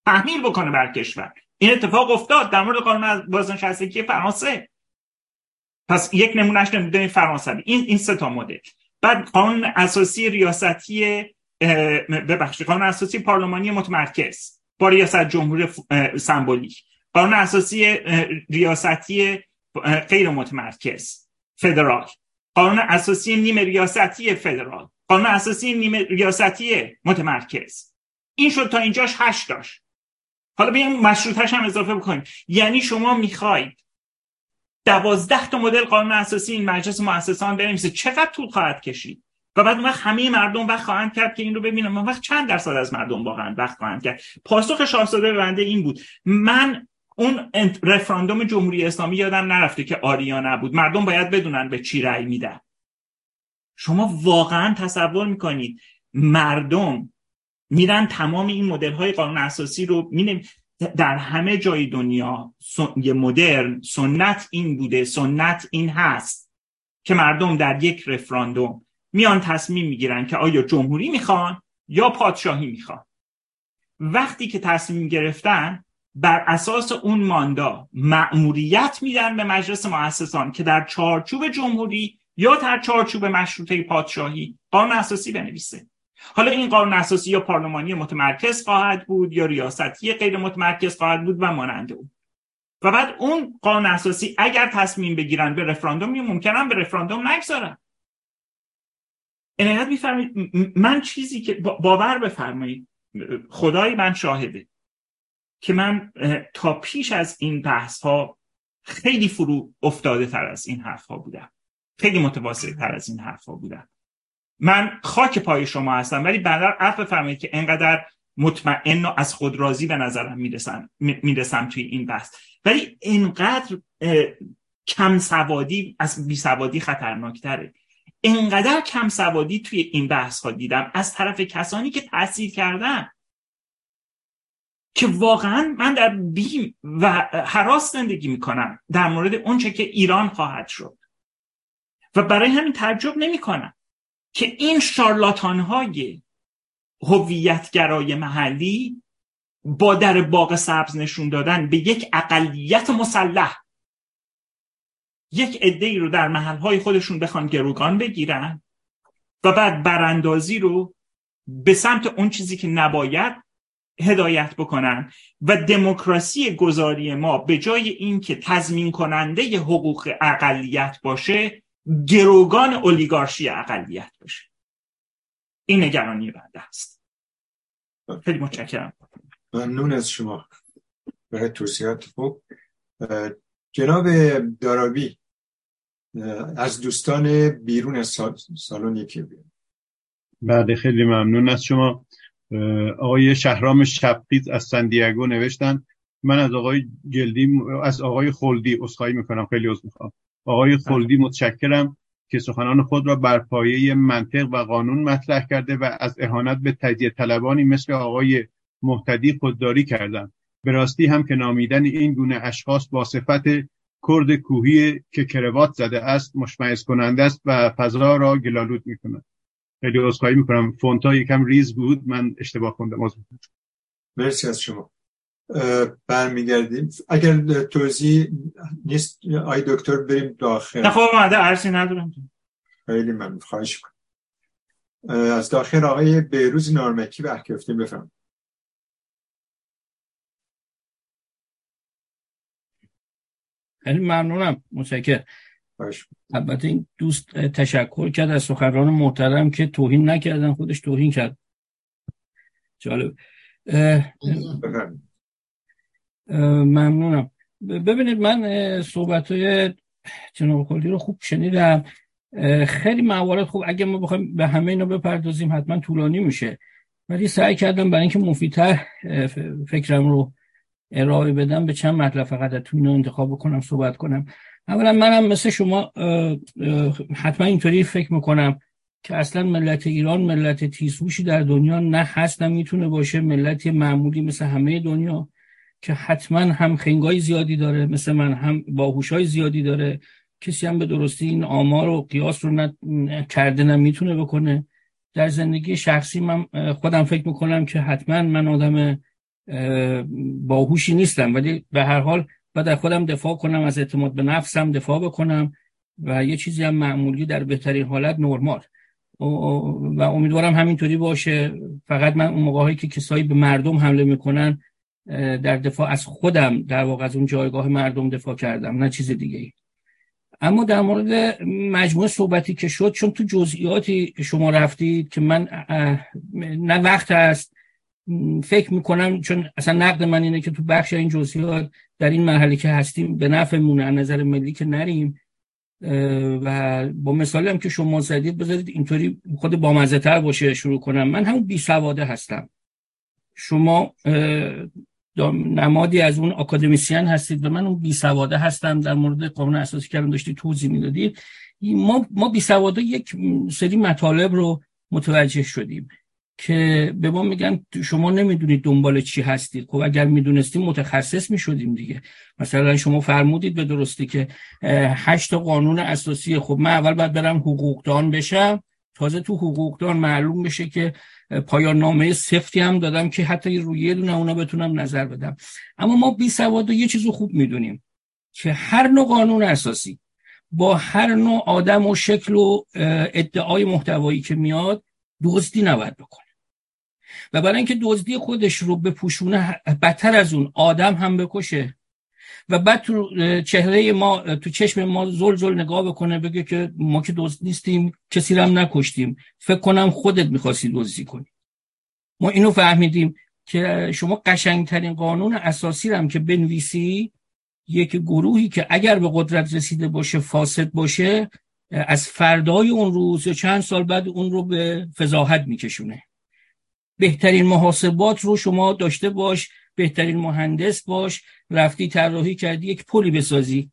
تحمیل بکنه بر کشور. این اتفاق افتاد در مورد قانون بازنشستگی فرانسه. پس یک نمونهش نموده فرانسوی. این این سه تا مدل. بعد قانون اساسی ریاستی ببخشید قانون اساسی پارلمانی متمرکز با ریاست جمهور سمبولیک. قانون اساسی ریاستی غیر متمرکز فدرال. قانون اساسی نیمه ریاستی فدرال. قانون اساسی نیمه ریاستی متمرکز. این شد تا اینجاش هشت داشت حالا بیایم مشروطش هم اضافه بکنیم. یعنی شما می‌خواید دوازده تا مدل قانون اساسی این مجلس مؤسسان بنویسه. چقدر طول خواهد کشید؟ و بعد اون وقت همه مردم وقت خواهند کرد که این رو ببینم اون وقت چند درصد از مردم واقعا وقت خواهند کرد؟ پاسخ شاهزاده بنده این بود. من اون رفراندوم جمهوری اسلامی یادم نرفته که آریا نبود. مردم باید بدونن به چی رأی میدن. شما واقعا تصور می‌کنید مردم میرن تمام این مدل های قانون اساسی رو می در همه جای دنیا یه مدرن سنت این بوده سنت این هست که مردم در یک رفراندوم میان تصمیم می‌گیرن که آیا جمهوری می‌خوان یا پادشاهی می‌خوان. وقتی که تصمیم گرفتن بر اساس اون ماندا مأموریت میدن به مجلس مؤسسان که در چارچوب جمهوری یا در چارچوب مشروطه پادشاهی قانون اساسی بنویسه. حالا این قانون اساسی یا پارلمانی متمرکز خواهد بود یا ریاستی غیر متمرکز خواهد بود و مانند اون. و بعد اون قانون اساسی اگر تصمیم بگیرن به رفراندوم ممکنن به رفراندوم نگذارن. عنایت میفرمایید من چیزی که باور بفرمایید خدای من شاهده که من تا پیش از این بحث ها خیلی فرو افتاده تر از این حرف ها بودم. خیلی متواضع تر از این حرف ها بودم. من خاک پای شما هستم ولی بعدا عرف بفرمایید که انقدر مطمئن و از خود راضی به نظرم می‌رسم می‌رسم توی این بحث. ولی اینقدر کم سوادی از بی سوادی خطرناکتره. اینقدر کم سوادی توی این بحث ها دیدم از طرف کسانی که تاثیر کردن که واقعا من در بیم و حراس زندگی می‌کنم در مورد اونچه که ایران خواهد شد. و برای همین تعجب نمی‌کنم. که این شارلاتان های هویتگرای محلی با در باغ سبز نشون دادن به یک اقلیت مسلح یک عده رو در محلهای خودشون بخوان گروگان بگیرن و بعد براندازی رو به سمت اون چیزی که نباید هدایت بکنن و دموکراسی گذاری ما به جای اینکه تضمین کننده حقوق اقلیت باشه گروگان اولیگارشی اقلیت باشه. این نگرانی بنده است. خیلی متشکرم. ممنون از شما. برای توصیحات خوب. جناب دارابی از دوستان بیرون از سالن یکی بیرون بعد خیلی ممنون از شما. آقای شهرام شبقیز از سندیاگو نوشتن. من از آقای جلدی از آقای خلدی اصخایی می‌کنم. خیلی از می‌خوام. آقای خلدی متشکرم که سخنان خود را بر پایه منطق و قانون مطرح کرده و از اهانت به تجزیه طلبانی مثل آقای محتدی خودداری کردند. به راستی هم که نامیدن این گونه اشخاص با صفت کرد کوهی که کروات زده است مشمعز کننده است و فضا را گلالود می‌کنه خیلی عذرخواهی می‌کنم. فونتا یکم ریز بود. من اشتباه خوندم. مرسی از شما. برمیگردیم. اگر توضیح نیست آی دکتر بریم داخل نه خب اومده. عرضی ندارم. خیلی من خواهش کنم از داخل آقای بیروز نارمکی برکفتیم بفهم خیلی ممنونم. متشکر البته این دوست تشکر کرد از سخنران محترم که توهین نکردن خودش توهین کرد. جالب. ممنونم. ببینید من صحبت های جناب کلی رو خوب شنیدم. خیلی موارد خوب. اگه ما بخوایم به همه اینا بپردازیم حتما طولانی میشه. ولی سعی کردم برای اینکه مفیدتر فکرم رو ارائه بدم به چند مطلب فقط تو اینو انتخاب بکنم صحبت کنم. اولا منم مثل شما حتما اینطوری فکر می‌کنم که اصلا ملت ایران ملت تیزهوشی در دنیا نه هست نه می‌تونه باشه. ملت معمولی مثل همه دنیا. که حتما هم خنگای زیادی داره مثل من هم باهوشای زیادی داره. کسی هم به درستی این آمار و قیاس رو نه کرده نه می‌تونه بکنه. در زندگی شخصی من خودم فکر می‌کنم که حتما من آدم باهوشی نیستم. ولی به هر حال و در خودم دفاع کنم از اعتماد به نفسم دفاع بکنم و یه چیزی هم معمولی در بهترین حالت نرمال. و امیدوارم همینطوری باشه. فقط من اون موقعی که کسایی به مردم حمله می‌کنن در دفاع از خودم در واقع از اون جایگاه مردم دفاع کردم نه چیز دیگه ای اما در مورد مجموعه صحبتی که شد چون تو جزئیاتی شما رفتید که من نه وقت است فکر می‌کنم چون اصلا نقد من اینه که تو بخش این جزئیات در این مرحله که هستیم به نفع مونه نظر ملی که نریم. و با مثالی هم که شما زدید بذارید اینطوری خود بامزه تر باشه شروع کنم. من همون بی سواده هستم. شما نمادی از اون اکادمیسیان هستید و من اون بی سواده هستم در مورد قانون اساسی که داشتید توضیح می‌دادید ما ما بی سواده یک سری مطالب رو متوجه شدیم که به ما میگن شما نمی‌دونید دنبال چی هستید. خب اگر می‌دونستیم متخصص می‌شدیم دیگه. مثلا شما فرمودید به درستی که هشت قانون اساسی خب من اول باید برم حقوقدان بشم. تازه تو حقوقدان معلوم بشه که پایان نامه سفتی هم دادم که حتی روی یه دونه اونا بتونم نظر بدم. اما ما بی سواد و یه چیزو خوب می‌دونیم که هر نوع قانون اساسی با هر نوع آدم و شکل و ادعای محتوایی که میاد دزدی نباید بکنه. و برای اینکه دزدی خودش رو به پوشونه بدتر از اون آدم هم بکشه و بعد تو چهره ما تو چشم ما زل زل نگاه بکنه بگه که ما که دوست نیستیم کسی هم نکشتیم. فکر کنم خودت می‌خواستی دزدی کنی. ما اینو فهمیدیم که شما قشنگترین قانون اساسی هم که بنویسی یک گروهی که اگر به قدرت رسیده باشه فاسد باشه از فردای اون روز یا چند سال بعد اون رو به فضاحت میکشونه. بهترین محاسبات رو شما داشته باش. بهترین مهندس باش رفتی طراحی کردی یک پلی بسازی.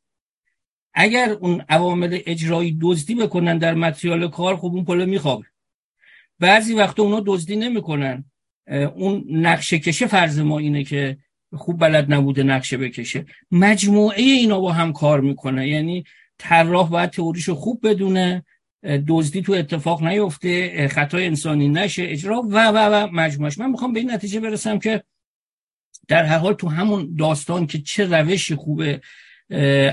اگر اون عوامل اجرایی دزدی بکنن در متریال کار خب اون پل میخوابه. بعضی وقت اونا دزدی نمی‌کنن. اون نقشه کشه فرض ما اینه که خوب بلد نبوده نقشه بکشه. مجموعه اینا با هم کار می‌کنه. یعنی طراح باید تئوریشو خوب بدونه. دزدی تو اتفاق نیفته خطای انسانی نشه اجرا و و و مجموعش. من می‌خوام به این نتیجه برسم که در هر حال تو همون داستان که چه روشی خوبه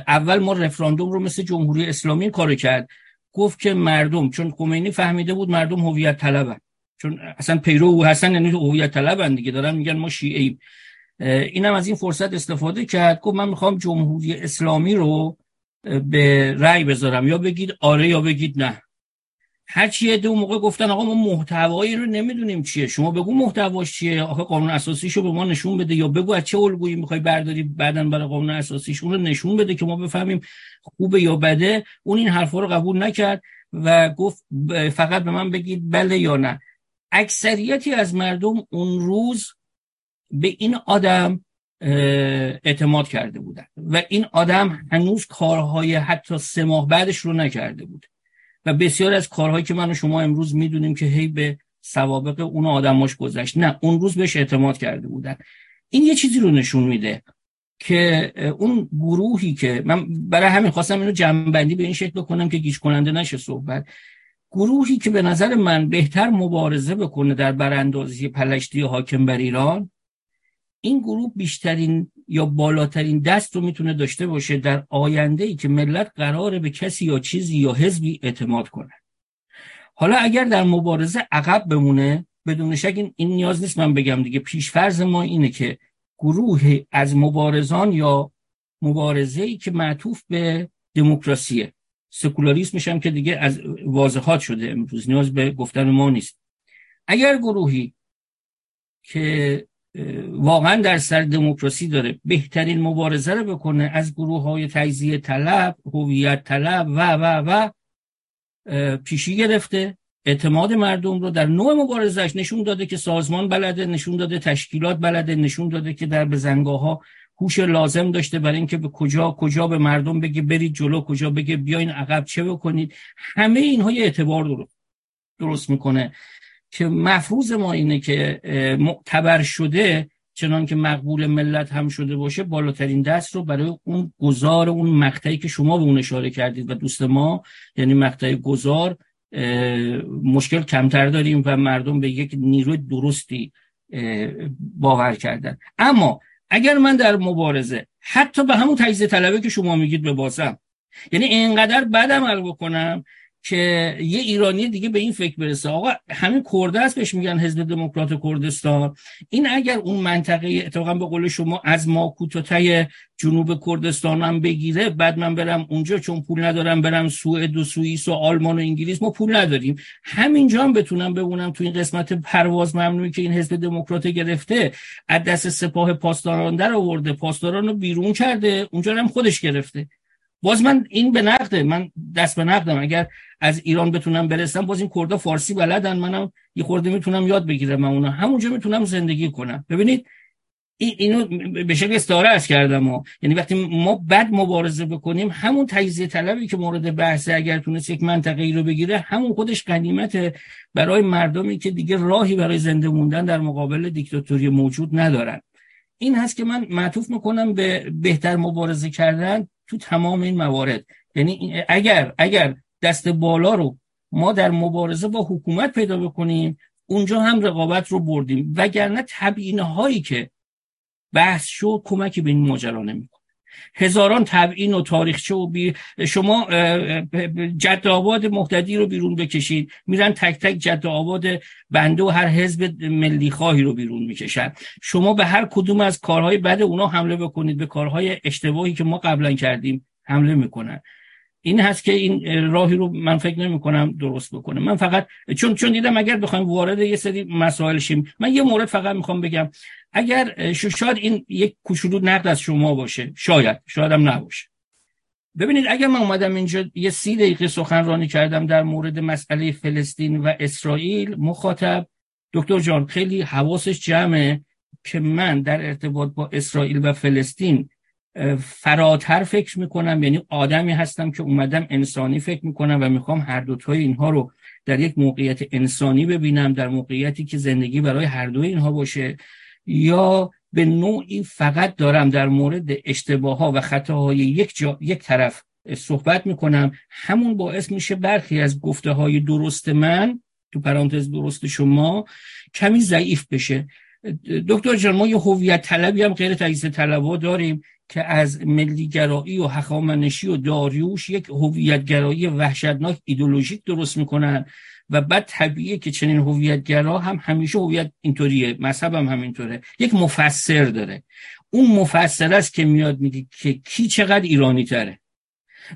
اول ما رفراندوم رو مثل جمهوری اسلامی کار کرد. گفت که مردم چون خمینی فهمیده بود مردم هویت طلبن. چون اصلا پیرو او هستن یعنی هویت طلبن دیگه دارن میگن ما شیعه اینم از این فرصت استفاده کرد. گفت من می‌خوام جمهوری اسلامی رو به رأی بذارم. یا بگید آره یا بگید نه. هر چیه دو موقع گفتن آقا ما محتوایی رو نمی‌دونیم چیه. شما بگو محتواش چیه. آخه قانون اساسیشو به ما نشون بده یا بگو از چه الگویی می‌خوای برداری بعدا برای قانون اساسیش. اون رو نشون بده که ما بفهمیم خوبه یا بده. اون این حرفا رو قبول نکرد و گفت فقط به من بگید بله یا نه. اکثریتی از مردم اون روز به این آدم اعتماد کرده بودن و این آدم هنوز کارهای حتی سه ماه بعدش رو نکرده بود. و بسیار از کارهایی که من و شما امروز می‌دونیم که هی به سوابق اون آدماش گذشت. نه اون روز بهش اعتماد کرده بودن. این یه چیزی رو نشون میده که اون گروهی که من برای همین خواستم اینو جمعبندی به این شکل بکنم که گیج کننده نشه صحبت. گروهی که به نظر من بهتر مبارزه بکنه در براندازی پلشتی حاکم بر ایران این گروه بیشترین یا بالاترین دست رو می‌تونه داشته باشه در آینده ای که ملت قراره به کسی یا چیزی یا حزبی اعتماد کنه. حالا اگر در مبارزه عقب بمونه بدون شک این, این نیاز نیست من بگم دیگه. پیشفرض ما اینه که گروه از مبارزان یا مبارزه ای که معطوف به دموکراسیه. سکولاریسمش هم که دیگه از واضحات شده امروز. نیاز به گفتن ما نیست. اگر گروهی که واقعا در سر دموکراسی داره. بهترین مبارزه رو بکنه از گروه های تجزیه طلب هویت طلب و و و پیشی گرفته. اعتماد مردم رو در نوع مبارزش نشون داده که سازمان بلده نشون داده تشکیلات بلده نشون داده که در بزنگاه ها هوش لازم داشته برای اینکه به کجا کجا به مردم بگه برید جلو کجا بگه بیاین عقب چه بکنید. همه اینها یه اعتبار درست درست می‌کنه. که مفروض ما اینه که معتبر شده چنان که مقبول ملت هم شده باشه بالاترین دست رو برای اون گذار اون مقطعی که شما به اون اشاره کردید و دوست ما یعنی مقطع گذار مشکل کمتر داریم و مردم به یک نیروی درستی باور کردن. اما اگر من در مبارزه حتی به همون تجزیه طلبه که شما میگید به بازم یعنی اینقدر بد عمل بکنم که یه ایرانی دیگه به این فکر برسه. آقا همین کرده است بهش میگن حزب دموکرات کردستان. این اگر اون منطقه اتفاقا به قول شما از ما کوتاه جنوب کردستان هم بگیره بعد من برم اونجا چون پول ندارم برم سوئد و سوئیس و آلمان و انگلیس ما پول نداریم. همینجا هم بتونم ببونم تو این قسمت پرواز ممنوعی که این حزب دموکرات گرفته از دست سپاه پاسداران در آورده پاسداران رو بیرون کرده اونجا هم خودش گرفته. باز من این به نقده من دست به نقدم اگر از ایران بتونم برسم باز این کردا فارسی بلدن. منم یه خورده می‌تونم یاد بگیرم من اونا. همونجا می‌تونم زندگی کنم. ببینید این اینو به شکل استعاره از کردم و یعنی وقتی ما بد مبارزه بکنیم همون تجزیه طلبی که مورد بحثه اگر تونست یک منطقه ای رو بگیره همون خودش قنیمت برای مردمی که دیگه راهی برای زنده موندن در مقابل دیکتاتوری موجود ندارن. این هست که من معطوف می‌کنم به بهتر مبارزه کردن تو تمام این موارد. یعنی اگر اگر دست بالا رو ما در مبارزه با حکومت پیدا بکنیم اونجا هم رقابت رو بردیم. وگرنه تبیینه هایی که بحث شد کمکی به این ماجرا نمی‌کنه. هزاران تبعین و تاریخچه و بی شما جد آباد رو بیرون بکشید. میرن تک تک جد آباد بنده و هر حزب ملی خواهی رو بیرون می‌کشن. شما به هر کدوم از کارهای بد اونا حمله بکنید. به کارهای اشتباهی که ما قبلا کردیم حمله می‌کنن. این هست که این راهی رو من فکر نمی کنم درست بکنه. من فقط چون چون دیدم اگر بخوایم وارد یه سری مسائل شیم من یه مورد فقط می‌خوام بگم. اگر شاید این یک کوچولو نقد از شما باشه. شاید. شاید هم نباشه. ببینید اگر من اومدم اینجا یه سی دقیقه سخنرانی کردم در مورد مسئله فلسطین و اسرائیل مخاطب دکتر جان خیلی حواسش جمعه که من در ارتباط با اسرائیل و فلسطین فراتر فکر می‌کنم. یعنی آدمی هستم که اومدم انسانی فکر می‌کنم و می‌خوام هر دوتای اینها رو در یک موقعیت انسانی ببینم در موقعیتی که زندگی برای هر دوی اینها باشه. یا به نوعی فقط دارم در مورد اشتباه ها و خطاهای یک, جا، یک طرف صحبت می‌کنم همون باعث میشه برخی از گفته های درست من تو پرانتز درست شما کمی ضعیف بشه. دکتر جان ما یه هویت طلبی هم غیر تجزیه طلبا داریم که از ملیگرایی و حخامنشی و داریوش یک هویتگرایی وحشتناک ایدولوژیک درست می‌کنن. و بعد طبیعیه که چنین هویتگرا هم همیشه هویت اینطوریه مذهب هم همینطوره. یک مفسر داره. اون مفسر است که میاد میگه که کی چقدر ایرانی تره.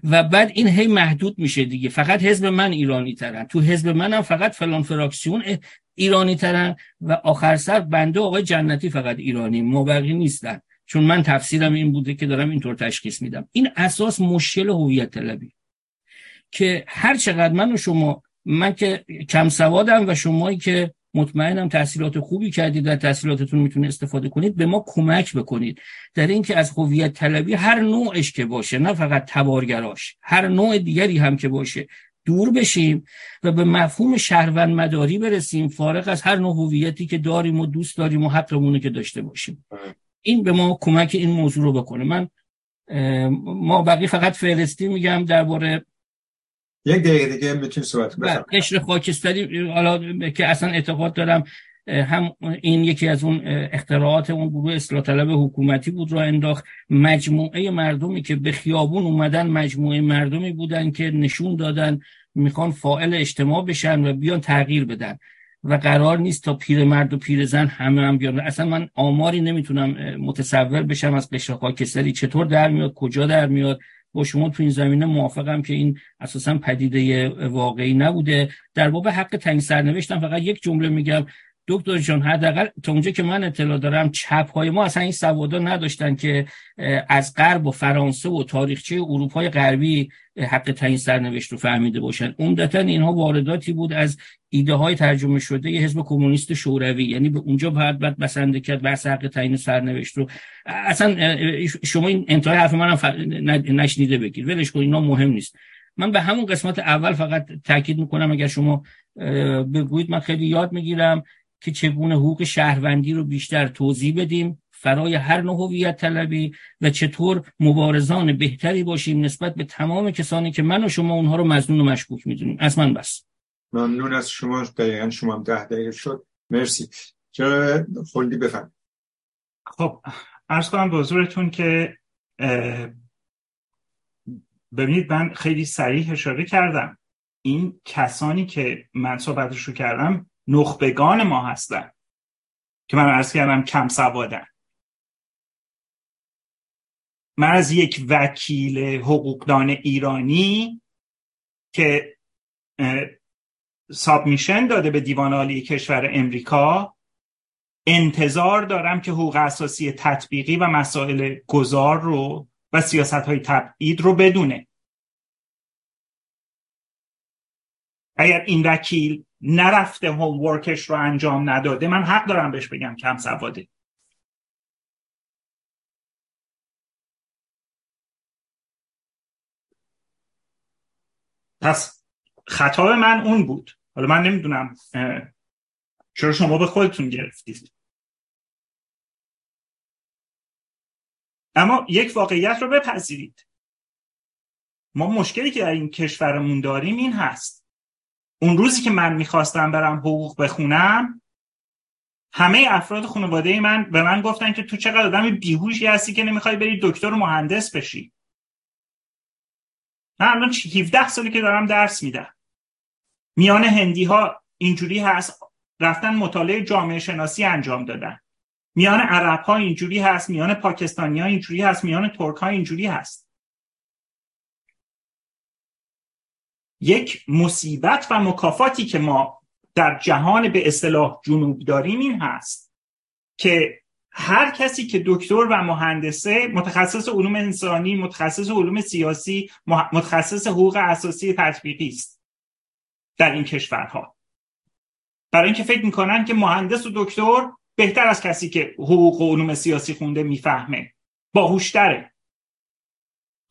و بعد این هی محدود میشه دیگه. فقط حزب من ایرانی ترن. تو حزب منم فقط فلان فراکسیون ایرانی ترن و آخر سر بنده آقای جنتی فقط ایرانی مبقی نیستن. چون من تفسیرم این بوده که دارم اینطور تشخیص میدم. این اساس مشکل هویت طلبی. که هر چقدر من و شما من که کم سوادم و شمایی که مطمئنم تحصیلات خوبی کردید در تحصیلاتتون می‌تونه استفاده کنید به ما کمک بکنید. در اینکه از هویت طلبی هر نوعش که باشه نه فقط تبارگراش هر نوع دیگری هم که باشه دور بشیم و به مفهوم شهروند مداری برسیم. فارغ از هر نوع هویتی که داریم و دوست داریم و حقمونه که داشته باشیم. این به ما کمک این موضوع رو بکنه. من ما بقیه فقط فلسطین میگم درباره یک دقیقه دیگه می‌تونی صحبت بله، قشر خاکستری حالا که اصلا اعتقاد دارم هم این یکی از اون اختراعات اون گروه اصلاح طلب حکومتی بود را انداخت. مجموعه مردمی که به خیابون اومدن مجموعه مردمی بودن که نشون دادن می‌خوان فائل اجتماع بشن و بیان تغییر بدن. و قرار نیست تا پیرمرد و پیرزن همه هم بیان. اصلا من آماری نمی‌تونم متصور بشم از قشر خاکستری چطور در میاد کجا در میاد. با شما تو این زمینه موافقم که این اساسا پدیده واقعی نبوده. در باب حق تنگ سرنوشتم فقط یک جمله میگم. دکتر جان حداقل تا اونجا که من اطلاع دارم چپ های ما اصلا این سوادا نداشتن که از غرب و فرانسه و تاریخچه اروپای غربی حق تعیین سرنوشت رو فهمیده باشن. عمدتا اینها وارداتی بود از ایده های ترجمه شده ی حزب کمونیست شوروی. یعنی به اونجا باید بعد بسنده کرد بحث حق تعیین سرنوشت رو. اصلا شما این انتهای حرف منم نشنیده بگیر ولش کن اینا مهم نیست. من به همون قسمت اول فقط تاکید می‌کنم اگر شما بگویید من خیلی یاد می‌گیرم. که چگونه حقوق شهروندی رو بیشتر توضیح بدیم فرای هر نوع هویت طلبی و چطور مبارزان بهتری باشیم نسبت به تمام کسانی که من و شما اونها رو مزنون و مشکوک می‌دونیم. از من بس. ممنون از شما. دقیقا شما هم ده دقیقه شد. مرسی. چرا خلدی بفهم. خب ارز کنم به حضورتون که ببینید من خیلی سریع اشاره کردم. این کسانی که من صحبتش رو کردم نخبگان ما هستن که من ارز کردم کم سوادن. من از یک وکیل حقوقدان ایرانی که سابمیشن داده به دیوان عالی کشور امریکا انتظار دارم که حقوق اساسی تطبیقی و مسائل گذار رو و سیاست های تبعید رو بدونه. اگر این وکیل نرفته هوم ورکش رو انجام نداده. من حق دارم بهش بگم کم سواده. پس خطا من اون بود. حالا من نمی‌دونم چرا شما به خودتون گرفتید. اما یک واقعیت رو بپذیرید. ما مشکلی که در این کشورمون داریم این هست. اون روزی که من می‌خواستم برم حقوق بخونم همه افراد خانواده من به من گفتن که تو چقدر آدم بیهوشی هستی که نمی‌خوای بری دکتر و مهندس بشی. من الان 17 سالی که دارم درس میدم. میان هندی ها اینجوری هست رفتن مطالعه جامعه شناسی انجام دادن. میان عرب ها اینجوری هست میان پاکستانی ها اینجوری هست میان ترک ها اینجوری هست. یک مصیبت و مکافاتی که ما در جهان به اصطلاح جنوب داریم این هست که هر کسی که دکتر و مهندسه متخصص علوم انسانی متخصص علوم سیاسی متخصص حقوق اساسی تطبیقی است در این کشورها. برای اینکه فکر می‌کنن که مهندس و دکتر بهتر از کسی که حقوق و علوم سیاسی خونده می‌فهمه. باهوشتره.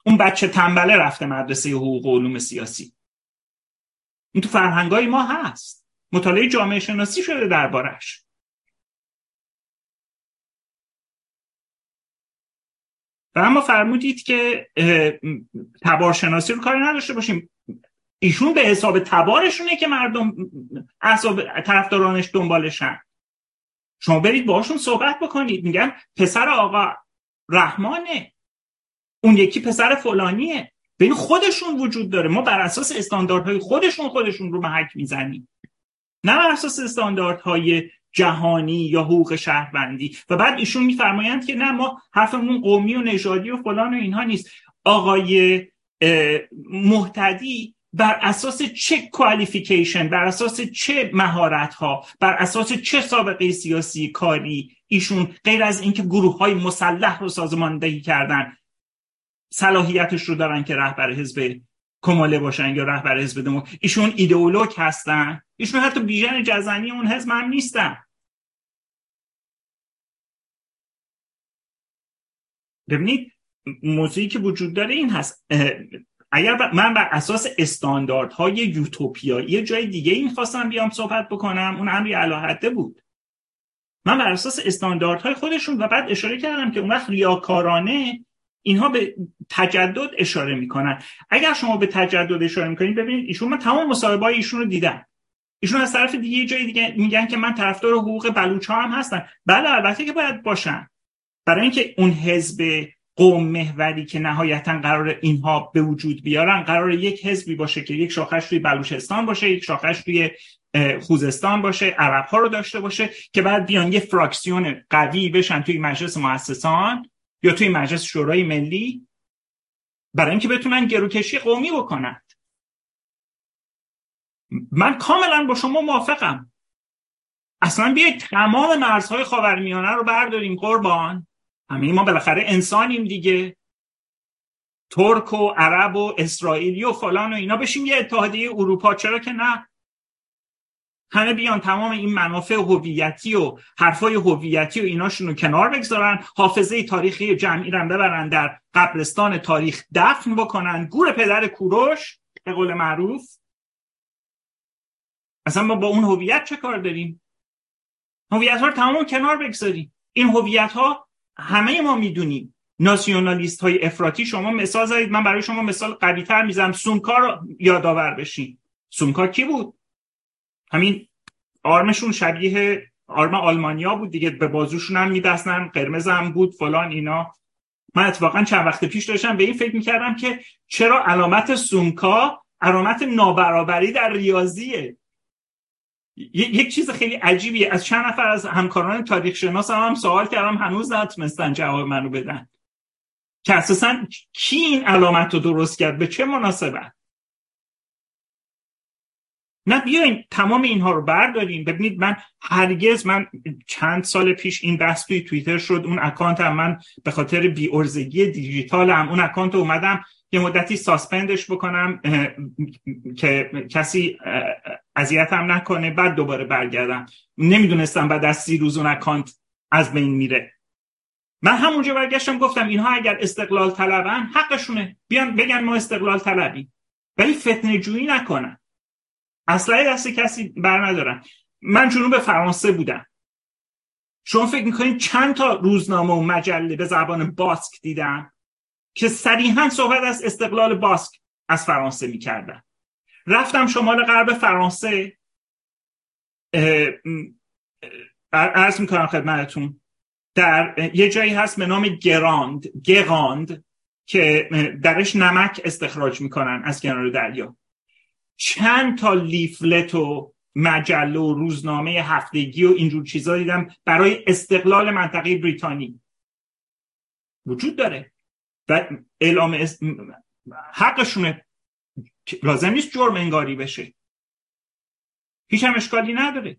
اون بچه تنبله رفته مدرسه حقوق و علوم سیاسی. این تو فرهنگای ما هست. مطالعه جامعه شناسی شده دربارش و اما فرمودید که تبارشناسی رو کاری نداشته باشیم. ایشون به حساب تبارشونه که مردم احساب طرفدارانش دنبالشن. شما برید باشون صحبت بکنید. میگن پسر آقا رحمانه. اون یکی پسر فلانیه. بین خودشون وجود داره. ما بر اساس استانداردهای خودشون خودشون رو محک می‌زنیم. نه بر اساس استانداردهای جهانی یا حقوق شهروندی. و بعد ایشون میفرمایند که نه ما حرفمون قومی و نژادی و فلان و اینها نیست. آقای محتدی بر اساس چه کوالیفیکیشن بر اساس چه مهارت ها بر اساس چه سابقه سیاسی کاری ایشون غیر از اینکه گروه های مسلح رو سازماندهی کردن صلاحیتش رو دارن که رهبر حزب کماله باشن یا رهبر حزب دمو ایشون ایدئولوگ هستن. ایشون حتی بیژن جزنی اون حزب هم نیستن. ببینید موضوعی که وجود داره این هست. اگر من بر اساس استانداردهای یوتوپیایی جای دیگه این خواستم بیام صحبت بکنم اون امری علاحده بود. من بر اساس استانداردهای خودشون و بعد اشاره کردم که اون وقت ریاکارانه اینها به تجدد اشاره می‌کنن. اگر شما به تجدد اشاره می‌کنید ببینید ایشون من تمام مصاحبه ایشون رو دیدم. ایشون از طرف دیگه جای دیگه میگن که من طرفدار حقوق بلوچ هم هستن بله البته که باید باشن. برای اینکه اون حزب قوم محوری که نهایتا قرار اینها به وجود بیارن قرار یک حزبی باشه که یک شاخش توی بلوچستان باشه یک شاخش توی خوزستان باشه عرب ها رو داشته باشه که بعد بیان یه فراکسیون قوی بشن توی مجلس مؤسسان. یا توی مجلس شورای ملی؟ برای اینکه بتونن گروکشی قومی بکنن من کاملا با شما موافقم. اصلا بیاید تمام مرزهای خاورمیانه رو برداریم قربان. همه ما بالاخره انسانیم دیگه. ترک و عرب و اسرائیلی و فلان و اینا. بشیم یه اتحادیه اروپا. چرا که نه؟ همه بیان تمام این منافع هویتی و حرفای هویتی و ایناشون رو کنار بگذارن. حافظه تاریخی جمعی رو ببرن در قبرستان تاریخ دفن بکنن. گور پدر کوروش به قول معروف. اصلا ما با اون هویت چه کار داریم؟ هویت ها رو تمام کنار بگذاریم. این هویت ها همه ما می‌دونیم. ناسیونالیست های افراطی شما مثال زدید. من برای شما مثال قوی تر می‌زنم. سونکا رو یادآور بشین. سونکا کی بود؟ همین آرمشون شبیه آرم آلمانیا بود دیگه به بازوشون هم میدستن هم بود فلان اینا. من اتفاقا چند وقت پیش داشتم به این فکر می‌کردم که چرا علامت سونکا علامت نابرابری در ریاضیه؟ یک چیز خیلی عجیبیه. از چند نفر از همکاران تاریخ شناس هم, هم سوال کردم هنوز نتونستن جواب منو بدن. که اساسا کی این علامت رو درست کرد؟ به چه مناسبت؟ نه بیاین تمام اینها رو برداریم. ببینید من هرگز من چند سال پیش این بحث توی توییتر شد. اون اکانت هم من به خاطر بی عرضگی دیجیتال هم اون اکانت اومدم یه مدتی suspend ش بکنم که کسی اذیتم نکنه بعد دوباره برگردم. نمی‌دونستم بعد از سی روز اون اکانت از بین میره. من همونجا برگشتم گفتم اینها اگر استقلال طلبن حقشونه. بیان بگن ما استقلال طلبیم ولی فتنه جویی نکنن. اصلا دست کسی بر ندارن. من جنوب فرانسه بودم. شما فکر می‌کنید چند تا روزنامه و مجله به زبان باسک دیدم که صریحا صحبت از استقلال باسک از فرانسه می‌کردن. رفتم شمال غرب فرانسه. عرض می‌کنم خدمتتون. در یه جایی هست به نام گراند گراند که درش نمک استخراج می‌کنن از کنار دریا. چند تا لیفلت و مجله و روزنامه هفتگی و اینجور چیزا دیدم برای استقلال منطقه بریتانی. وجود داره. و اعلام حقشونه. لازم نیست جرم انگاری بشه. هیچ هم اشکالی نداره.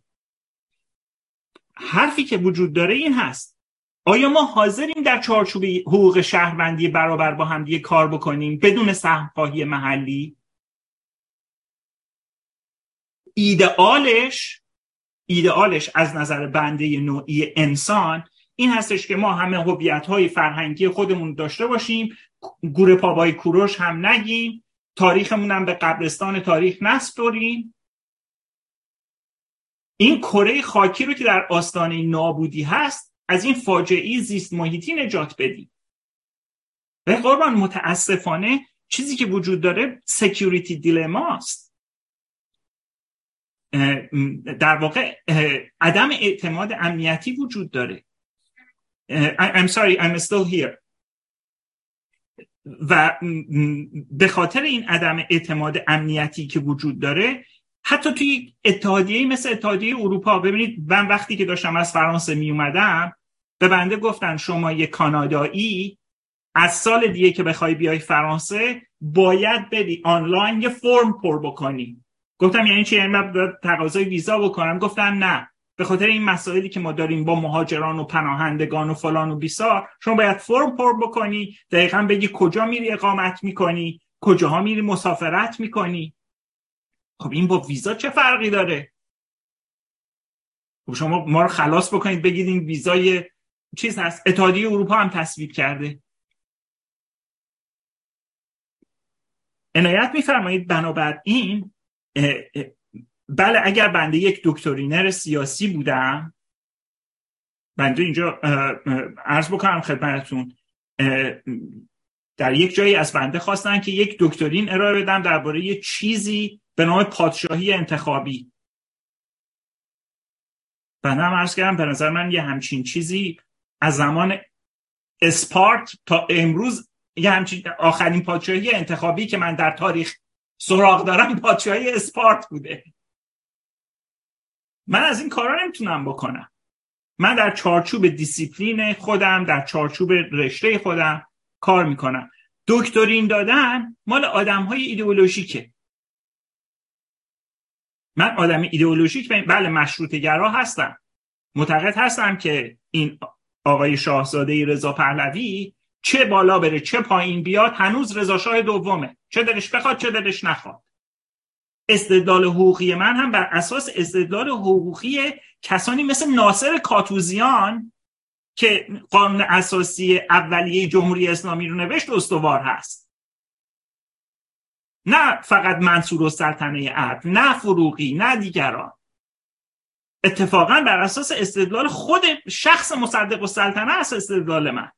حرفی که وجود داره این هست. آیا ما حاضریم در چارچوب حقوق شهروندی برابر با همدیگه کار بکنیم بدون سهمخواهی محلی؟ ایدئالش ایدئالش از نظر بنده نوعی انسان این هستش که ما همه هویت های فرهنگی خودمون داشته باشیم گوره پابای کوروش هم نگیم تاریخمون هم به قبرستان تاریخ نسپریم این کره خاکی رو که در آستانه نابودی هست از این فاجعه زیست محیطی نجات بدیم. به قربان متاسفانه چیزی که وجود داره سکیوریتی دیلماست در واقع عدم اعتماد امنیتی وجود داره. I'm sorry I'm still here. و به خاطر این عدم اعتماد امنیتی که وجود داره حتی توی اتحادیه مثل اتحادیه اروپا ببینید من وقتی که داشتم از فرانسه می اومدم به بنده گفتن شما یه کانادایی از سال دیگه که بخوای بیای فرانسه باید بدی آنلاین یه فرم پر بکنی. گفتم یعنی چی؟ یعنی من تقاضای ویزا بکنم. گفتن نه. به خاطر این مسائلی که ما داریم با مهاجران و پناهندگان و فلان و بیسار شما باید فرم پر بکنی. دقیقا بگی کجا میری اقامت می‌کنی؟ کجاها میری مسافرت می‌کنی؟ خب این با ویزا چه فرقی داره؟ خب شما ما رو خلاص بکنید بگید این ویزای چیز هست. اتحادیه اروپا هم تصویب کرده. عنایت میفرمایید. بنابراین بله اگر بنده یک دکترینر سیاسی بودم بنده اینجا عرض بکنم خدمتتون در یک جایی از بنده خواستن که یک دکترین ارائه بدم درباره یه چیزی به نام پادشاهی انتخابی. بنده هم عرض کردم به نظر من یه همچین چیزی از زمان اسپارت تا امروز یه همچین آخرین پادشاهی انتخابی که من در تاریخ سراغ دارم پادشاهی اسپارت بوده. من از این کارا نمی‌تونم بکنم. من در چارچوب دیسیپلین خودم در چارچوب رشته خودم کار می‌کنم. دکترین دادن مال آدم های ایدئولوژیکه. من آدم ایدئولوژیک بله مشروط گرا هستم. معتقد هستم که این آقای شاهزاده رضا پهلوی چه بالا بره چه پایین بیاد هنوز رضا شاه دومه. چه دلش بخواد چه دلش نخواد. استدلال حقوقی من هم بر اساس استدلال حقوقی کسانی مثل ناصر کاتوزیان که قانون اساسی اولیه جمهوری اسلامی رو نوشت استوار هست. نه فقط منصور و سلطنه عرب نه فروغی نه دیگران. اتفاقا بر اساس استدلال خود شخص مصدق و سلطنه است استدلال من.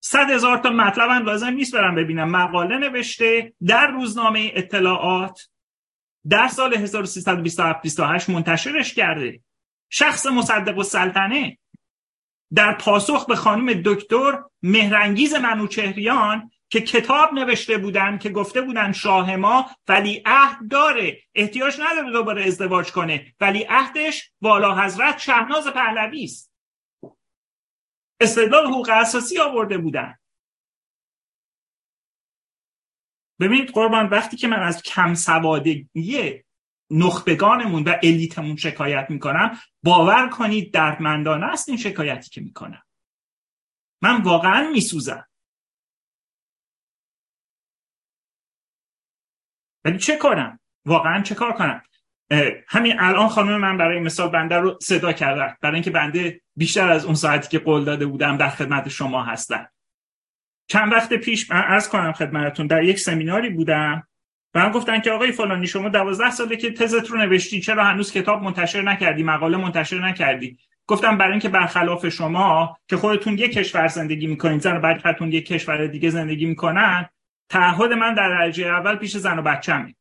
صد هزار تا مطلب لازم نیست برم ببینم. مقاله نوشته در روزنامه اطلاعات در سال 1327 منتشرش کرده. شخص مصدق و سلطنه در پاسخ به خانم دکتر مهرنگیز منوچهریان که کتاب نوشته بودن که گفته بودن شاه ما ولی عهد داره. احتیاج نداره دوباره ازدواج کنه. ولی عهدش والا حضرت شهناز پهلوی است. استدلال حقوق اساسی آورده بودن. ببینید قربان وقتی که من از کم سوادگی نخبگانمون و الیتمون شکایت می‌کنم باور کنید دردمندانه است این شکایتی که می‌کنم. من واقعا میسوزم. ولی چه کنم واقعا چه کار کنم؟ همین الان خانم من برای مثال بنده رو صدا کرده. برای اینکه بنده بیشتر از اون ساعتی که قول داده بودم در خدمت شما هستن. چند وقت پیش من کنم خدمتتون در یک سمیناری بودم و من گفتن که آقای فلانی شما دوازده ساله که تزت رو نوشتی چرا هنوز کتاب منتشر نکردی مقاله منتشر نکردی؟ گفتم برای اینکه برخلاف شما که خودتون یک کشور زندگی می‌کنید زن و بچه‌تون یک کشور دیگه زندگی می‌کنن تعهد من در درجه اول پیش زن و بچه‌مه.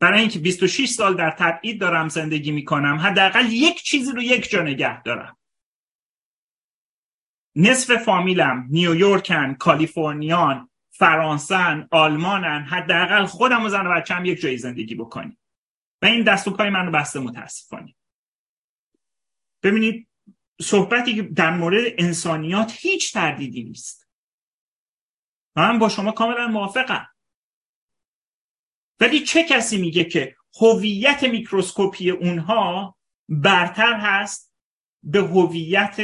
برای اینکه 26 سال در تبعید دارم زندگی می‌کنم حداقل یک چیزی رو یک جا نگه دارم. نصف فامیلم نیویورکن کالیفرنیان فرانسن آلمانن حداقل خودم و زن و بچه‌م یک جایی زندگی بکنیم. و این دست و پای من رو بسته متاسفانه. ببینید صحبتی که در مورد انسانیات هیچ تردیدی نیست. من با شما کاملا موافقم. ولی چه کسی میگه که هویت میکروسکوپی اونها برتر هست به هویت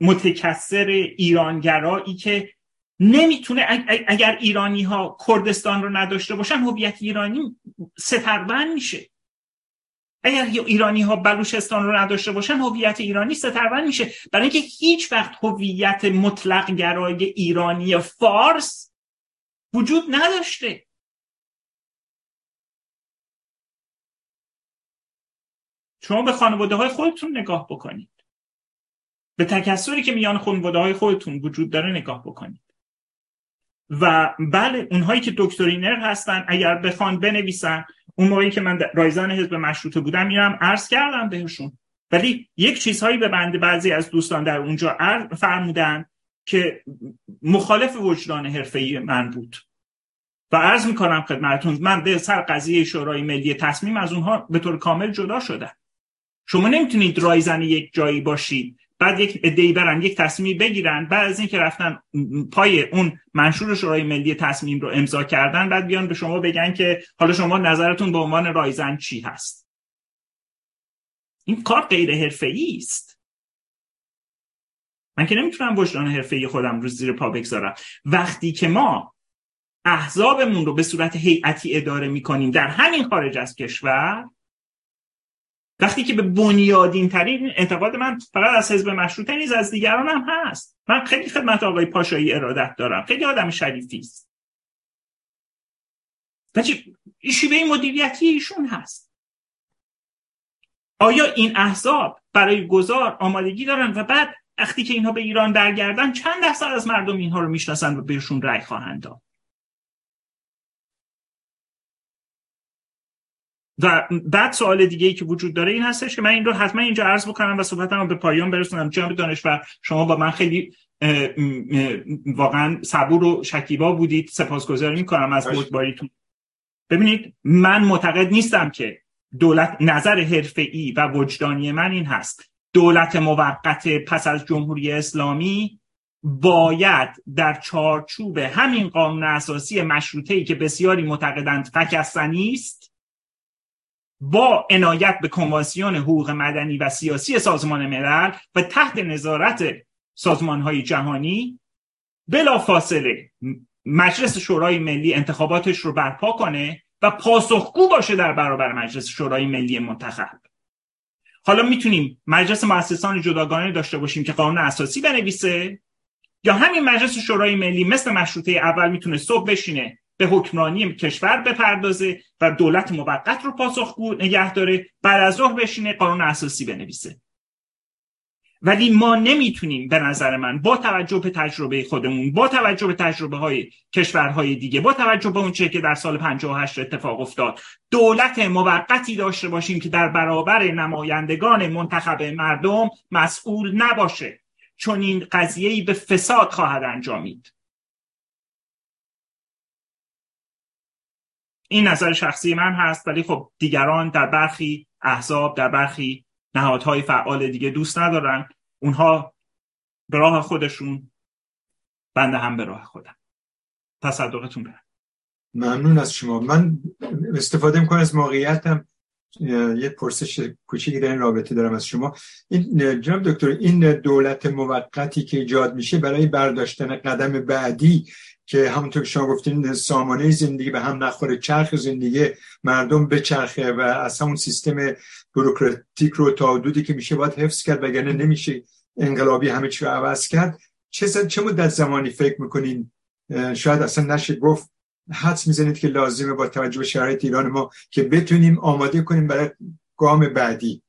متکثر ایرانگرایی که نمی‌تونه اگر ایرانی ها کردستان رو نداشته باشن هویت ایرانی سترون میشه. اگر ایرانی ها بلوچستان رو نداشته باشن هویت ایرانی سترون میشه. برای اینکه هیچ وقت هویت مطلق گرای ایرانی فارس وجود نداشته. شما به خانواده های خودتون نگاه بکنید. به تکسری که میان خانواده های خودتون وجود داره نگاه بکنید. و بله اونهایی که دکترینر هستن اگر بخوان بنویسن اون موقعی که من رایزن حزب مشروطه بودم میرم عرض کردم بهشون. ولی یک چیزهایی به بنده بعضی از دوستان در اونجا فرمودن که مخالف وجدان حرفه‌ای من بود. و عرض می‌کنم خدمتتون من به سر قضیه شورای ملی تصمیم از اونها به طور کامل جدا شدم. شما نمی‌تونید رایزن یک جایی باشید. بعد یک ادعی برن یک تصمیمی بگیرن بعد از اینکه رفتن پای اون منشور شورای ملی تصمیم رو امضا کردن بعد بیان به شما بگن که حالا شما نظرتون به عنوان رایزن چی هست. این کار غیر حرفه‌ای است. من که نمی‌تونم وجدان حرفه‌ای خودم رو زیر پا بگذارم. وقتی که ما احزابمون رو به صورت هیئتی اداره می‌کنیم در همین خارج از کشور وقتی که به بنیادین ترین اعتقاد من فقط از حزب مشروطه نیز از دیگران هم هست. من خیلی خدمت آقای پاشایی ارادت دارم. خیلی آدم شریفی است. شیوه مدیریتی ایشون هست. آیا این احزاب برای گذار آمادگی دارن و بعد وقتی که اینها به ایران برگردن چند درصد از مردم اینها رو می‌شناسن و بهشون رأی خواهند داد؟ و بعد سوال دیگه ای که وجود داره این هستش که من این رو حتما اینجا عرض بکنم و صحبتم رو به پایان برسونم. جناب دانشور شما با من خیلی واقعا صبور و شکیبا بودید. سپاسگزاری می‌کنم از بردباریتون. ببینید من معتقد نیستم که دولت نظر حرفه‌ای و وجدانی من این هست. دولت موقت پس از جمهوری اسلامی باید در چارچوب همین قانون اساسی مشروطه ای که بسیاری معتقدند فکستنی است با عنایت به کنوانسیون حقوق مدنی و سیاسی سازمان ملل و تحت نظارت سازمان های جهانی بلا فاصله مجلس شورای ملی انتخاباتش رو برپا کنه و پاسخگو باشه در برابر مجلس شورای ملی منتخب. حالا می‌تونیم مجلس مؤسسان جداگانه داشته باشیم که قانون اساسی بنویسه یا همین مجلس شورای ملی مثل مشروطه اول می‌تونه صبح بشینه به حکمرانی کشور بپردازه و دولت موقت رو پاسخگو نگه داره بعد از ظهر بشینه قانون اساسی بنویسه. ولی ما نمی‌تونیم به نظر من با توجه به تجربه خودمون با توجه به تجربه های کشورهای دیگه با توجه به اونچه که در سال 58 اتفاق افتاد دولت موقتی داشته باشیم که در برابر نمایندگان منتخب مردم مسئول نباشه. چون این قضیه به فساد خواهد انجامید. این نظر شخصی من هست ولی خب دیگران در برخی احزاب در برخی نهادهای فعال دیگه دوست ندارن. اونها به راه خودشون بنده هم به راه خودم تصدقتون برم ممنون از شما. من استفاده می‌کنم از موقعیتم. یه پرسش کوچیکی در این رابطه دارم از شما. این جناب دکتر این دولت موقتی که ایجاد میشه برای برداشتن قدم بعدی که همونطور که شما گفتین سامانه زندگی به هم نخوره چرخ زندگی مردم به چرخه و از همون سیستم بروکراتیک رو تا حدودی که میشه باید حفظ کرد وگرنه نمیشه انقلابی همه چی رو عوض کرد. چه, چه مدت زمانی فکر می‌کنین؟ شاید اصلا نشه گفت حدس می‌زنید که لازمه با توجه به شرایط ایران ما که بتونیم آماده کنیم برای گام بعدی.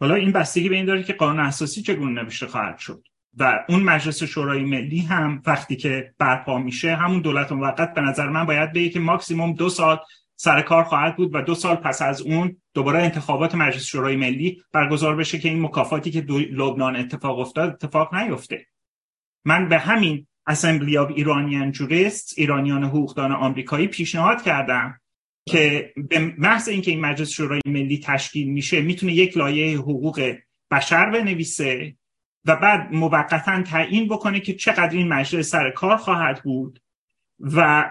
حالا این بستگی به این داره که قانون اساسی چگونه نوشته خواهد شد؟ و اون مجلس شورای ملی هم وقتی که برپا میشه همون دولت موقت به نظر من باید بگه که ماکسیموم دو سال سر کار خواهد بود و دو سال پس از اون دوباره انتخابات مجلس شورای ملی برگزار بشه که این مکافاتی که لبنان اتفاق افتاد اتفاق نیفته. من به همین اسمبلی آف ایرانیان جوریست ایرانیان حقوقدان آمریکایی پیشنهاد کردم که به محض اینکه این مجلس شورای ملی تشکیل میشه می‌تونه یک لایه حقوق بشر بنویسه و بعد موقتا تعیین بکنه که چقدر این مجلس سر کار خواهد بود و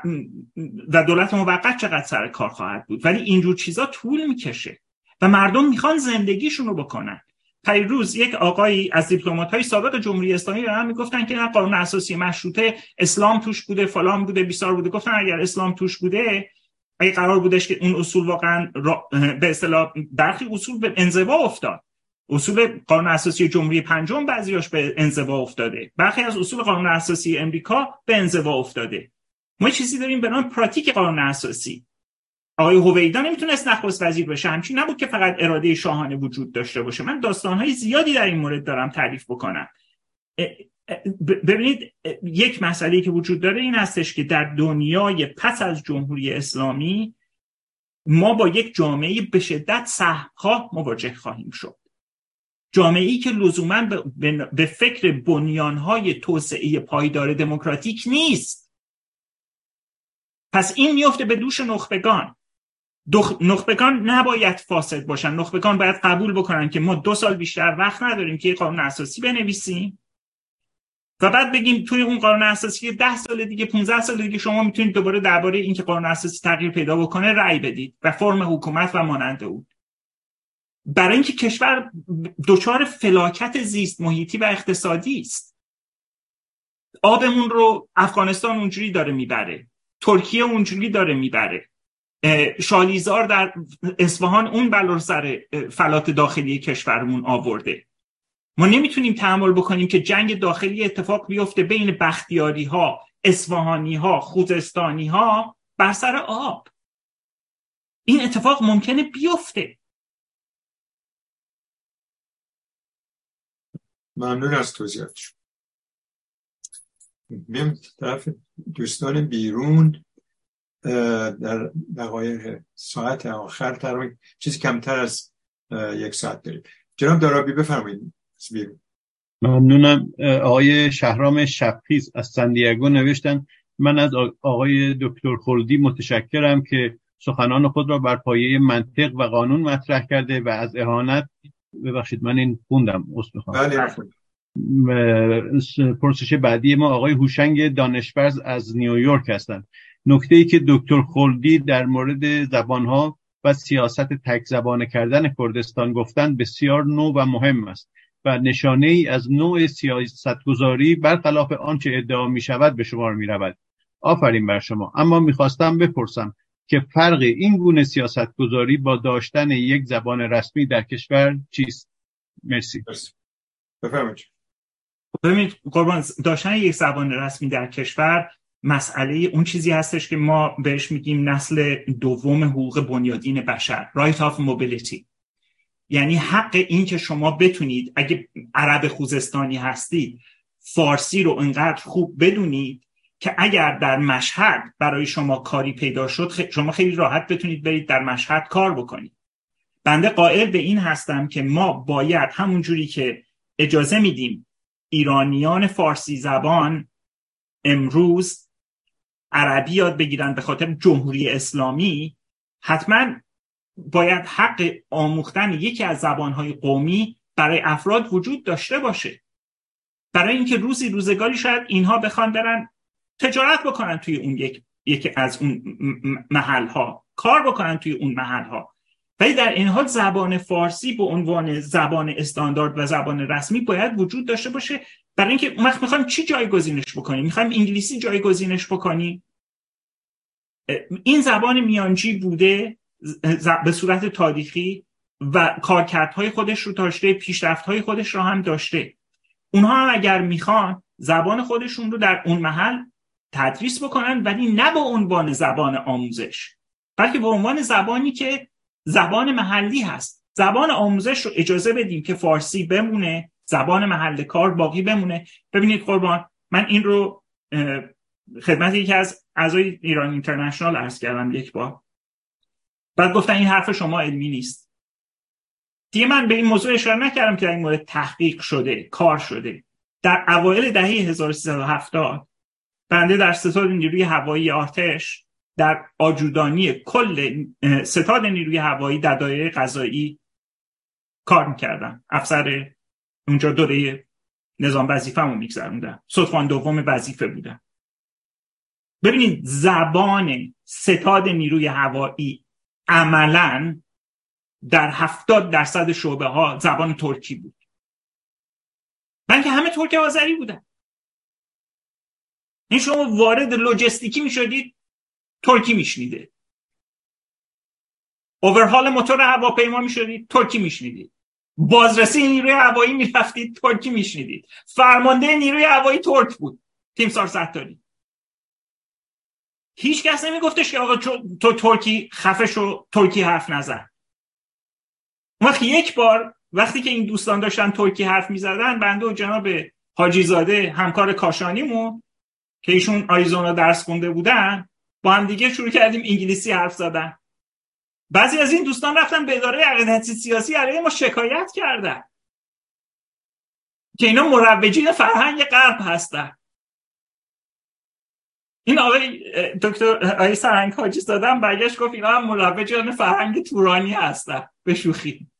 و دولت موقت چقدر سر کار خواهد بود. ولی اینجور چیزا طول می‌کشه و مردم می‌خوان زندگیشون رو بکنن. روز یک آقایی از دیپلمات های سابق جمهوری اسلامی به من می‌گفتن که قانون اساسی مشروطه اسلام توش بوده فلان بوده بیسار بوده. گفتن اگر اسلام توش بوده اگه قرار بودش که اون اصول واقعا به اصطلاح برخی اصول به انزوا افتاد. اصول قانون اساسی جمهوری پنجم بعضیاش به انزوا افتاده. برخی از اصول قانون اساسی امریکا به انزوا افتاده. ما چیزی داریم به نام پراتیک قانون اساسی. آقای هویدا نمی‌تونست نخست وزیر بشه. همچین نبود که فقط اراده شاهانه وجود داشته باشه. من داستانهای زیادی در این مورد دارم تعریف بکنم. ببینید یک مسئله که وجود داره این هستش که در دنیای پس از جمهوری اسلامی ما با یک جامعه به شدت سهمخواه مواجه خواهیم شد. جامعه ای که لزوما به فکر بنیانهای توسعه پایدار دموکراتیک نیست. پس این میفته به دوش نخبگان. نخبگان نباید فاسد باشن. نخبگان باید قبول بکنن که ما دو سال بیشتر وقت نداریم که قانون اساسی بنویسیم. و بعد بگیم توی اون قانون اساسی ده سال دیگه 15 سال دیگه شما می‌تونید دوباره درباره اینکه قانون اساسی تغییر پیدا بکنه رأی بدید و فرم حکومت و مانند او. برای اینکه کشور دچار فلاکت زیست محیطی و اقتصادی است. آبمون رو افغانستان اونجوری داره می‌بره. ترکیه اونجوری داره می‌بره. شالیزار در اصفهان اون بلا سر فلات داخلی کشورمون آورده. ما نمی‌تونیم تحمل بکنیم که جنگ داخلی اتفاق بیفته بین بختیاری ها اصفهانی ها خوزستانی ها بر سر آب. این اتفاق ممکنه بیفته. ممنون از توضیحاتشون میم طرف دوستان بیرون در دقایق ساعت آخر تقریبا چیزی کمتر از یک ساعت داریم. جناب دارابی بفرمایید. ممنونم. آقای شهرام شبخیز از سندیگو نوشتن من از آقای دکتر خلدی متشکرم که سخنان خود را بر پایه منطق و قانون مطرح کرده و از اهانت ببخشید من این خوندم بله. پرسش بعدی ما آقای هوشنگ دانشورز از نیویورک هستند. نکته ای که دکتر خلدی در مورد زبانها و سیاست تک زبانه کردن کردستان گفتند بسیار نو و مهم است و نشانه ای از نوع سیاستگذاری برخلاف آنچه ادعا می شود به شمار می رود. آفرین بر شما. اما می‌خواستم بپرسم که فرق این گونه سیاستگذاری با داشتن یک زبان رسمی در کشور چیست؟ مرسی. ببینید قربان داشتن یک زبان رسمی در کشور مسئله اون چیزی هستش که ما بهش میگیم نسل دوم حقوق بنیادین بشر right of mobility. یعنی حق این که شما بتونید اگه عرب خوزستانی هستید فارسی رو انقدر خوب بدونید که اگر در مشهد برای شما کاری پیدا شد شما خیلی راحت بتونید برید در مشهد کار بکنید. بنده قائل به این هستم که ما باید همون جوری که اجازه میدیم ایرانیان فارسی زبان امروز عربی یاد بگیرن به خاطر جمهوری اسلامی حتما باید حق آموختن یکی از زبانهای قومی برای افراد وجود داشته باشه. برای اینکه روزی روزگاری شاید اینها بخوان برن تجارت بکنن توی اون یک یکی از اون محل ها کار بکنن توی اون محل ها ولی در این حال زبان فارسی به عنوان زبان استاندارد و زبان رسمی باید وجود داشته باشه. برای اینکه وقت می‌خوایم چی جایگزینش بکنیم؟ می‌خوایم انگلیسی جایگزینش بکنیم؟ این زبان میانجی بوده به صورت تاریخی و کارکردهای خودش رو داشته پیشرفتهای خودش رو هم داشته. اونها هم اگر می‌خوان زبان خودشون رو در اون محل تدریس بکنن ولی نه به عنوان زبان آموزش بلکه به عنوان زبانی که زبان محلی هست. زبان آموزش رو اجازه بدیم که فارسی بمونه زبان محل کار باقی بمونه. ببینید قربان من این رو خدمت یکی از اعضای ایران اینترنشنال عرض کردم یک بار. بعد گفتن این حرف شما علمی نیست. دیگه من به این موضوع اشاره نکردم که این مورد تحقیق شده کار شده. در اوایل دهه 1370 بنده در ستاد نیروی هوایی آرتش در آجودانی کل ستاد نیروی هوایی در دایره قضایی کار می‌کردم افسر اونجا دوره نظام وظیفه رو میگذروندم صدفان دوم وظیفه بودم ببینید زبان ستاد نیروی هوایی عملا در هفتاد درصد شعبه ها زبان ترکی بود. من که همه ترک آذری بودن. این شما وارد لوجستیکی می شدید ترکی میشنیده اوورهال موتور هواپیما می‌شدید ترکی میشنیدید. بازرسی نیروی هوایی می‌رفتید ترکی میشنیدید. فرمانده نیروی هوایی ترک بود تیمسار ستاری هیچ کس نمیگفتش که آقا تو ترکی خفش و ترکی حرف نزن. وقتی یک بار وقتی که این دوستان داشتن ترکی حرف می‌زدن بنده و جناب حاجی زاده همکار کاشانیمون که ایشون آریزونا درس خونده بودن با هم دیگه شروع کردیم انگلیسی حرف زدن. بعضی از این دوستان رفتن به اداره اقلیتی سیاسی علیه ما شکایت کردن. که اینا مروجین فرهنگ غرب هستن. این آقای دکتر آقای سرهنگ حاجی دادم برگشت گفت اینا هم مروجین فرهنگ تورانی هستن. به شوخی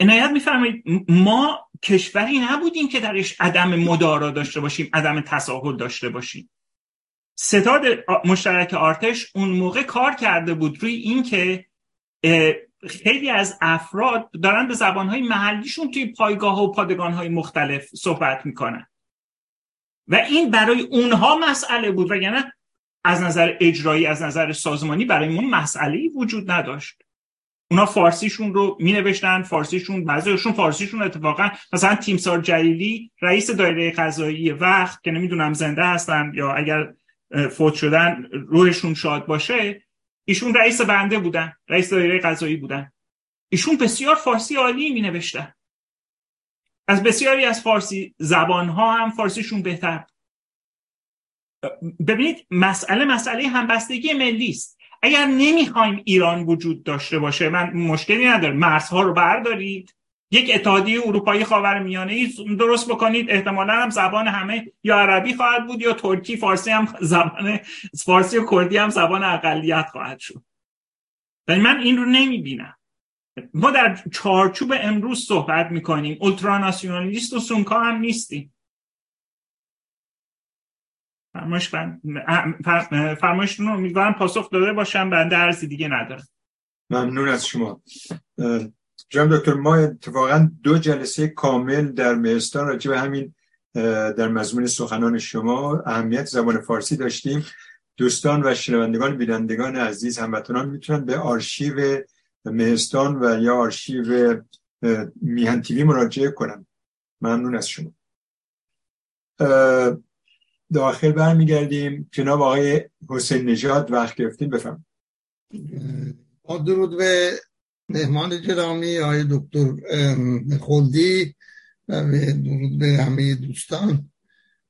عنایت میفرمایید ما کشوری نبودیم که درش عدم مدارا داشته باشیم عدم تساهل داشته باشیم. ستاد مشترک آرتش اون موقع کار کرده بود روی اینکه خیلی از افراد دارن به زبانهای محلیشون توی پایگاه و پادگانهای مختلف صحبت می‌کنن. و این برای اونها مسئله بود و یعنی از نظر اجرایی از نظر سازمانی برای اون مسئله وجود نداشت. اونا فارسیشون رو می نوشتن فارسیشون بعضیشون فارسیشون اتفاقا مثلا تیمسار جلیلی رئیس دایره قضایی وقت که نمی‌دونم زنده هستن یا اگر فوت شدن روحشون شاد باشه ایشون رئیس بنده بودن رئیس دایره قضایی بودن. ایشون بسیار فارسی عالی می نوشتن از بسیاری از فارسی زبان ها هم فارسیشون بهتر. ببینید مسئله مسئله همبستگی ملی است. اگر نمی‌خوایم ایران وجود داشته باشه من مشکلی ندارم. مرزها رو بردارید. یک اتحادیه اروپایی خاورمیانه ای درست بکنید. احتمالا هم زبان همه یا عربی خواهد بود یا ترکی فارسی هم زبان فارسی و کردی هم زبان اقلیت خواهد شد. ولی من این رو نمی‌بینم. ما در چارچوب امروز صحبت می‌کنیم. اولتراناسیونالیست و سونکا هم نیستیم. فرمایشتون رو امیدوارم پاسخ داده باشم بنده عرضی دیگه ندارم. ممنون از شما. جناب دکتر ما اتفاقا دو جلسه کامل در مهستان راجع به همین در مضمون سخنان شما اهمیت زبان فارسی داشتیم. دوستان و شنوندگان بینندگان عزیز هموطنان می‌تونن به آرشیو مهستان و یا آرشیو میهن تیوی مراجعه کنن. ممنون از شما. داخل برمیگردیم جناب آقای حسین نژاد وقت گرفتیم بفهم با درود به مهمان گرامی آقای دکتر خلدی و درود به همه دوستان.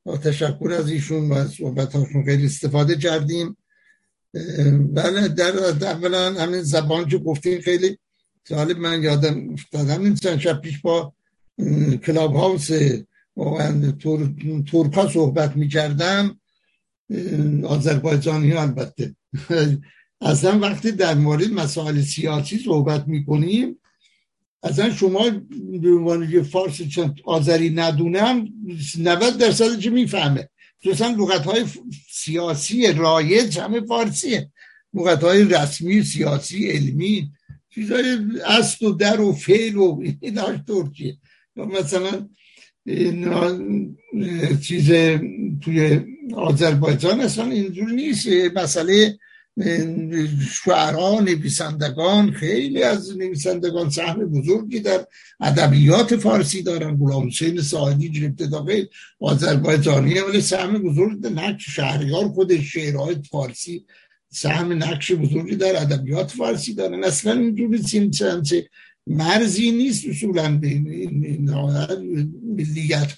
با تشکر از ایشون و صحبتاشون خیلی استفاده کردیم. بله در اولا همین زبان که گفتیم خیلی جالب من یادم افتادم این چند شب پیش با کلاب هاوس واقعا تور، ترکا صحبت می‌کردم آذربایجانی البته. [LAUGHS] اصلا وقتی در مورد مسائل سیاسی صحبت می‌کنیم اصلا شما به عنوان یه فارسی چون آذری ندونم 90 درصد که می‌فهمه؟ خصوصا لغت های سیاسی رایج همه فارسیه. لغت های رسمی سیاسی علمی چیزای است و در و فعل و ایناش ترکیه. مثلا چیز توی آذربایجان اصلا اینجور نیست. مسئله شعران نویسندگان خیلی از نویسندگان سهم بزرگی در ادبیات فارسی دارن. غلام حسین ساعدی گرفته تا غیر آذربایجانی ولی سهم بزرگ نقش شهریار خود شعرهای فارسی سهم نقش بزرگی در ادبیات فارسی دارن. اصلا اینجوری سیم مرزی نیست اصولا بین این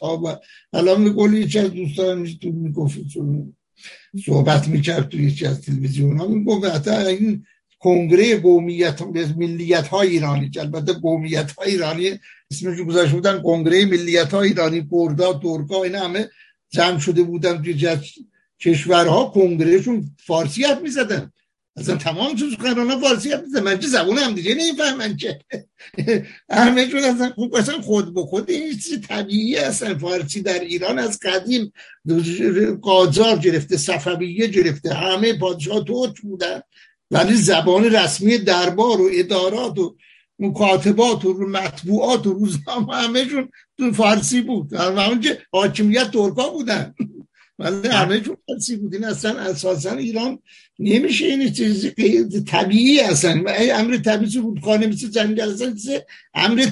ها و الان به قول یکی از دوستان تو می‌گفت صحبت می‌کرد توی یکی از تلویزیون ها می‌گفت این کنگره قومیت ملیت های ایرانی که البته قومیت های ایرانی اسمش گذاشته بودن کنگره ملیت های ایرانی کردا ترکا این همه جمع شده بودن توی کشورها کنگرهشون فارسی حرف می‌زدن. اصلا تمام تو سخنران فارسی می‌زدن من چه زبون هم دیگه نمی‌فهمن که. [LAUGHS] همه جون اصلا خود به خود این چیز طبیعی اصلا. فارسی در ایران از قدیم قاجار گرفته صفویه گرفته. همه پادشاه ترک بودن. ولی زبان رسمی دربار و ادارات و مکاتبات و مطبوعات و روزنامه همهشون تو فارسی بود. همون که حاکمیت ترکا بودن. ولی همه جون فارسی بودین اصلا اساسا ایران نمیشه این چیزی طبیعی اصلا. امر طبیعی رودخانه مثل جنگل اصلا امر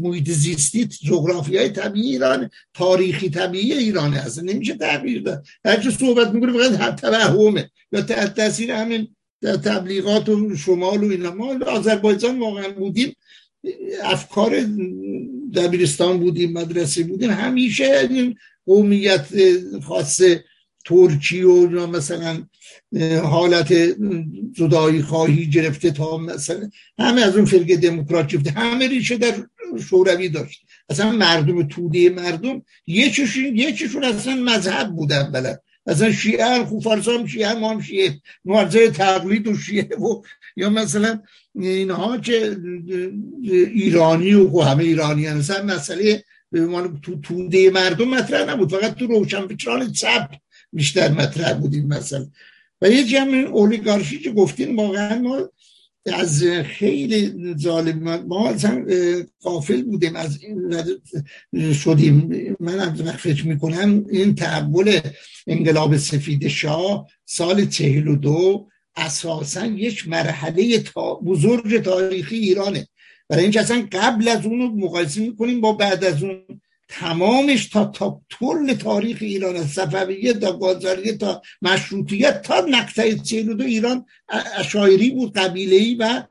محیط زیستی جغرافی های طبیعی ایران تاریخی طبیعی ایرانه اصلا. نمیشه تغییر داد. هرچه صحبت می‌کنه فقط توهمه. یا تاثیر همین تبلیغات و شمال و اینا. ما آذربایجان واقعا بودیم. افکار دبیرستان بودیم مدرسه بودیم. همیشه قومیت خاص ترکی و مثلا حالت جدایی خواهی گرفته تا مثلا همه از اون فرقه دموکرات گرفته. همه ریشه در شوروی داشت. اصلا مردم توده مردم یکیشون یکیشون اصلا مذهب بودن بلد مثلا شیعه هم خوب هم شیعه ما هم شیعه. معرضه تقلید و شیعه و یا مثلا اینها که ایرانی و همه ایرانی هم مثلا مسئله تو توده مردم مطرح نبود. فقط تو روشن فکران چپ بیشتر مطرح بودیم مثلا. و یه جمع اولیگارشی که گفتین واقعا ما از خیلی ظالم ما اصلا قافل بودیم. از این شدیم. من از فکر می‌کنم این تحول انقلاب سفید شاه سال چهل و دو اساسا یک مرحله تا بزرگ تاریخی ایرانه. برای اینکه اصلا قبل از اون مقایسه می‌کنیم با بعد از اون تمامش تا تا طول تاریخ ایران از صفویه تا قاجاریه تا مشروطیت تا نقطه دو ایران اشایری بود قبیله و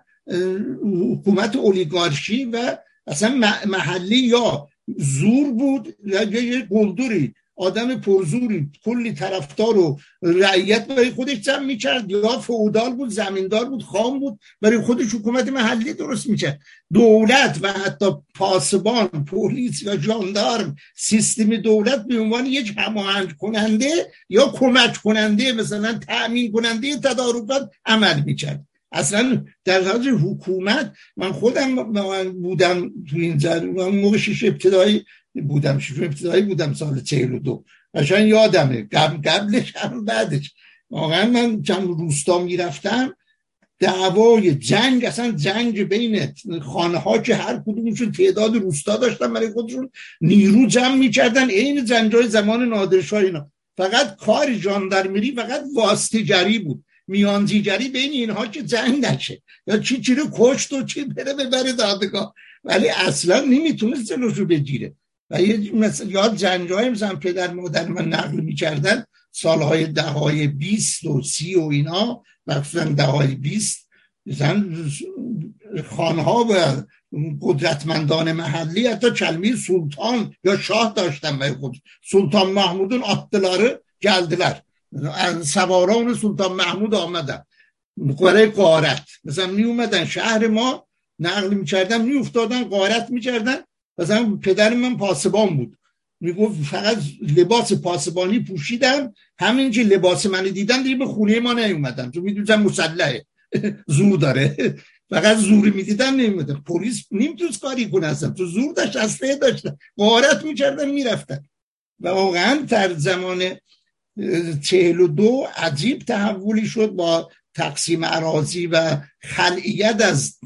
حکومت اولیگارشی و اصلا محلی یا زور بود یا یه گلدوری. آدم پرزوری کلی طرفدار و رعیت برای خودش جمع می‌کرد. یا فودال بود زمیندار بود خام بود برای خودش حکومت محلی درست می‌کرد. دولت و حتی پاسبان پلیس یا جاندارم سیستم دولت به عنوان یک هماهنگ کننده یا کمک کننده مثلا تأمین کننده تدارکات عمل می‌کرد. اصلا در لحاظ حکومت من خودم بودم تو این زر من موقع شیش ابتدایی بودم شروع ابتدایی بودم سال 42 قشنگ یادمه. قبل قبلش هم بعدش. واقعا من چند روستا می‌رفتم دعوای جنگ اصلا جنگ بین خانه ها که هر کدومشون تعداد روستا داشتن برای خودشون نیرو جمع می‌کردن. عین های زمان نادرشاه اینا. فقط کار جاندرمری فقط واسطگری بود. میانزیگری بین اینها که جنگ نشه. یا چی چی رو کشت و چی بره ببره دادگاه. ولی اصلا نمی‌تونست جلوش رو بگیره. و یه مثل یاد جنگای مثلا پدر مادر من نقل می‌کردن سالهای دههای بیست و سی و اینا مخصوصا دههای بیست مثلا خانها و قدرتمندان محلی حتی کلمه سلطان یا شاه داشتن به خود سلطان محمودون آتلاره گلدلر سواران سلطان محمود آمدن. برای قارت مثلا می اومدن شهر ما نقل می‌کردن می افتادن قارت می‌کردن. مثلا پدر من پاسبان بود. می‌گفت فقط لباس پاسبانی پوشیدم. همین که لباس من دیدن دیگه به خونه ما نیومدن. تو می‌دونم مسلحه. زور داره. فقط زوری می‌دیدن نمیدن پلیس نمی‌تونست کاری کنه اصلا. تو زور داشت اصله داشتن. غارت می‌کردن می‌رفتن. و واقعا در زمان چهل و دو عجیب تحولی شد با تقسیم عراضی و خلعیت از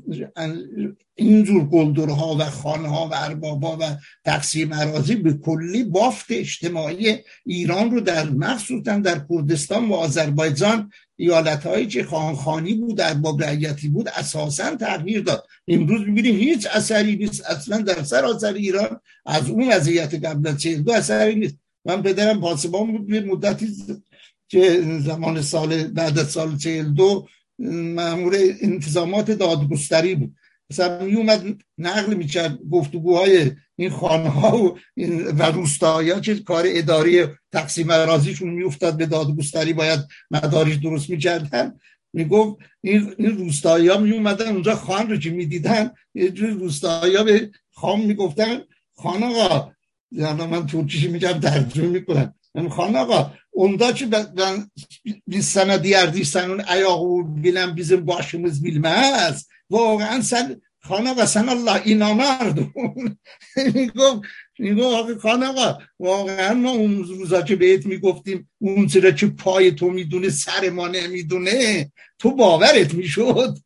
اینجور گلدرها و خانها و اربابا و تقسیم عراضی به کلی بافت اجتماعی ایران رو در مخصوصا در کردستان و آذربایجان ایالت هایی که خانخانی بود در باب رعیتی بود اساسا تغییر داد. امروز می‌بینیم هیچ اثری نیست. اصلا در سراسر ایران از اون وضعیت قبل از دو اثری نیست. من پدرم پاسبان بود به مدتی که زمان سال بعد از سال 42 مامور انتظامات دادگستری بود. مثلا می اومد نقل می‌کرد گفتگوهای این خانه ها و, و روستایی که کار اداری تقسیم اراضیشون میافتاد به دادگستری باید مدارش درست می‌کردن. می‌گفت این, این روستایی ها میومدن اونجا خان رو که می‌دیدن یه جور روستایی ها به خان می‌گفتن خان آقا یعنی من ترکیشی میگم ترجمه می‌کنم یعنی خان آقا اوندا که ben biz sana diğer اون ayağı bilen bizim başımız bilmez. واقعا سن خان آقا سن الله اینا مردم می‌گفت می‌گفت خان آقا واقعا ما اون روزا که بهت می‌گفتیم اون چرا که پای تو می‌دونه سر ما نمی‌دونه تو باورت می‌شد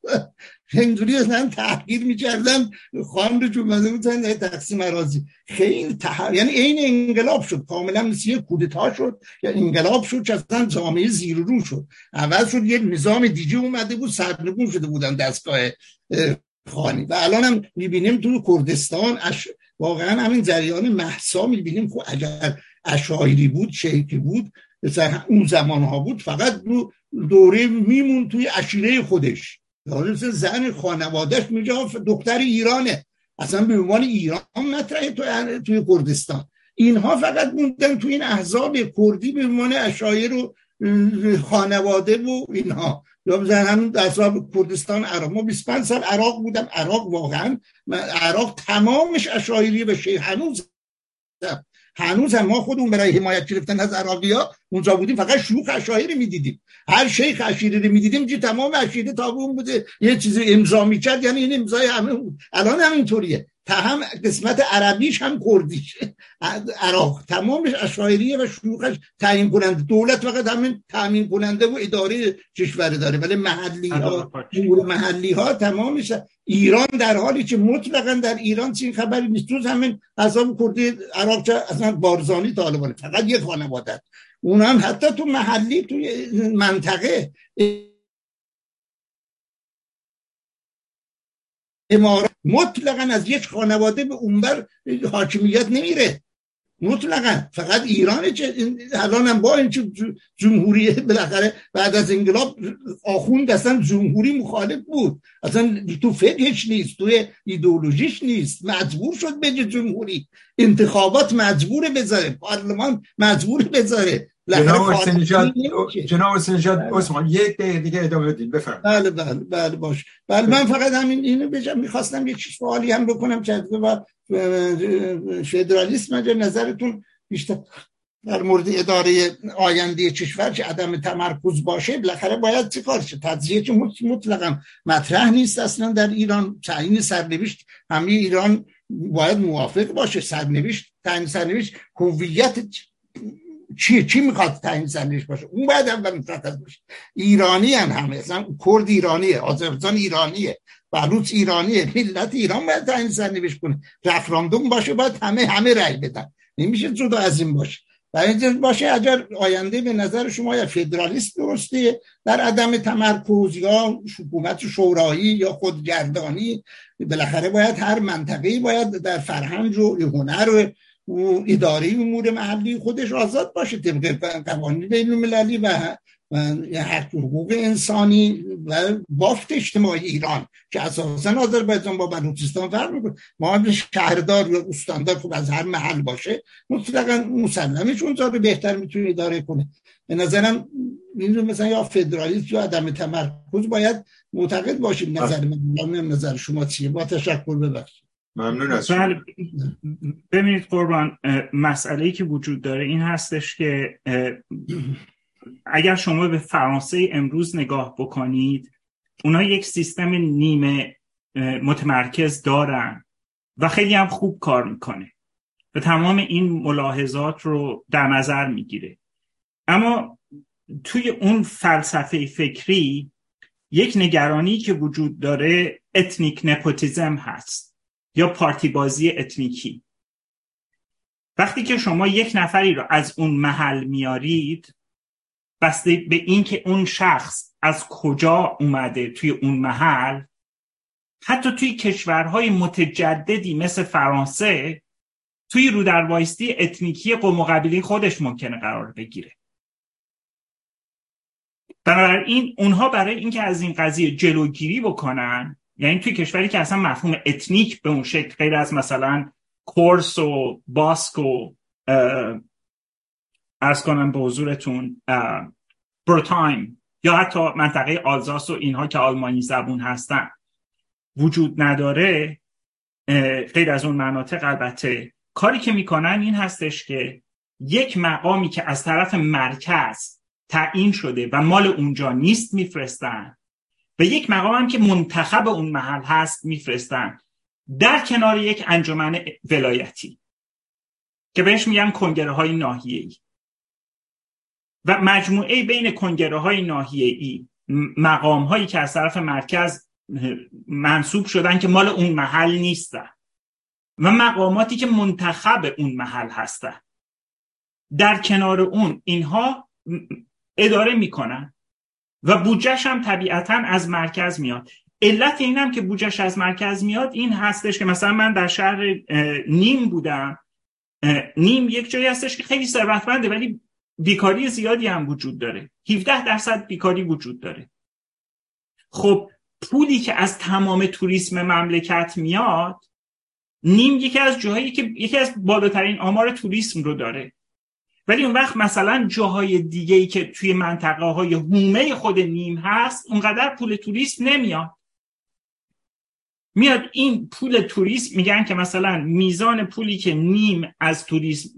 اینجوری اصلا تحقیر می‌کردن خان رو جمعه بودن تقسیم عراضی خیلی تح... یعنی این انقلاب شد. کاملا مثل یه کودتا شد. یا انقلاب شد که اصلا جامعه زیر رو شد. اول شد یه نظام دیگه اومده بود سرنگون شده بودن دستگاه خانی. و الان هم می‌بینیم تو کردستان اش... واقعا همین جریان محسا می‌بینیم. که اگر اشایری بود شیکی بود اون زمان ها بود فقط دوره میمون توی اشیره خودش. مثل زن خانوادهش میگه دختر ایرانه. اصلا به عنوان ایران مطرحه تو توی کردستان. اینها فقط موندن توی این احزاب کردی به عنوان اشایر و خانواده و اینها. یا بزن همین احزاب کردستان عراق. ما 25 سال عراق بودم. عراق واقعا عراق تمامش اشایری و شیخ هنوز هنوز هم ما خودمون برای حمایت گرفتن از عراقی ها اونجا بودیم فقط شوخ اشایری می‌دیدیم. هر شیخ اشیری رو می‌دیدیم که تمام اشیره تا اون بوده. یه چیزی امضا می‌کرد یعنی این امضای همه بود. الان همینطوریه تا هم قسمت عربیش هم کردیش. عراق تمامش اشایریه و شروعش تعیین کننده. دولت فقط همین تامین کننده و اداره کشور داره. ولی محلی ها محلی ها تمامش ایران در حالی که مطلقا در ایران چین خبری نیست. روز همین عذاب کرده عراق چه اصلا بارزانی طالبانه فقط یه خانواده. اون هم حتی تو محلی توی منطقه امارات مطلقا از یک خانواده به اونور حاکمیت نمیره. مطلقا. فقط ایرانه که الان هم با این جمهوری بالاخره بعد از انقلاب آخوند اصلا جمهوری مخالف بود. اصلا تو فکرش نیست توی ایدولوژیش نیست. مجبور شد به جمهوری. انتخابات مجبور بذاره. پارلمان مجبور بذاره. جناب سنجاد جناب سنجاد عثمان یک دقیقه دیگه ادامه بدید بفرمایید. بله بله بله باش. بله من فقط همین اینو بگم می‌خواستم یه چیز سوالی هم بکنم که و فدرالیسم نظرتون بیشتر در مورد اداره آینده کشور که عدم تمرکز باشه بالاخره باید چه کار شه؟ تجزیه که مطلقا مطرح نیست اصلا در ایران. تعیین سرنوشت همه ایران باید موافق باشه. سرنوشت تعیین سرنوشت هویت چی چی می‌خواد تعیین سرنوشت باشه؟ اون باید اول مشخص باشه. ایرانی هم همه. اصلا کرد ایرانیه آذربایجان ایرانیه بلوچ ایرانیه. ملت ایران باید تعیین سرنوشت کنه. رفراندوم باشه باید همه همه رأی بدن. نمیشه جدا از این باشه. و باشه اگر آینده به نظر شما یا فدرالیست درسته در عدم تمرکز یا حکومت شورایی یا خودگردانی بالاخره باید هر منطقه باید در فرهنگ و هنر و اداره امور محلی خودش آزاد باشه طبق قوانین بین المللی و حق حقوق انسانی و بافت اجتماعی ایران که اساسا آذربایجان با بلوچستان فرق می‌کنه. ما شهردار یا استاندار خوب از هر محل باشه مطلقا مسلمش اونجا رو بهتر می‌تونه اداره کنه. به نظرم این مثلا یا فدرالیست یا عدم تمرکز باید معتقد باشید نظر من. نظر شما چیه؟ با تشکر ببخشید. ممنون از بله ببینید قربان مسئله ای که وجود داره این هستش که اگر شما به فرانسه امروز نگاه بکنید اونا یک سیستم نیمه متمرکز دارن و خیلی هم خوب کار می‌کنه و تمام این ملاحظات رو در نظر می‌گیره. اما توی اون فلسفه فکری یک نگرانی که وجود داره ethnic nepotism هست. یا پارتی بازی اتنیکی. وقتی که شما یک نفری رو از اون محل میارید بسته به اینکه اون شخص از کجا اومده توی اون محل حتی توی کشورهای متجددی مثل فرانسه توی رو در وایستی اتنیکی قوم و قبیله خودش ممکنه قرار بگیره. بنابراین اونها برای اینکه از این قضیه جلوگیری بکنن یعنی توی کشوری که اصلا مفهوم ethnic به اون شکل غیر از مثلا کورس و باسک و ارز کنم به حضورتون بروتایم یا حتی منطقه آلزاس و اینها که آلمانی زبون هستن وجود نداره غیر از اون مناطق. البته کاری که می‌کنن این هستش که یک مقامی که از طرف مرکز تعیین شده و مال اونجا نیست میفرستن و یک مقام هم که منتخب اون محل هست میفرستن. در کنار یک انجمن ولایتی که بهش میگن کنگره های ناحیه‌ای. و مجموعه بین کنگره های ناحیه‌ای مقام هایی که از طرف مرکز منصوب شدن که مال اون محل نیستن و مقاماتی که منتخب اون محل هستن. در کنار اون اینها اداره می‌کنن. و بودجهش هم طبیعتا از مرکز میاد. علت اینم که بودجهش از مرکز میاد این هستش که مثلا من در شهر نیم بودم. نیم یک جایی هستش که خیلی ثروتمنده ولی بیکاری زیادی هم وجود داره. 17 درصد بیکاری وجود داره. خب پولی که از تمام توریسم مملکت میاد نیم یکی از جاهایی که یکی از بالاترین آمار توریسم رو داره. ولی اون وقت مثلا جاهای دیگه ای که توی منطقه های هومه خود نیم هست اونقدر پول توریست نمیاد. میاد این پول توریست میگن که مثلا میزان پولی که نیم از توریسم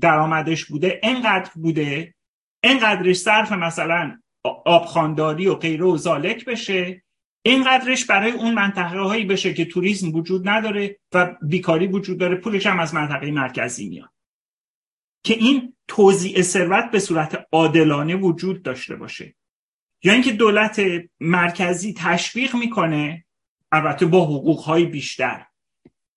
درآمدش بوده انقدر بوده انقدرش صرف مثلا آبخانداری و غیره و زالک بشه اینقدرش برای اون منطقه هایی بشه که توریسم وجود نداره و بیکاری وجود داره پولش هم از منطقه مرکزی میاد. که این توزیع ثروت به صورت عادلانه وجود داشته باشه. یا اینکه دولت مرکزی تشویق می‌کنه البته با حقوق بیشتر.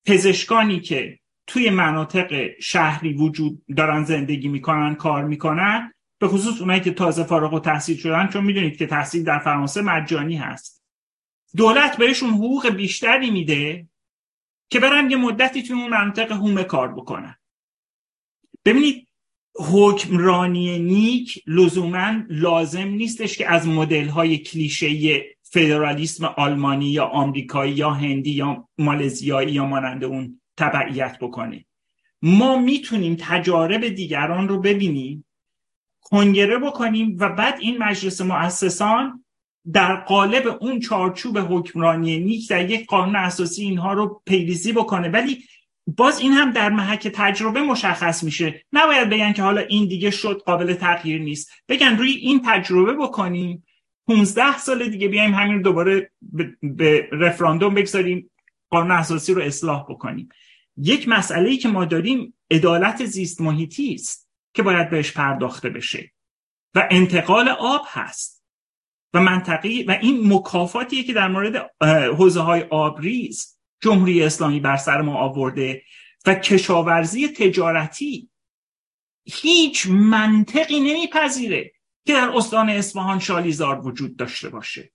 پزشکانی که توی مناطق شهری وجود دارن زندگی می‌کنن کار می‌کنن به خصوص اونایی که تازه فارغ و تحصیل شدن چون می‌دونید که تحصیل در فرانسه مجانی هست. دولت بهشون حقوق بیشتری میده که برن یه مدتی توی اون منطقه هومه کار بکنن. ببینید حکمرانی نیک لزوما لازم نیستش که از مدل های کلیشه فدرالیسم آلمانی یا آمریکایی یا هندی یا مالزیایی یا مانند اون تبعیت بکنه. ما می‌تونیم تجارب دیگران رو ببینیم کنگره بکنیم و بعد این مجلس مؤسسان در قالب اون چارچوب حکمرانی نیک در یک قانون اساسی اینها رو پیریزی بکنه. ولی باز این هم در محک تجربه مشخص میشه. نباید بگن که حالا این دیگه شد قابل تغییر نیست. بگن روی این تجربه بکنیم. 15 سال دیگه بیایم همین دوباره به رفراندوم بگذاریم قانون اساسی رو اصلاح بکنیم. یک مسئله ای که ما داریم عدالت زیست محیطی است که باید بهش پرداخته بشه. و انتقال آب هست. و منطقی و این مکافاتیه که در مورد حوزه های آبریز جمهوری اسلامی بر سر ما آورده و کشاورزی تجارتی هیچ منطقی نمیپذیره که در استان اصفهان شالیزار وجود داشته باشه.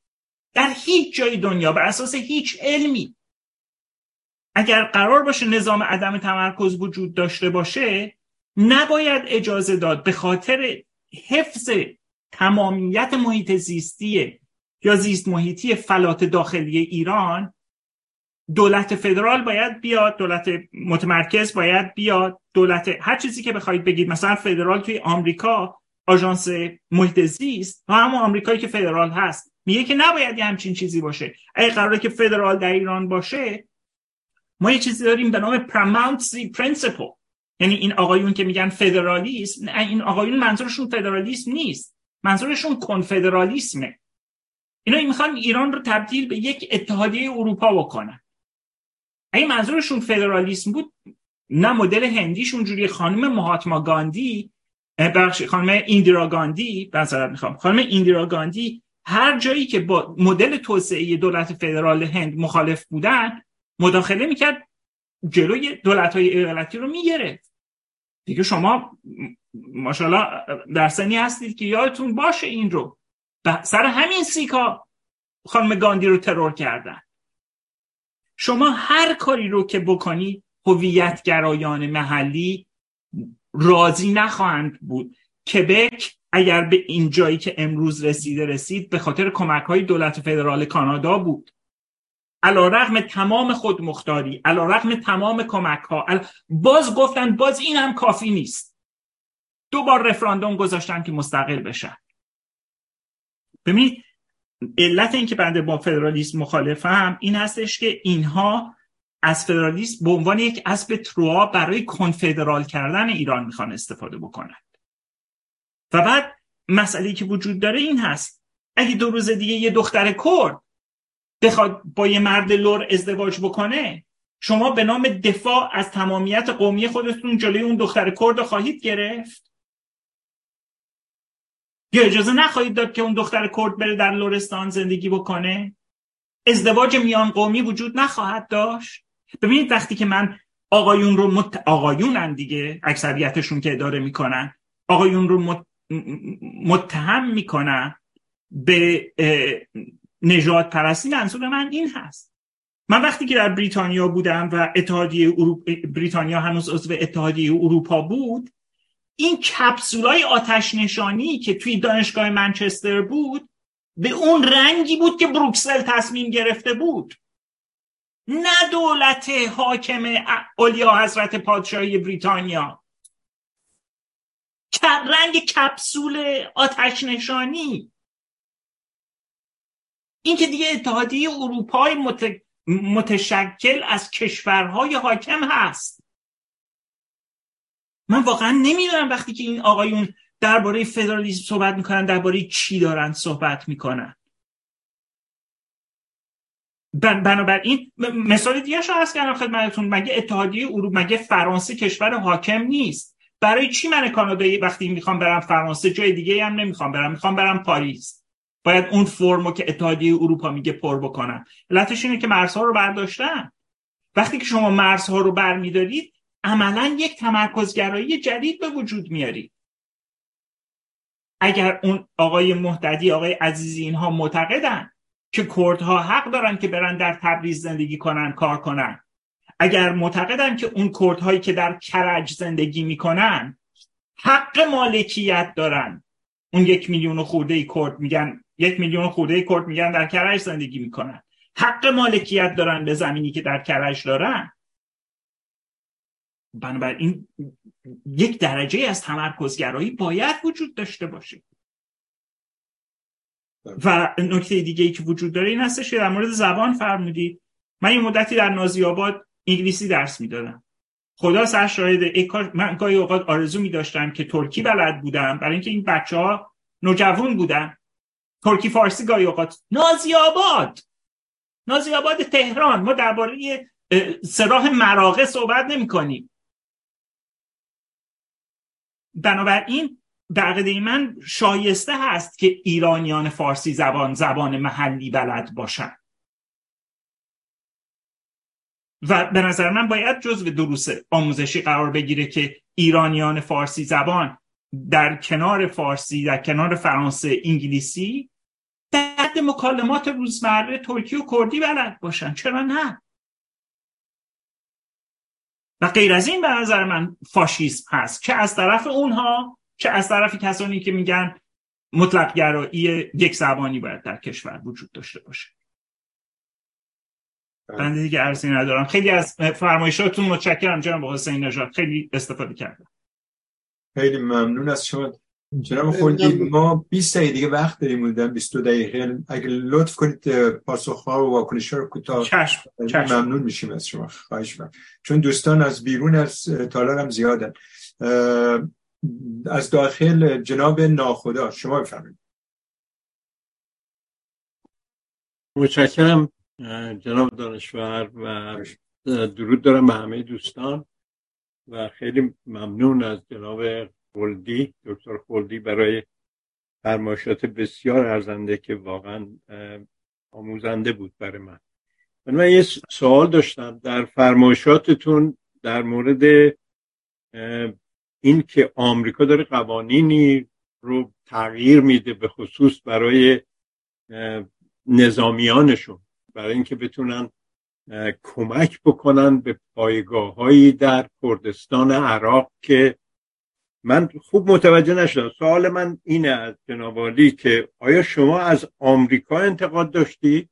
در هیچ جای دنیا بر اساس هیچ علمی. اگر قرار باشه نظام عدم تمرکز وجود داشته باشه نباید اجازه داد به خاطر حفظ تمامیت محیط زیستی یا زیست محیطی فلات داخلی ایران دولت فدرال باید بیاد دولت متمرکز باید بیاد دولت هر چیزی که بخواید بگید. مثلا فدرال توی آمریکا آژانس محیط زیست و همون آمریکایی که فدرال هست. میگه که نباید یه همچین چیزی باشه. اگه قراره که فدرال در ایران باشه ما یه چیزی داریم به نام paramountcy principle یعنی این آقایون که میگن فدرالیسم این آقایون منظورشون فدرالیسم نیست. منظورشون کنفدرالیسمه. اینا می‌خوان ایران رو تبدیل به یک اتحادیه اروپا بکنن. اگه منظورشون فدرالیسم بود نه مدل هندیشون جوری خانم مهاتما گاندی بخش خانم ایندیرا گاندی مثلا می‌خوام. خانم ایندیرا گاندی هر جایی که با مدل توسعه دولت فدرال هند مخالف بودن مداخله می‌کرد جلوی دولت های ایالتی رو می‌گرفت. دیگه شما ماشاءالله در سنی هستید که یادتون باشه این رو. سر همین سیکا خانم گاندی رو ترور کردن. شما هر کاری رو که بکنی هویتگرایان محلی راضی نخواهند بود. کبک اگر به این جایی که امروز رسیده رسید به خاطر کمک های دولت فدرال کانادا بود. علا رغم تمام خودمختاری علا رغم تمام کمک ها باز گفتن باز این هم کافی نیست. دو بار رفراندوم گذاشتن که مستقل بشن. ببینید علت اینکه بنده با فدرالیسم مخالفم این هستش که اینها از فدرالیسم به عنوان یک اسب تروا برای کنفدرال کردن ایران می‌خوان استفاده بکنند و بعد مسئله که وجود داره این هست. اگه دو روز دیگه یه دختر کرد بخواد با یه مرد لور ازدواج بکنه شما به نام دفاع از تمامیت قومی خودتون جلوی اون دختر کرد خواهید گرفت؟ یا اجازه نخواهید داد که اون دختر کرد بره در لورستان زندگی بکنه؟ ازدواج میان قومی وجود نخواهد داشت؟ ببینید وقتی که من آقایون رو مت... آقایونن دیگه اکثریتشون که اداره می‌کنن آقایون رو مت... متهم می‌کنن به نجات پرستی منظور من این هست. من وقتی که در بریتانیا بودم و اتحادیه بریتانیا هنوز عضو اتحادیه اروپا بود این کپسولای آتش نشانی که توی دانشگاه منچستر بود به اون رنگی بود که بروکسل تصمیم گرفته بود. نه دولت حاکم اولیا حضرت پادشاهی بریتانیا. رنگ کپسول آتش نشانی این که دیگه اتحادیه اروپای متشکل از کشورهای حاکم هست. من واقعا نمی‌دونم وقتی که این آقایون درباره فدرالیسم صحبت می‌کنن درباره چی دارن صحبت می‌کنن. بنابراین مثال دیگه شو هست کردم خدمتتون. مگه اتحادیه اروپا مگه فرانسه کشور حاکم نیست؟ برای چی من کانادایی وقتی می‌خوام برم فرانسه؟ جای دیگه هم نمی‌خوام برم. می‌خوام برم پاریس. باید اون فرمو که اتحادیه اروپا میگه پر بکنم. علتش اینه که مرزها رو برداشتن. وقتی که شما مرزها رو برمیدارید عملا یک تمرکزگرایی جدید به وجود میارید اگر اون آقای مهددی آقای عزیزی اینها معتقدن که کردها حق دارن که برن در تبریز زندگی کنن کار کنن. اگر معتقدن که اون کردهایی که در کرج زندگی می‌کنن حق مالکیت دارن. اون یک میلیون خورده کرد میگن یک میلیون خورده کرد میگن در کرج زندگی می‌کنن. حق مالکیت دارن به زمینی که در کرج دارن. بنابراین یک درجه از تمرکزگرایی باید وجود داشته باشه. و نکته دیگه ای که وجود داره این هستش که در مورد زبان فرمودید من یه مدتی در نازی آباد انگلیسی درس می‌دادم. خدا سر شاهده من گاهی اوقات آرزو می داشتم که ترکی بلد بودم. برای اینکه این بچه ها نوجوان بودن. ترکی فارسی گاهی اوقات. نازی آباد نازی آباد تهران. ما درباره سراح مراغه صحبت نمی کنیم بنابراین به من شایسته هست که ایرانیان فارسی زبان زبان محلی بلد باشن. و به نظر من باید جزو دروس آموزشی قرار بگیره که ایرانیان فارسی زبان در کنار فارسی در کنار فرانسه انگلیسی در مکالمات روزمره ترکی و کردی بلد باشن. چرا نه؟ و غیر از این به نظر من فاشیسم هست چه از طرف اونها چه از طرف کسانی که میگن مطلق گرایی یک زبانی باید در کشور وجود داشته باشه. بله. بنده دیگه ارزی ندارم. خیلی از فرمایشاتون متشکرم جناب حسین نژاد. خیلی استفاده کردم. خیلی ممنون از شما. جناب خلدی ما 20 دقیقه دیگه وقت داریم بودن 22 دقیقه. اگر لطف کنید پاسخ ها و واکنش ها رو کوتاه ممنون میشیم از شما. خواهش من چون دوستان از بیرون از تالار هم زیادن. از داخل جناب ناخدا شما بفرمایید. متشکرم جناب دانشور و درود دارم به همه دوستان و خیلی ممنون از جناب خلدی دکتر خلدی برای فرمایشات بسیار ارزنده که واقعا آموزنده بود برای من. من یه سوال داشتم در فرمایشاتتون در مورد این که آمریکا داره قوانینی رو تغییر میده به خصوص برای نظامیانشون برای اینکه بتونن کمک بکنن به پایگاه هایی در کردستان عراق که من خوب متوجه نشدم. سوال من اینه از جناب که آیا شما از آمریکا انتقاد داشتی؟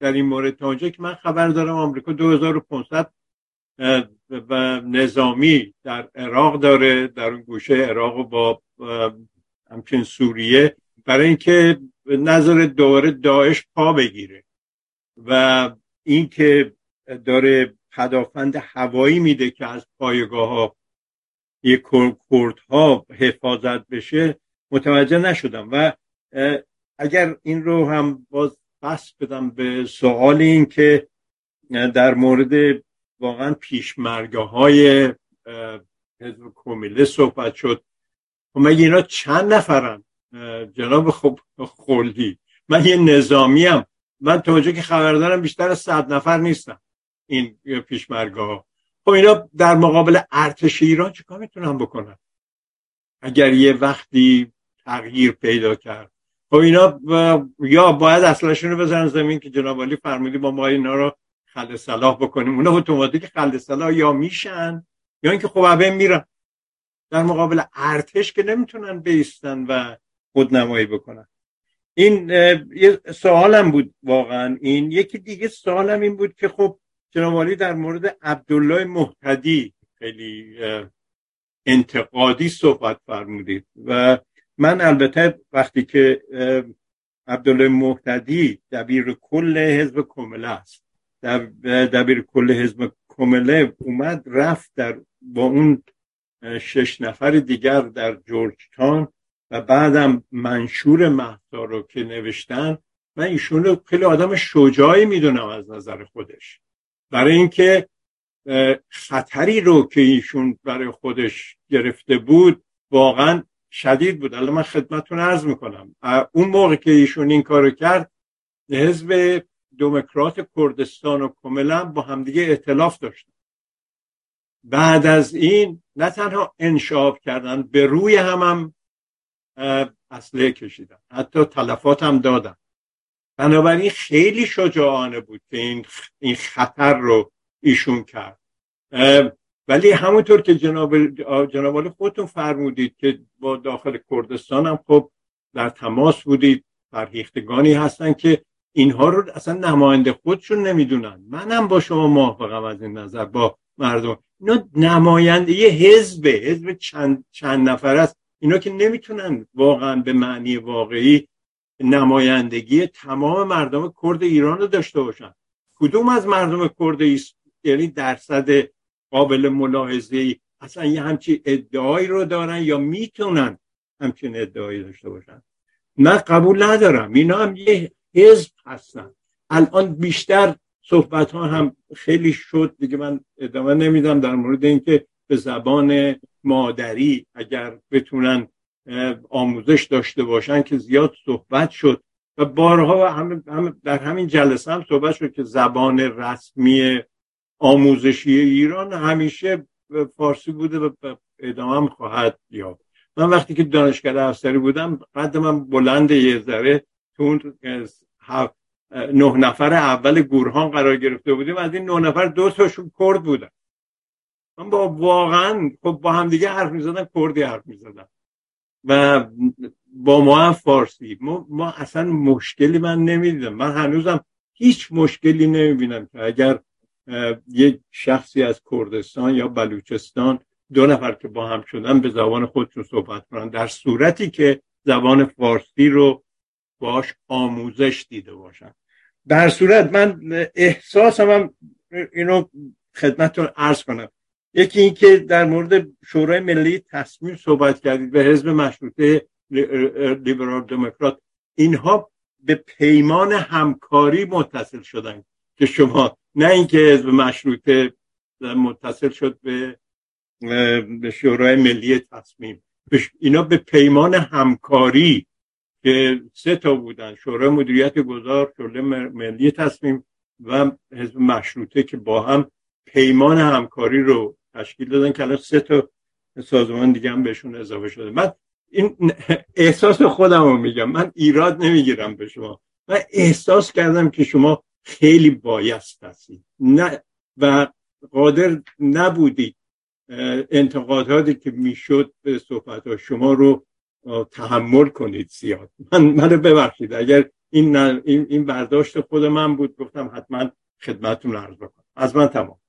در این مورد تا اونجا که من خبر دارم آمریکا 2500 و نظامی در عراق داره در اون گوشه عراق با همچنین سوریه برای اینکه نظر دوره داعش پا بگیره و اینکه داره پدافند هوایی میده که از پایگاه ها یک کرد ها حفاظت بشه متوجه نشدم. و اگر این رو هم باز بس بدم به سوال این که در مورد واقعا پیشمرگه های حزب کمیله صحبت شد. و خب مگه اینا چند نفرن؟ جناب خب خلدی. من یه نظامیم من تا که خبر دارم بیشتر از صد نفر نیستم این پیشمرگه ها خب اینا در مقابل ارتش ایران چیکار می‌تونن بکنن؟ اگر یه وقتی تغییر پیدا کرد. خب اینا یا باید اصلشون رو بزنن زمین که جناب علی فرمودی با ما اینا رو خل صلاح بکنیم. اونا اتوماتیک خل صلاح یا میشن یا اینکه خب میرن. در مقابل ارتش که نمی‌تونن بیستن و خودنمایی بکنن. این یه سوالم بود واقعا. این یکی دیگه سوالم این بود که خب جناب در مورد عبدالله محتدی خیلی انتقادی صحبت فرمودید و من البته وقتی که عبدالله محتدی دبیر کل حزب کمله است دبیر کل حزب کمله اومد رفت در با اون شش نفر دیگر در جورجتان و بعدم منشور مهدا رو که نوشتن من ایشون رو خیلی آدم شجاعی می‌دونم از نظر خودش. برای اینکه خطری رو که ایشون برای خودش گرفته بود واقعا شدید بود. الان من خدمتون عرض می‌کنم. اون موقع که ایشون این کارو کرد حزب دموکرات کردستان و کملا با همدیگه اعتلاف داشتن. بعد از این نه تنها انشاب کردن به روی هم هم اصله کشیدن. حتی تلفات هم دادن. بنابراین خیلی شجاعانه بود که این, این خطر رو ایشون کرد. ولی همونطور که جناب جناب خودتون فرمودید که با داخل کردستان هم خب در تماس بودید فرهیختگانی هستن که اینها رو اصلا نماینده خودشون نمی‌دونن. منم با شما موافقم از این نظر با مردم. اینا نماینده یه حزبه حزب چند, چند نفر است. اینا که نمی‌تونن واقعا به معنی واقعی نمایندگی تمام مردم کرد ایران رو داشته باشن. کدوم از مردم کرد یعنی درصد قابل ملاحظه ای اصلا یه همچی ادعایی رو دارن یا می‌تونن همچین ادعایی داشته باشن؟ نه قبول ندارم. اینا هم یه حزب هستن. الان بیشتر صحبت ها هم خیلی شد. دیگه من ادامه نمیدم در مورد اینکه به زبان مادری اگر بتونن آموزش داشته باشن که زیاد صحبت شد. و بارها هم, در همین جلسه هم صحبت شد که زبان رسمی آموزشی ایران همیشه فارسی بوده و ادامه هم خواهد یافت. من وقتی که دانشگاه افسری بودم قد من بلند یه ذره تو اون نه نفر اول گورهان قرار گرفته بودیم. از این نه نفر دو تاشون کرد بودن. من با واقعا خب با همدیگه حرف می‌زدن کردی حرف می‌زدن و با ما هم فارسی. ما, ما اصلا مشکلی من نمی‌دیدم. من هنوزم هیچ مشکلی نمی‌بینم که اگر یک شخصی از کردستان یا بلوچستان دو نفر که با هم شدن به زبان خودشون صحبت کنن در صورتی که زبان فارسی رو باش آموزش دیده باشن. در صورت من احساسم هم اینو خدمتتون عرض کنم. یکی این که در مورد شورای ملی تصمیم صحبت کردید به حزب مشروطه لیبرال دموکرات اینها به پیمان همکاری متصل شدن که شما نه اینکه حزب مشروطه متصل شد به به شورای ملی تصمیم. اینا به پیمان همکاری که سه تا بودن شورای مدیریت گذار شورای ملی تصمیم و حزب مشروطه که با هم پیمان همکاری رو تشکیل دادن که الان سه تا سازمان دیگه هم بهشون اضافه شده. من این احساس خودم رو میگم. من ایراد نمی‌گیرم به شما. من احساس کردم که شما خیلی بایست هستید. نه و قادر نبودید انتقاداتی که می‌شد به صحبت ها شما رو تحمل کنید زیاد. من منو ببخشید. اگر این این این برداشت خود من بود گفتم حتما خدمتتون عرض بکنم. از من تمام.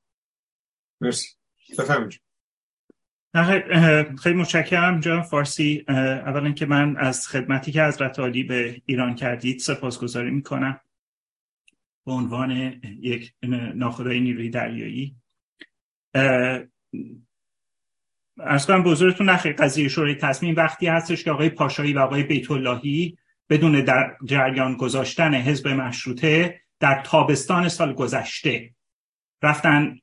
مرسی. بفرمایید خیلی متشکرم جان فارسی. اولا که من از خدمتی که حضرت عالی به ایران کردید سپاسگزاری می‌کنم. به عنوان یک ناخدای نیروی دریایی. ارز کنم بزرگتون نخیر قضیه شورای تصمیم وقتی هستش که آقای پاشایی و آقای بیت اللهی بدون در جریان گذاشتن حزب مشروطه در تابستان سال گذشته رفتن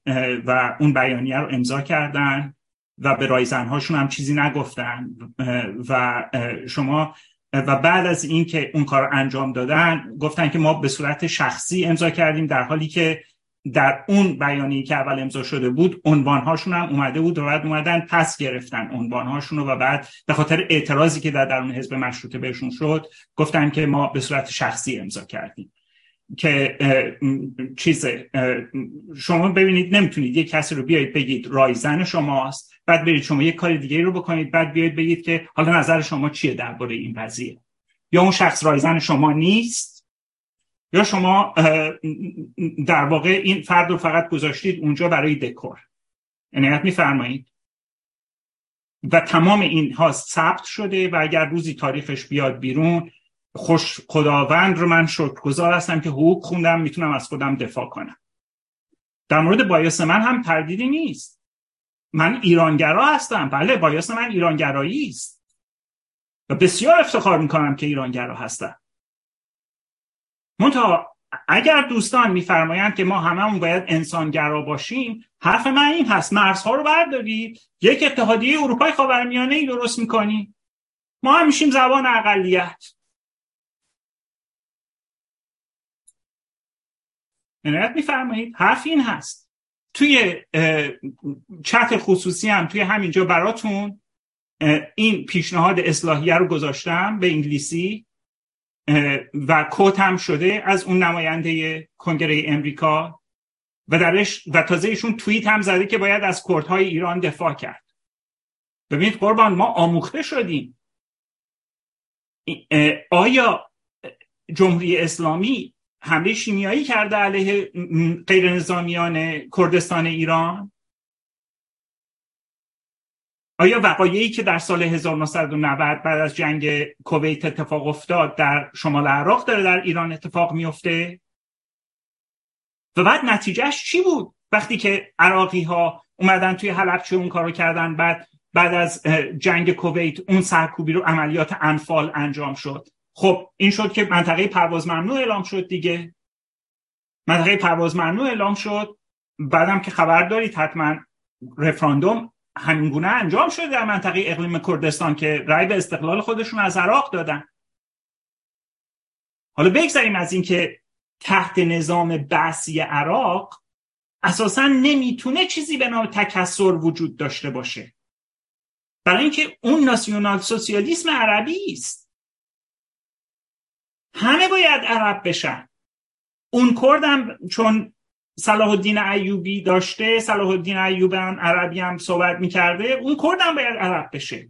و اون بیانیه رو امضا کردن و به رایزنهاشون هم چیزی نگفتن. و شما و بعد از اینکه اون کار انجام دادن گفتن که ما به صورت شخصی امضا کردیم در حالی که در اون بیانیه که اول امضا شده بود عنوانهاشون هم اومده بود و بعد اومدن پس گرفتن عنوانهاشون رو و بعد به خاطر اعتراضی که در درون حزب مشروطه بهشون شد گفتن که ما به صورت شخصی امضا کردیم. که چیز شما ببینید نمی‌تونید یه کسی رو بیایید بگید رایزن شماست بعد برید شما یه کار دیگه رو بکنید بعد بیایید بگید که حالا نظر شما چیه درباره این قضیه یا اون شخص رایزن شما نیست؟ یا شما در واقع این فرد رو فقط گذاشتید اونجا برای دکور؟ عنایت میفرمایید و تمام اینها ثبت شده و اگر روزی تاریخش بیاد بیرون خوش خداوند رو من شکرگزار هستم که حقوق خوندم می‌تونم از خودم دفاع کنم. در مورد بایاس من هم تردیدی نیست. من ایرانگرا هستم. بله بایاس من ایرانگرایی است. و بسیار افتخار می‌کنم که ایرانگرا هستم. منتها اگر دوستان میفرمایند که ما هممون باید انسانگرا باشیم حرف من این هست. مرزها رو بردارید یک اتحادیه اروپای خاورمیانه ای درست می‌کنیم ما هم میشیم زبان اقلیت. عنایت میفرمایید. حرف این هست. توی چت خصوصی هم توی همینجا براتون این پیشنهاد اصلاحیه رو گذاشتم به انگلیسی و کوت هم شده از اون نماینده کنگره امریکا. و درش و تازه ایشون توییت هم زده که باید از کردهای ایران دفاع کرد. ببینید قربان ما آموخته شدیم. آیا جمهوری اسلامی حمله شیمیایی کرده علیه غیر نظامیان کردستان ایران؟ آیا وقایعی که در سال 1990 بعد از جنگ کویت اتفاق افتاد در شمال عراق داره در ایران اتفاق میفته؟ و بعد نتیجهش چی بود؟ وقتی که عراقی ها اومدن توی حلبچه اون کارو کردن بعد بعد از جنگ کویت اون سرکوبی رو عملیات انفال انجام شد. خب این شد که منطقه پرواز ممنوع اعلام شد دیگه. منطقه پرواز ممنوع اعلام شد. بعدم که خبر دارید حتما رفراندوم همینگونه انجام شده در منطقه اقلیم کردستان که رای به استقلال خودشون از عراق دادن. حالا بگذاریم از اینکه تحت نظام بحثی عراق اساسا نمی‌تونه چیزی به نام تکسر وجود داشته باشه. برای اینکه اون ناسیونال سوسیالیسم عربی است. همه باید عرب بشن. اون کردم چون صلاح الدین ایوبی داشته صلاح الدین ایوبی هم عربی هم صحبت می‌کرده اون کردم باید عرب بشه.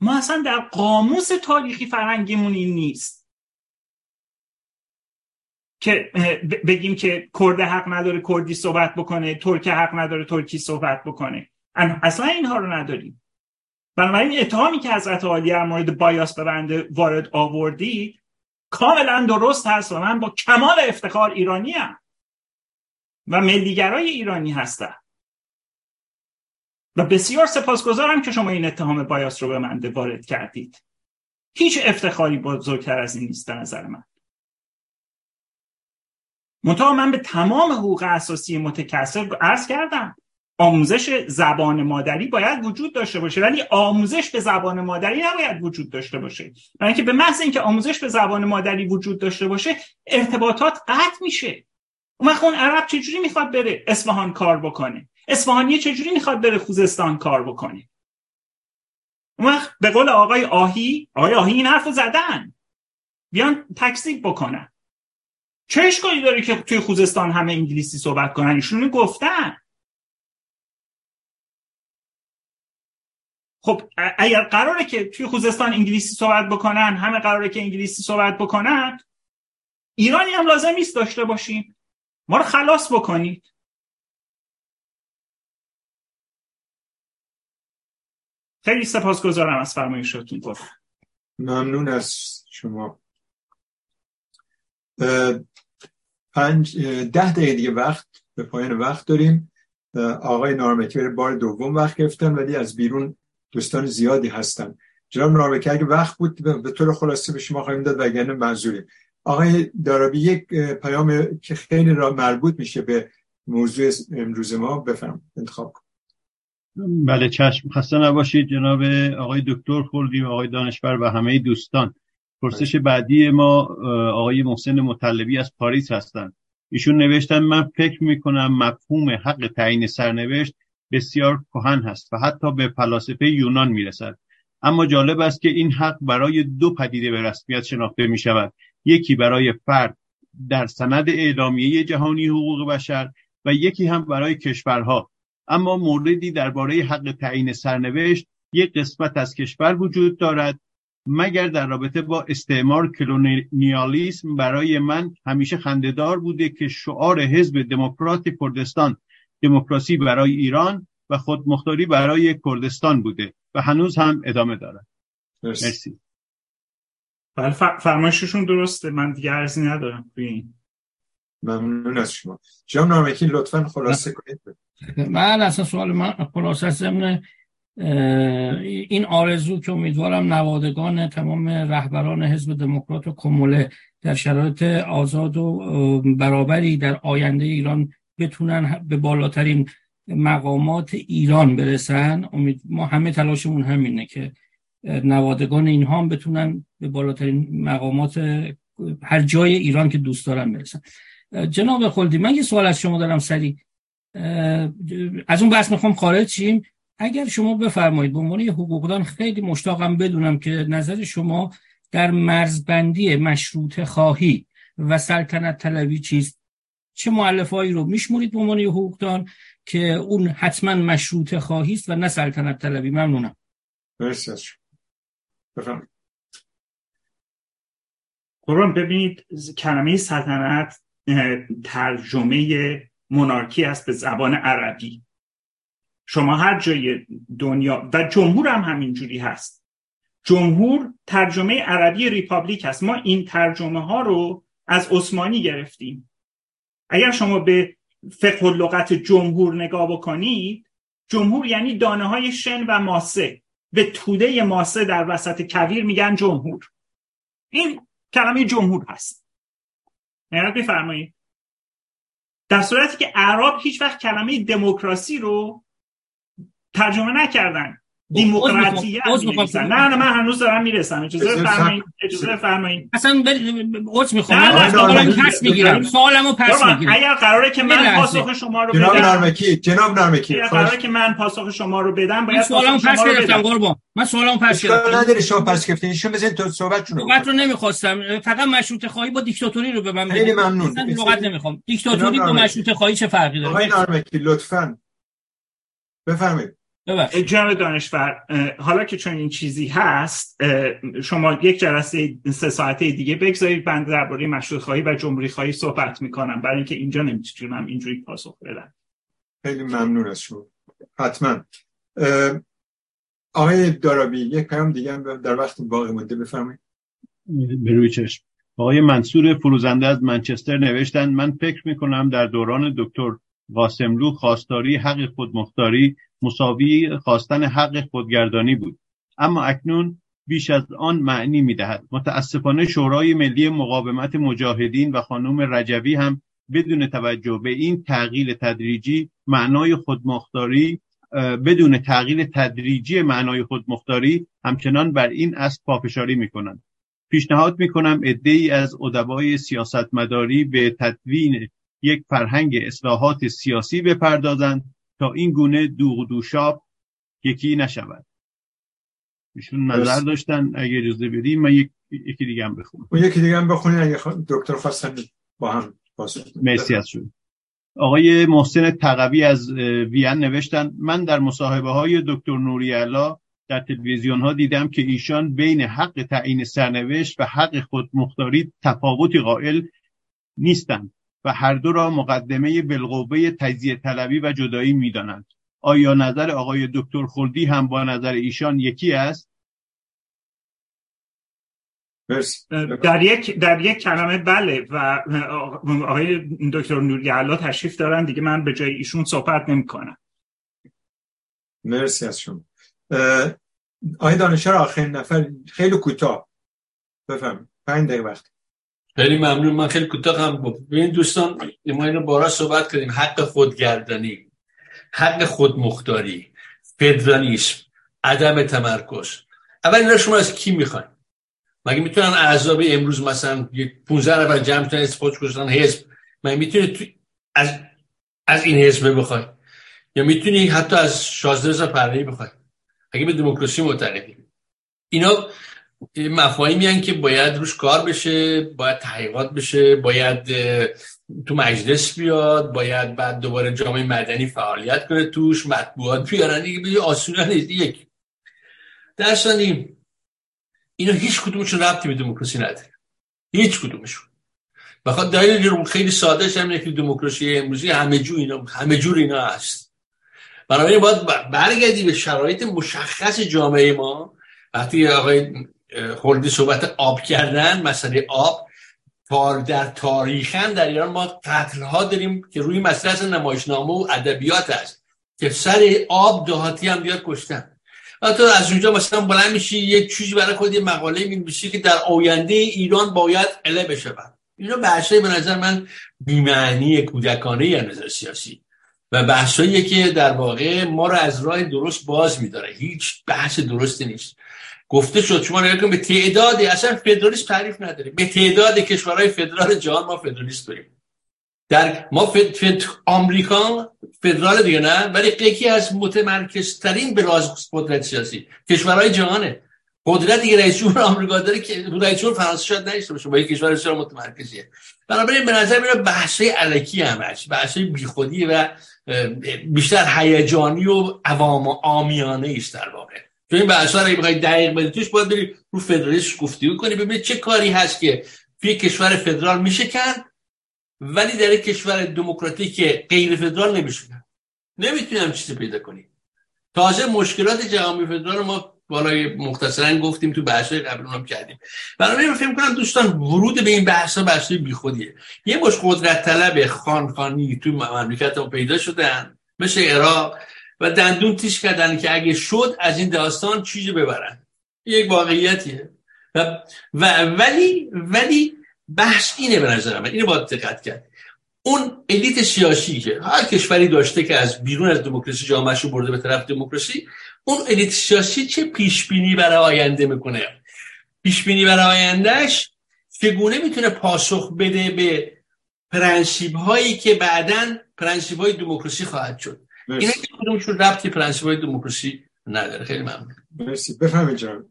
ما اصلا در قاموس تاریخی فرنگیمون این نیست. که بگیم که کرد حق نداره کردی صحبت بکنه ترک حق نداره ترکی صحبت بکنه. اصلا اینها رو نداریم. بنابراین اتهامی که حضرت عالی در مورد بایاس به وارد آوردی کاملا درست هست و من با کمال افتخار ایرانی هم و ملیگرای ایرانی هستم. و بسیار سپاسگزارم که شما این اتهام بایاس رو به من وارد کردید. هیچ افتخاری بزرگتر از این نیست به نظر من. منتها من به تمام حقوق اساسی متکثر عرض کردم. آموزش زبان مادری باید وجود داشته باشه ولی آموزش به زبان مادری نباید وجود داشته باشه. برای اینکه به محض اینکه آموزش به زبان مادری وجود داشته باشه ارتباطات قطع میشه. اون وقت اون عرب چجوری می‌خواد بره اصفهان کار بکنه؟ اصفهانی چجوری می‌خواد بره خوزستان کار بکنه؟ اون وقت به قول آقای آهی آقای آهی این حرف زدن. بیان تکذیب بکنن. چه اشکالی داره که توی خوزستان همه انگلیسی صحبت کنن؟ ایشون گفتن. خب اگر قراره که توی خوزستان انگلیسی صحبت بکنن همه قراره که انگلیسی صحبت بکنن ایرانی هم لازم نیست داشته باشیم. ما رو خلاص بکنید. خیلی سپاسگزارم از فرمایشاتون. ممنون از شما. پنج ده دقیقه دیگه وقت به پایان وقت داریم. آقای نارمکی بار دوم وقت گرفتن ولی از بیرون دوستان زیادی هستن. جناب نارمکی اگه وقت بود به طور خلاصه به شما خواهیم داد وگرنه منظوریم. آقای دارابی یک پیام که خیلی را مربوط میشه به موضوع امروز ما. بفهم انتخاب کن. بله چشم خسته نباشید جناب آقای دکتر خوردی و آقای دانشور و همه دوستان. پرسش بعدی ما آقای محسن مطلبی از پاریس هستند ایشون نوشتن من فکر می‌کنم مفهوم حق تعیین سرنوشت بسیار کهن هست و حتی به فلاسفه یونان می‌رسد. اما جالب است که این حق برای دو پدیده به رسمیت شناخته می شود یکی برای فرد در سند اعلامیه جهانی حقوق بشر و یکی هم برای کشورها. اما موردی درباره حق تعیین سرنوشت یک قسمت از کشور وجود دارد مگر در رابطه با استعمار کلونیالیسم برای من همیشه خندهدار بوده که شعار حزب دموکرات کردستان دموکراسی برای ایران و خودمختاری برای کردستان بوده و هنوز هم ادامه دارد. مرسی. بله فرمایششون درسته. من دیگه عرضی ندارم روی این. ممنون از شما. جام نامکی لطفا خلاصه کنید. من اصلا سوال من خلاصه ضمن این آرزو که امیدوارم نوادگان تمام رهبران حزب دموکرات و کموله در شرایط آزاد و برابری در آینده ایران بتونن به بالاترین مقامات ایران برسن. امید ما همه تلاشمون همینه که نوادگان اینها هم بتونن به بالاترین مقامات هر جای ایران که دوست دارن برسن. جناب خلدی من یه سوال از شما دارم سریع. از اون بحث می‌خوام خارج چیم اگر شما بفرمایید به عنوان حقوقدان خیلی مشتاقم بدونم که نظر شما در مرزبندی مشروط خواهی و سلطنت طلبی چیست؟ چه معلفهایی رو میشمورید به عنوان حقوقدان که اون حتما مشروط خواهی است و نه سلطنت طلبی. ممنونم. مرسی قربان ببینید کلمه سلطنت ترجمه منارکی است به زبان عربی. شما هر جای دنیا و جمهور هم همینجوری هست. جمهور ترجمه عربی ریپابلیک هست ما این ترجمه ها رو از عثمانی گرفتیم. اگر شما به فقه لغت جمهور نگاه بکنید جمهور یعنی دانه های شن و ماسه. به توده ماسه در وسط کویر میگن جمهور. این کلمه جمهور هست. نگرد بفرمایید. در صورتی که اعراب هیچ وقت کلمه دموکراسی رو ترجمه نکردن. دیموکراسی نه نه من هنوز دارم می‌رسم. اجازه بفرمایید اجازه بفرمایید. اصلا عذر می‌خوام. من پس می‌گیرم. سوالمو پس می‌گیرم. اگر قراره که من پاسخ شما رو بدم جناب نرمکی جناب نرمکی اگر قراره که من پاسخ شما رو بدم باید سوالمو پس گرفتم قربان. من سوالمو پس گرفتم. نداره شما پس گرفتین. ایشون بزنید تو صحبت رو صحبت رو نمی‌خواستم. فقط مشروط خواهی با دیکتاتوری رو به من خیلی ممنون. لغت نمی‌خوام. دیکتاتوری با مشروط خواهی چه فرقی داره؟ آقای نرمکی لطفاً. بفرمایید. جناب دانشور حالا که چون این چیزی هست شما یک جلسه سه ساعته دیگه بگذارید بند درباره مشروط خواهی و جمهوری خواهی صحبت می‌کنم. برای اینکه اینجا نمی‌تونم اینجوری پاسخ بدم. خیلی ممنون از شما. حتما. آقای دارابی یک پیام دیگه در وقت باقی مونده بفرمایید. به چشم. آقای منصور فروزنده از منچستر نوشتن من فکر می‌کنم در دوران دکتر قاسملو خواستاری حق خودمختاری مساوی خواستن حق خودگردانی بود. اما اکنون بیش از آن معنی می‌دهد. متاسفانه شورای ملی مقاومت مجاهدین و خانم رجوی هم بدون توجه به این تغییر تدریجی معنای خودمختاری بدون تغییر تدریجی معنای خودمختاری همچنان بر این اصل پافشاری می‌کنند. پیشنهاد می‌کنم ای از ادبای سیاستمداری به تدوین یک فرهنگ اصلاحات سیاسی بپردازند تا این گونه دوغ دوشاب یکی نشود. ایشون نظر داشتن اگه اجازه بدیم من یک یکی دیگه هم بخونم. یکی دیگه هم بخونید اگه دکتر خواستن با هم مرسی از شد آقای محسن تقوی از وین نوشتن من در مصاحبه های دکتر نوری علا در تلویزیون ها دیدم که ایشان بین حق تعیین سرنوشت و حق خودمختاری تفاوتی قائل نیستند. و هر دو را مقدمه بالقوه تجزیه طلبی و جدایی می‌دانند. آیا نظر آقای دکتر خلدی هم با نظر ایشان یکی است؟ در یک در یک کلمه بله. و آقای دکتر نوری علا تشریف دارن. دیگه من به جای ایشون صحبت نمی کنم مرسی از شما. آقای دانشار آخرین نفر خیلی کوتاه. بفهم پنج دقیقه وقت. خیلی ممنون. من خیلی کوتاه هم ببین دوستان ما اینو بارا صحبت کردیم. حق خودگردانی حق خودمختاری فدرالیسم عدم تمرکز. اول اینا شما از کی می‌خواین؟ مگه می‌تونن اعضاب امروز مثلا 15 نفر جمع کنن اسپوت کنن حزب؟ مگه می‌تونی از از این حزب بخوای یا می‌تونی حتی از شازده رضا پهلوی بخوای اگه به دموکراسی معتقدی. اینا مفاهیمی که باید روش کار بشه باید تحقیقات بشه باید تو مجلس بیاد باید بعد دوباره جامعه مدنی فعالیت کنه توش مطبوعات بیارن دیگه آسونه نیست یک در اینا هیچ کدومشون ربطی به دموکراسی نداره. هیچ کدومشون. بخاطر دلیل خیلی ساده همینه که دموکراسی امروزی همه جور اینا همه جور اینا هست. بنابراین باید برگردی به شرایط مشخص جامعه ما. وقتی آقای خلدی صحبت آب کردن مسئله آب. تار در تاریخن در ایران ما قتل ها داریم که روی مسئله نمایشنامه و ادبیات هست که سر آب دهاتی هم بیاد کشتن. و تو از اونجا مثلا بلند میشی یک چیزی برای خود یه مقاله می‌نویسی که در آینده ایران باید اله بشه. اینا بحثای به نظر من بیمعنی کودکانه یا نظر سیاسی. و بحثایی که در واقع ما رو از راه درست باز میداره. هیچ بحث درستی نیست. گفته شد شما نگاه به تعداد اصلا فدرالیسم تعریف نداره به تعداد کشورهای فدرال جهان ما فدرالیست داریم. در ما فد, فد آمریکا فدرال دیگه نه ولی یکی از متمرکزترین به راز قدرت سیاسی کشورهای جهانه. قدرت دیگه رئیس جمهور آمریکا داره که رئیس جمهور فرانسه شاید نشته باشه با یک کشور بسیار متمرکزیه. بنابراین به نظر میاد بحثای الکی همش بحثای بیخودی و بیشتر هیجانی و عوام آمیانه است در واقع. تو این بحثا رو بخوای دقیق بدی توش باید بری رو فدرالیسم گفتگو کنی ببین چه کاری هست که توی کشور فدرال میشه کرد ولی در یک کشور دموکراتیک غیر فدرال نمیشه نمی‌تونیم چیزی پیدا کنیم تازه مشکلات جهانی فدرال ما بالای مختصرا گفتیم تو بحث قبل اونم کردیم. برای من فکر کنم دوستان ورود به این بحث ها بحث بیخودیه. یه مش قدرت طلب خانخانی تو مملکت پیدا شدن مثل عراق. و دندون تیش کردن که اگه شد از این داستان چیزی ببرن. یک واقعیتیه. و, و ولی ولی بحث اینه به نظر من. اینو باید دقت کرد. اون الیت سیاسی که هر کشوری داشته که از بیرون از دموکراسی جامعهش رو برده به طرف دموکراسی اون الیت سیاسی چه پیش بینی برای آینده می‌کنه؟ پیش بینی برای آیندهش چگونه می‌تونه پاسخ بده به پرنسیب هایی که بعدا پرنسیب های دموکراسی خواهد شد؟ اینا که کدومشون ربطی پرنسیب های دموکراسی نداره. خیلی ممنون. مرسی. بفهمید جان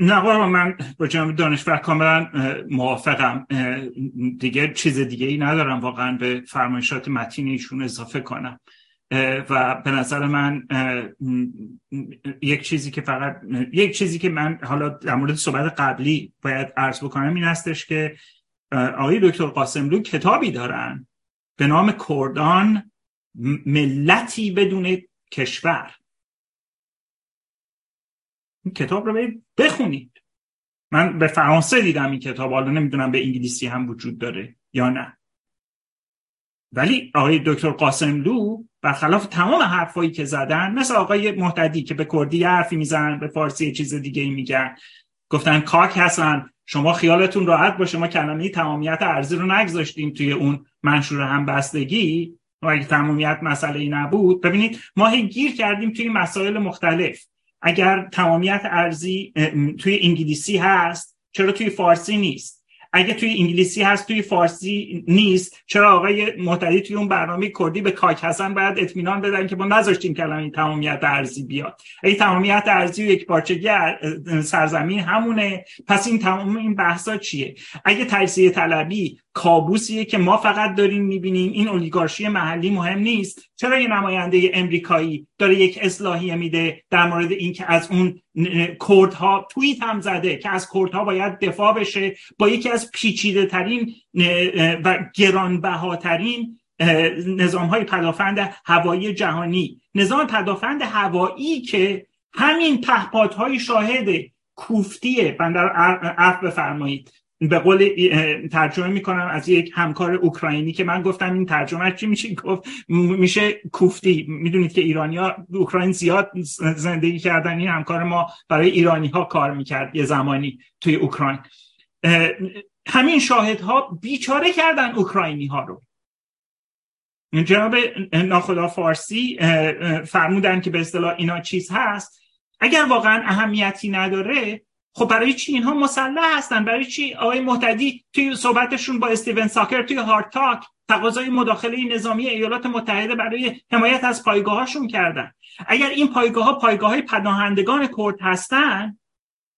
نه من با جناب دانشور کاملا موافقم. دیگه چیز دیگه ای ندارم. واقعا به فرمایشات متین ایشون اضافه کنم. و به نظر من یک چیزی که فقط یک چیزی که من حالا در مورد صحبت قبلی باید عرض بکنم این هستش که آقای دکتر قاسملو کتابی دارن به نام کردان ملتی بدون کشور. این کتاب رو بخونید. من به فرانسه دیدم این کتاب حالا نمی‌دونم به انگلیسی هم وجود داره یا نه. ولی آقای دکتر قاسملو برخلاف تمام حرفایی که زدن مثل آقای محتدی که به کردی حرفی می‌زنن به فارسی چیز دیگه میگن. گفتن کاک هستن شما خیالتون راحت باشه ما کلمه تمامیت ارزی رو نگذاشتیم توی اون منشور همبستگی. و اگه تمامیت مسئله ای نبود ببینید ما هی گیر کردیم توی مسائل مختلف. اگر تمامیت ارزی توی انگلیسی هست چرا توی فارسی نیست؟ اگه توی انگلیسی هست توی فارسی نیست چرا آقای محتدی توی اون برنامه کردی به کاک حسن باید اطمینان بدن که ما نذاشتیم کلمه تمامیت ارزی بیاد؟ اگه تمامیت ارزی و یک پارچگی سرزمین همونه. پس این تمام این بحثا چیه؟ اگه تجزیه طلبی کابوسیه که ما فقط داریم می‌بینیم. این اولیگارشی محلی مهم نیست. چرا یه نماینده امریکایی داره یک اصلاحیه میده در مورد اینکه از اون کردها توییت هم زده که از کردها باید دفاع بشه با یکی از پیچیده ترین و گرانبهاترین نظام های پدافند هوایی جهانی. نظام پدافند هوایی که همین پهپادهای شاهد کوفتیه. بندر عرف بفرمایید. به قول ترجمه می‌کنم از یک همکار اوکراینی که من گفتم این ترجمه چی میشه؟ گفت میشه کوفتی. می‌دونید که ایرانیا اوکراین زیاد زندگی کردن. این همکار ما برای ایرانی ها کار می‌کرد یه زمانی توی اوکراین. همین شاهدها بیچاره کردن اوکراینی ها رو. جناب ناخدا فارسی فرمودن که به اصطلاح اینا چیز هست. اگر واقعا اهمیتی نداره خب برای چی اینها مسلح هستن؟ برای چی آقای محتدی توی صحبتشون با استیون ساکر توی هارد تاک تقاضای مداخله نظامی ایالات متحده برای حمایت از پایگاهاشون کردن؟ اگر این پایگاه ها پایگاه های پناهندگان کرد هستن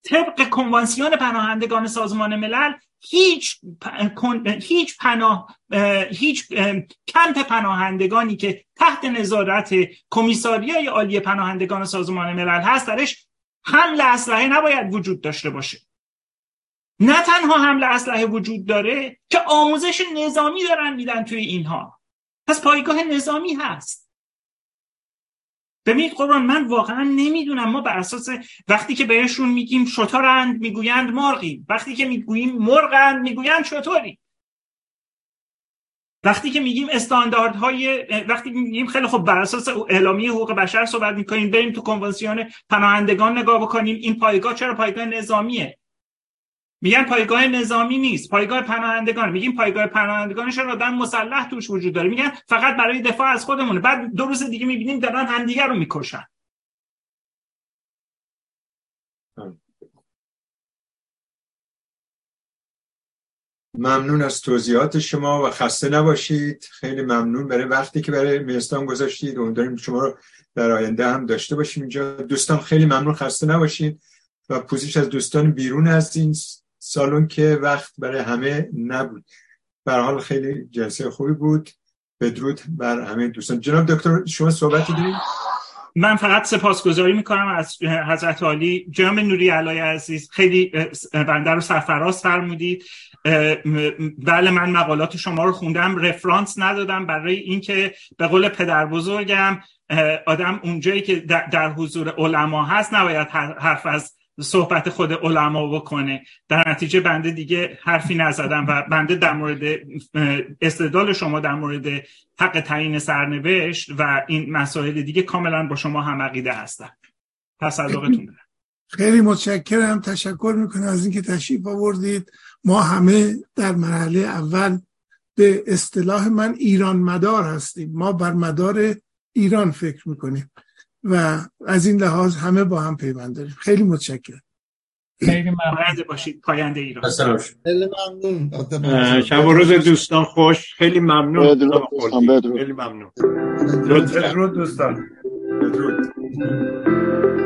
طبق کنوانسیون پناهندگان سازمان ملل هیچ هیچ پناه هیچ کمپ پناهندگانی که تحت نظارت کمیساریای عالی پناهندگان سازمان ملل هست درش حمل اسلحه نباید وجود داشته باشه. نه تنها حمل اسلحه وجود داره که آموزش نظامی دارن میدن توی اینها. پس پایگاه نظامی هست. ببینید قربان من واقعا نمی‌دونم. ما بر اساس وقتی که بهشون میگیم شطارند می‌گویند مرغی وقتی که می‌گوییم مرغند می‌گویند شطوری وقتی که میگیم استانداردهای وقتی میگیم خیلی خب بر اساس اعلامیه حقوق بشر صحبت می‌کنیم بریم تو کنوانسیون پناهندگان نگاه بکنیم این پایگاه چرا پایگاه نظامیه؟ میگن پایگاه نظامی نیست پایگاه پناهندگان. میگیم پایگاه پناهندگانش آدم مسلح توش وجود داره؟ میگن فقط برای دفاع از خودمونه. بعد دو روز دیگه می‌بینیم دارن همدیگر رو می‌کشن. ممنون از توضیحات شما و خسته نباشید. خیلی ممنون. برای وقتی که برای میستان گذاشتید امیدواریم شما رو در آینده هم داشته باشیم اینجا. دوستان خیلی ممنون. خسته نباشید و پوزش از دوستان بیرون از این سالن که وقت برای همه نبود. بر حال خیلی جلسه خوبی بود. بدرود بر همه دوستان. جناب دکتر شما صحبتی دارید؟ من فقط سپاسگزاری می‌کنم از حضرت عالی. جناب نوری علای عزیز خیلی بنده رو سرفراز فرمودید. بله من مقالات شما رو خوندم رفرانس ندادم برای اینکه به قول پدر بزرگم آدم اونجایی که در حضور علما هست نباید حرف از صحبت خود علما بکنه. در نتیجه بنده دیگه حرفی نزدم و بنده در مورد استدلال شما در مورد حق تعیین سرنوشت و این مسائل دیگه کاملا با شما هم عقیده هستم تصدقتون دارم. خیلی متشکرم. تشکر می‌کنم از اینکه تشریف آوردید. ما همه در مرحله اول به اصطلاح من ایران مدار هستیم. ما بر مدار ایران فکر می‌کنیم. و از این لحاظ همه با هم پیوند داریم. خیلی متشکرم. خیلی ممنون. باشید پاینده ایران. خیلی ممنون. شب و روز دوستان خوش. خیلی ممنون. بدرود دوستان بدرود. خیلی ممنون. بدرود دوستان. بدرود.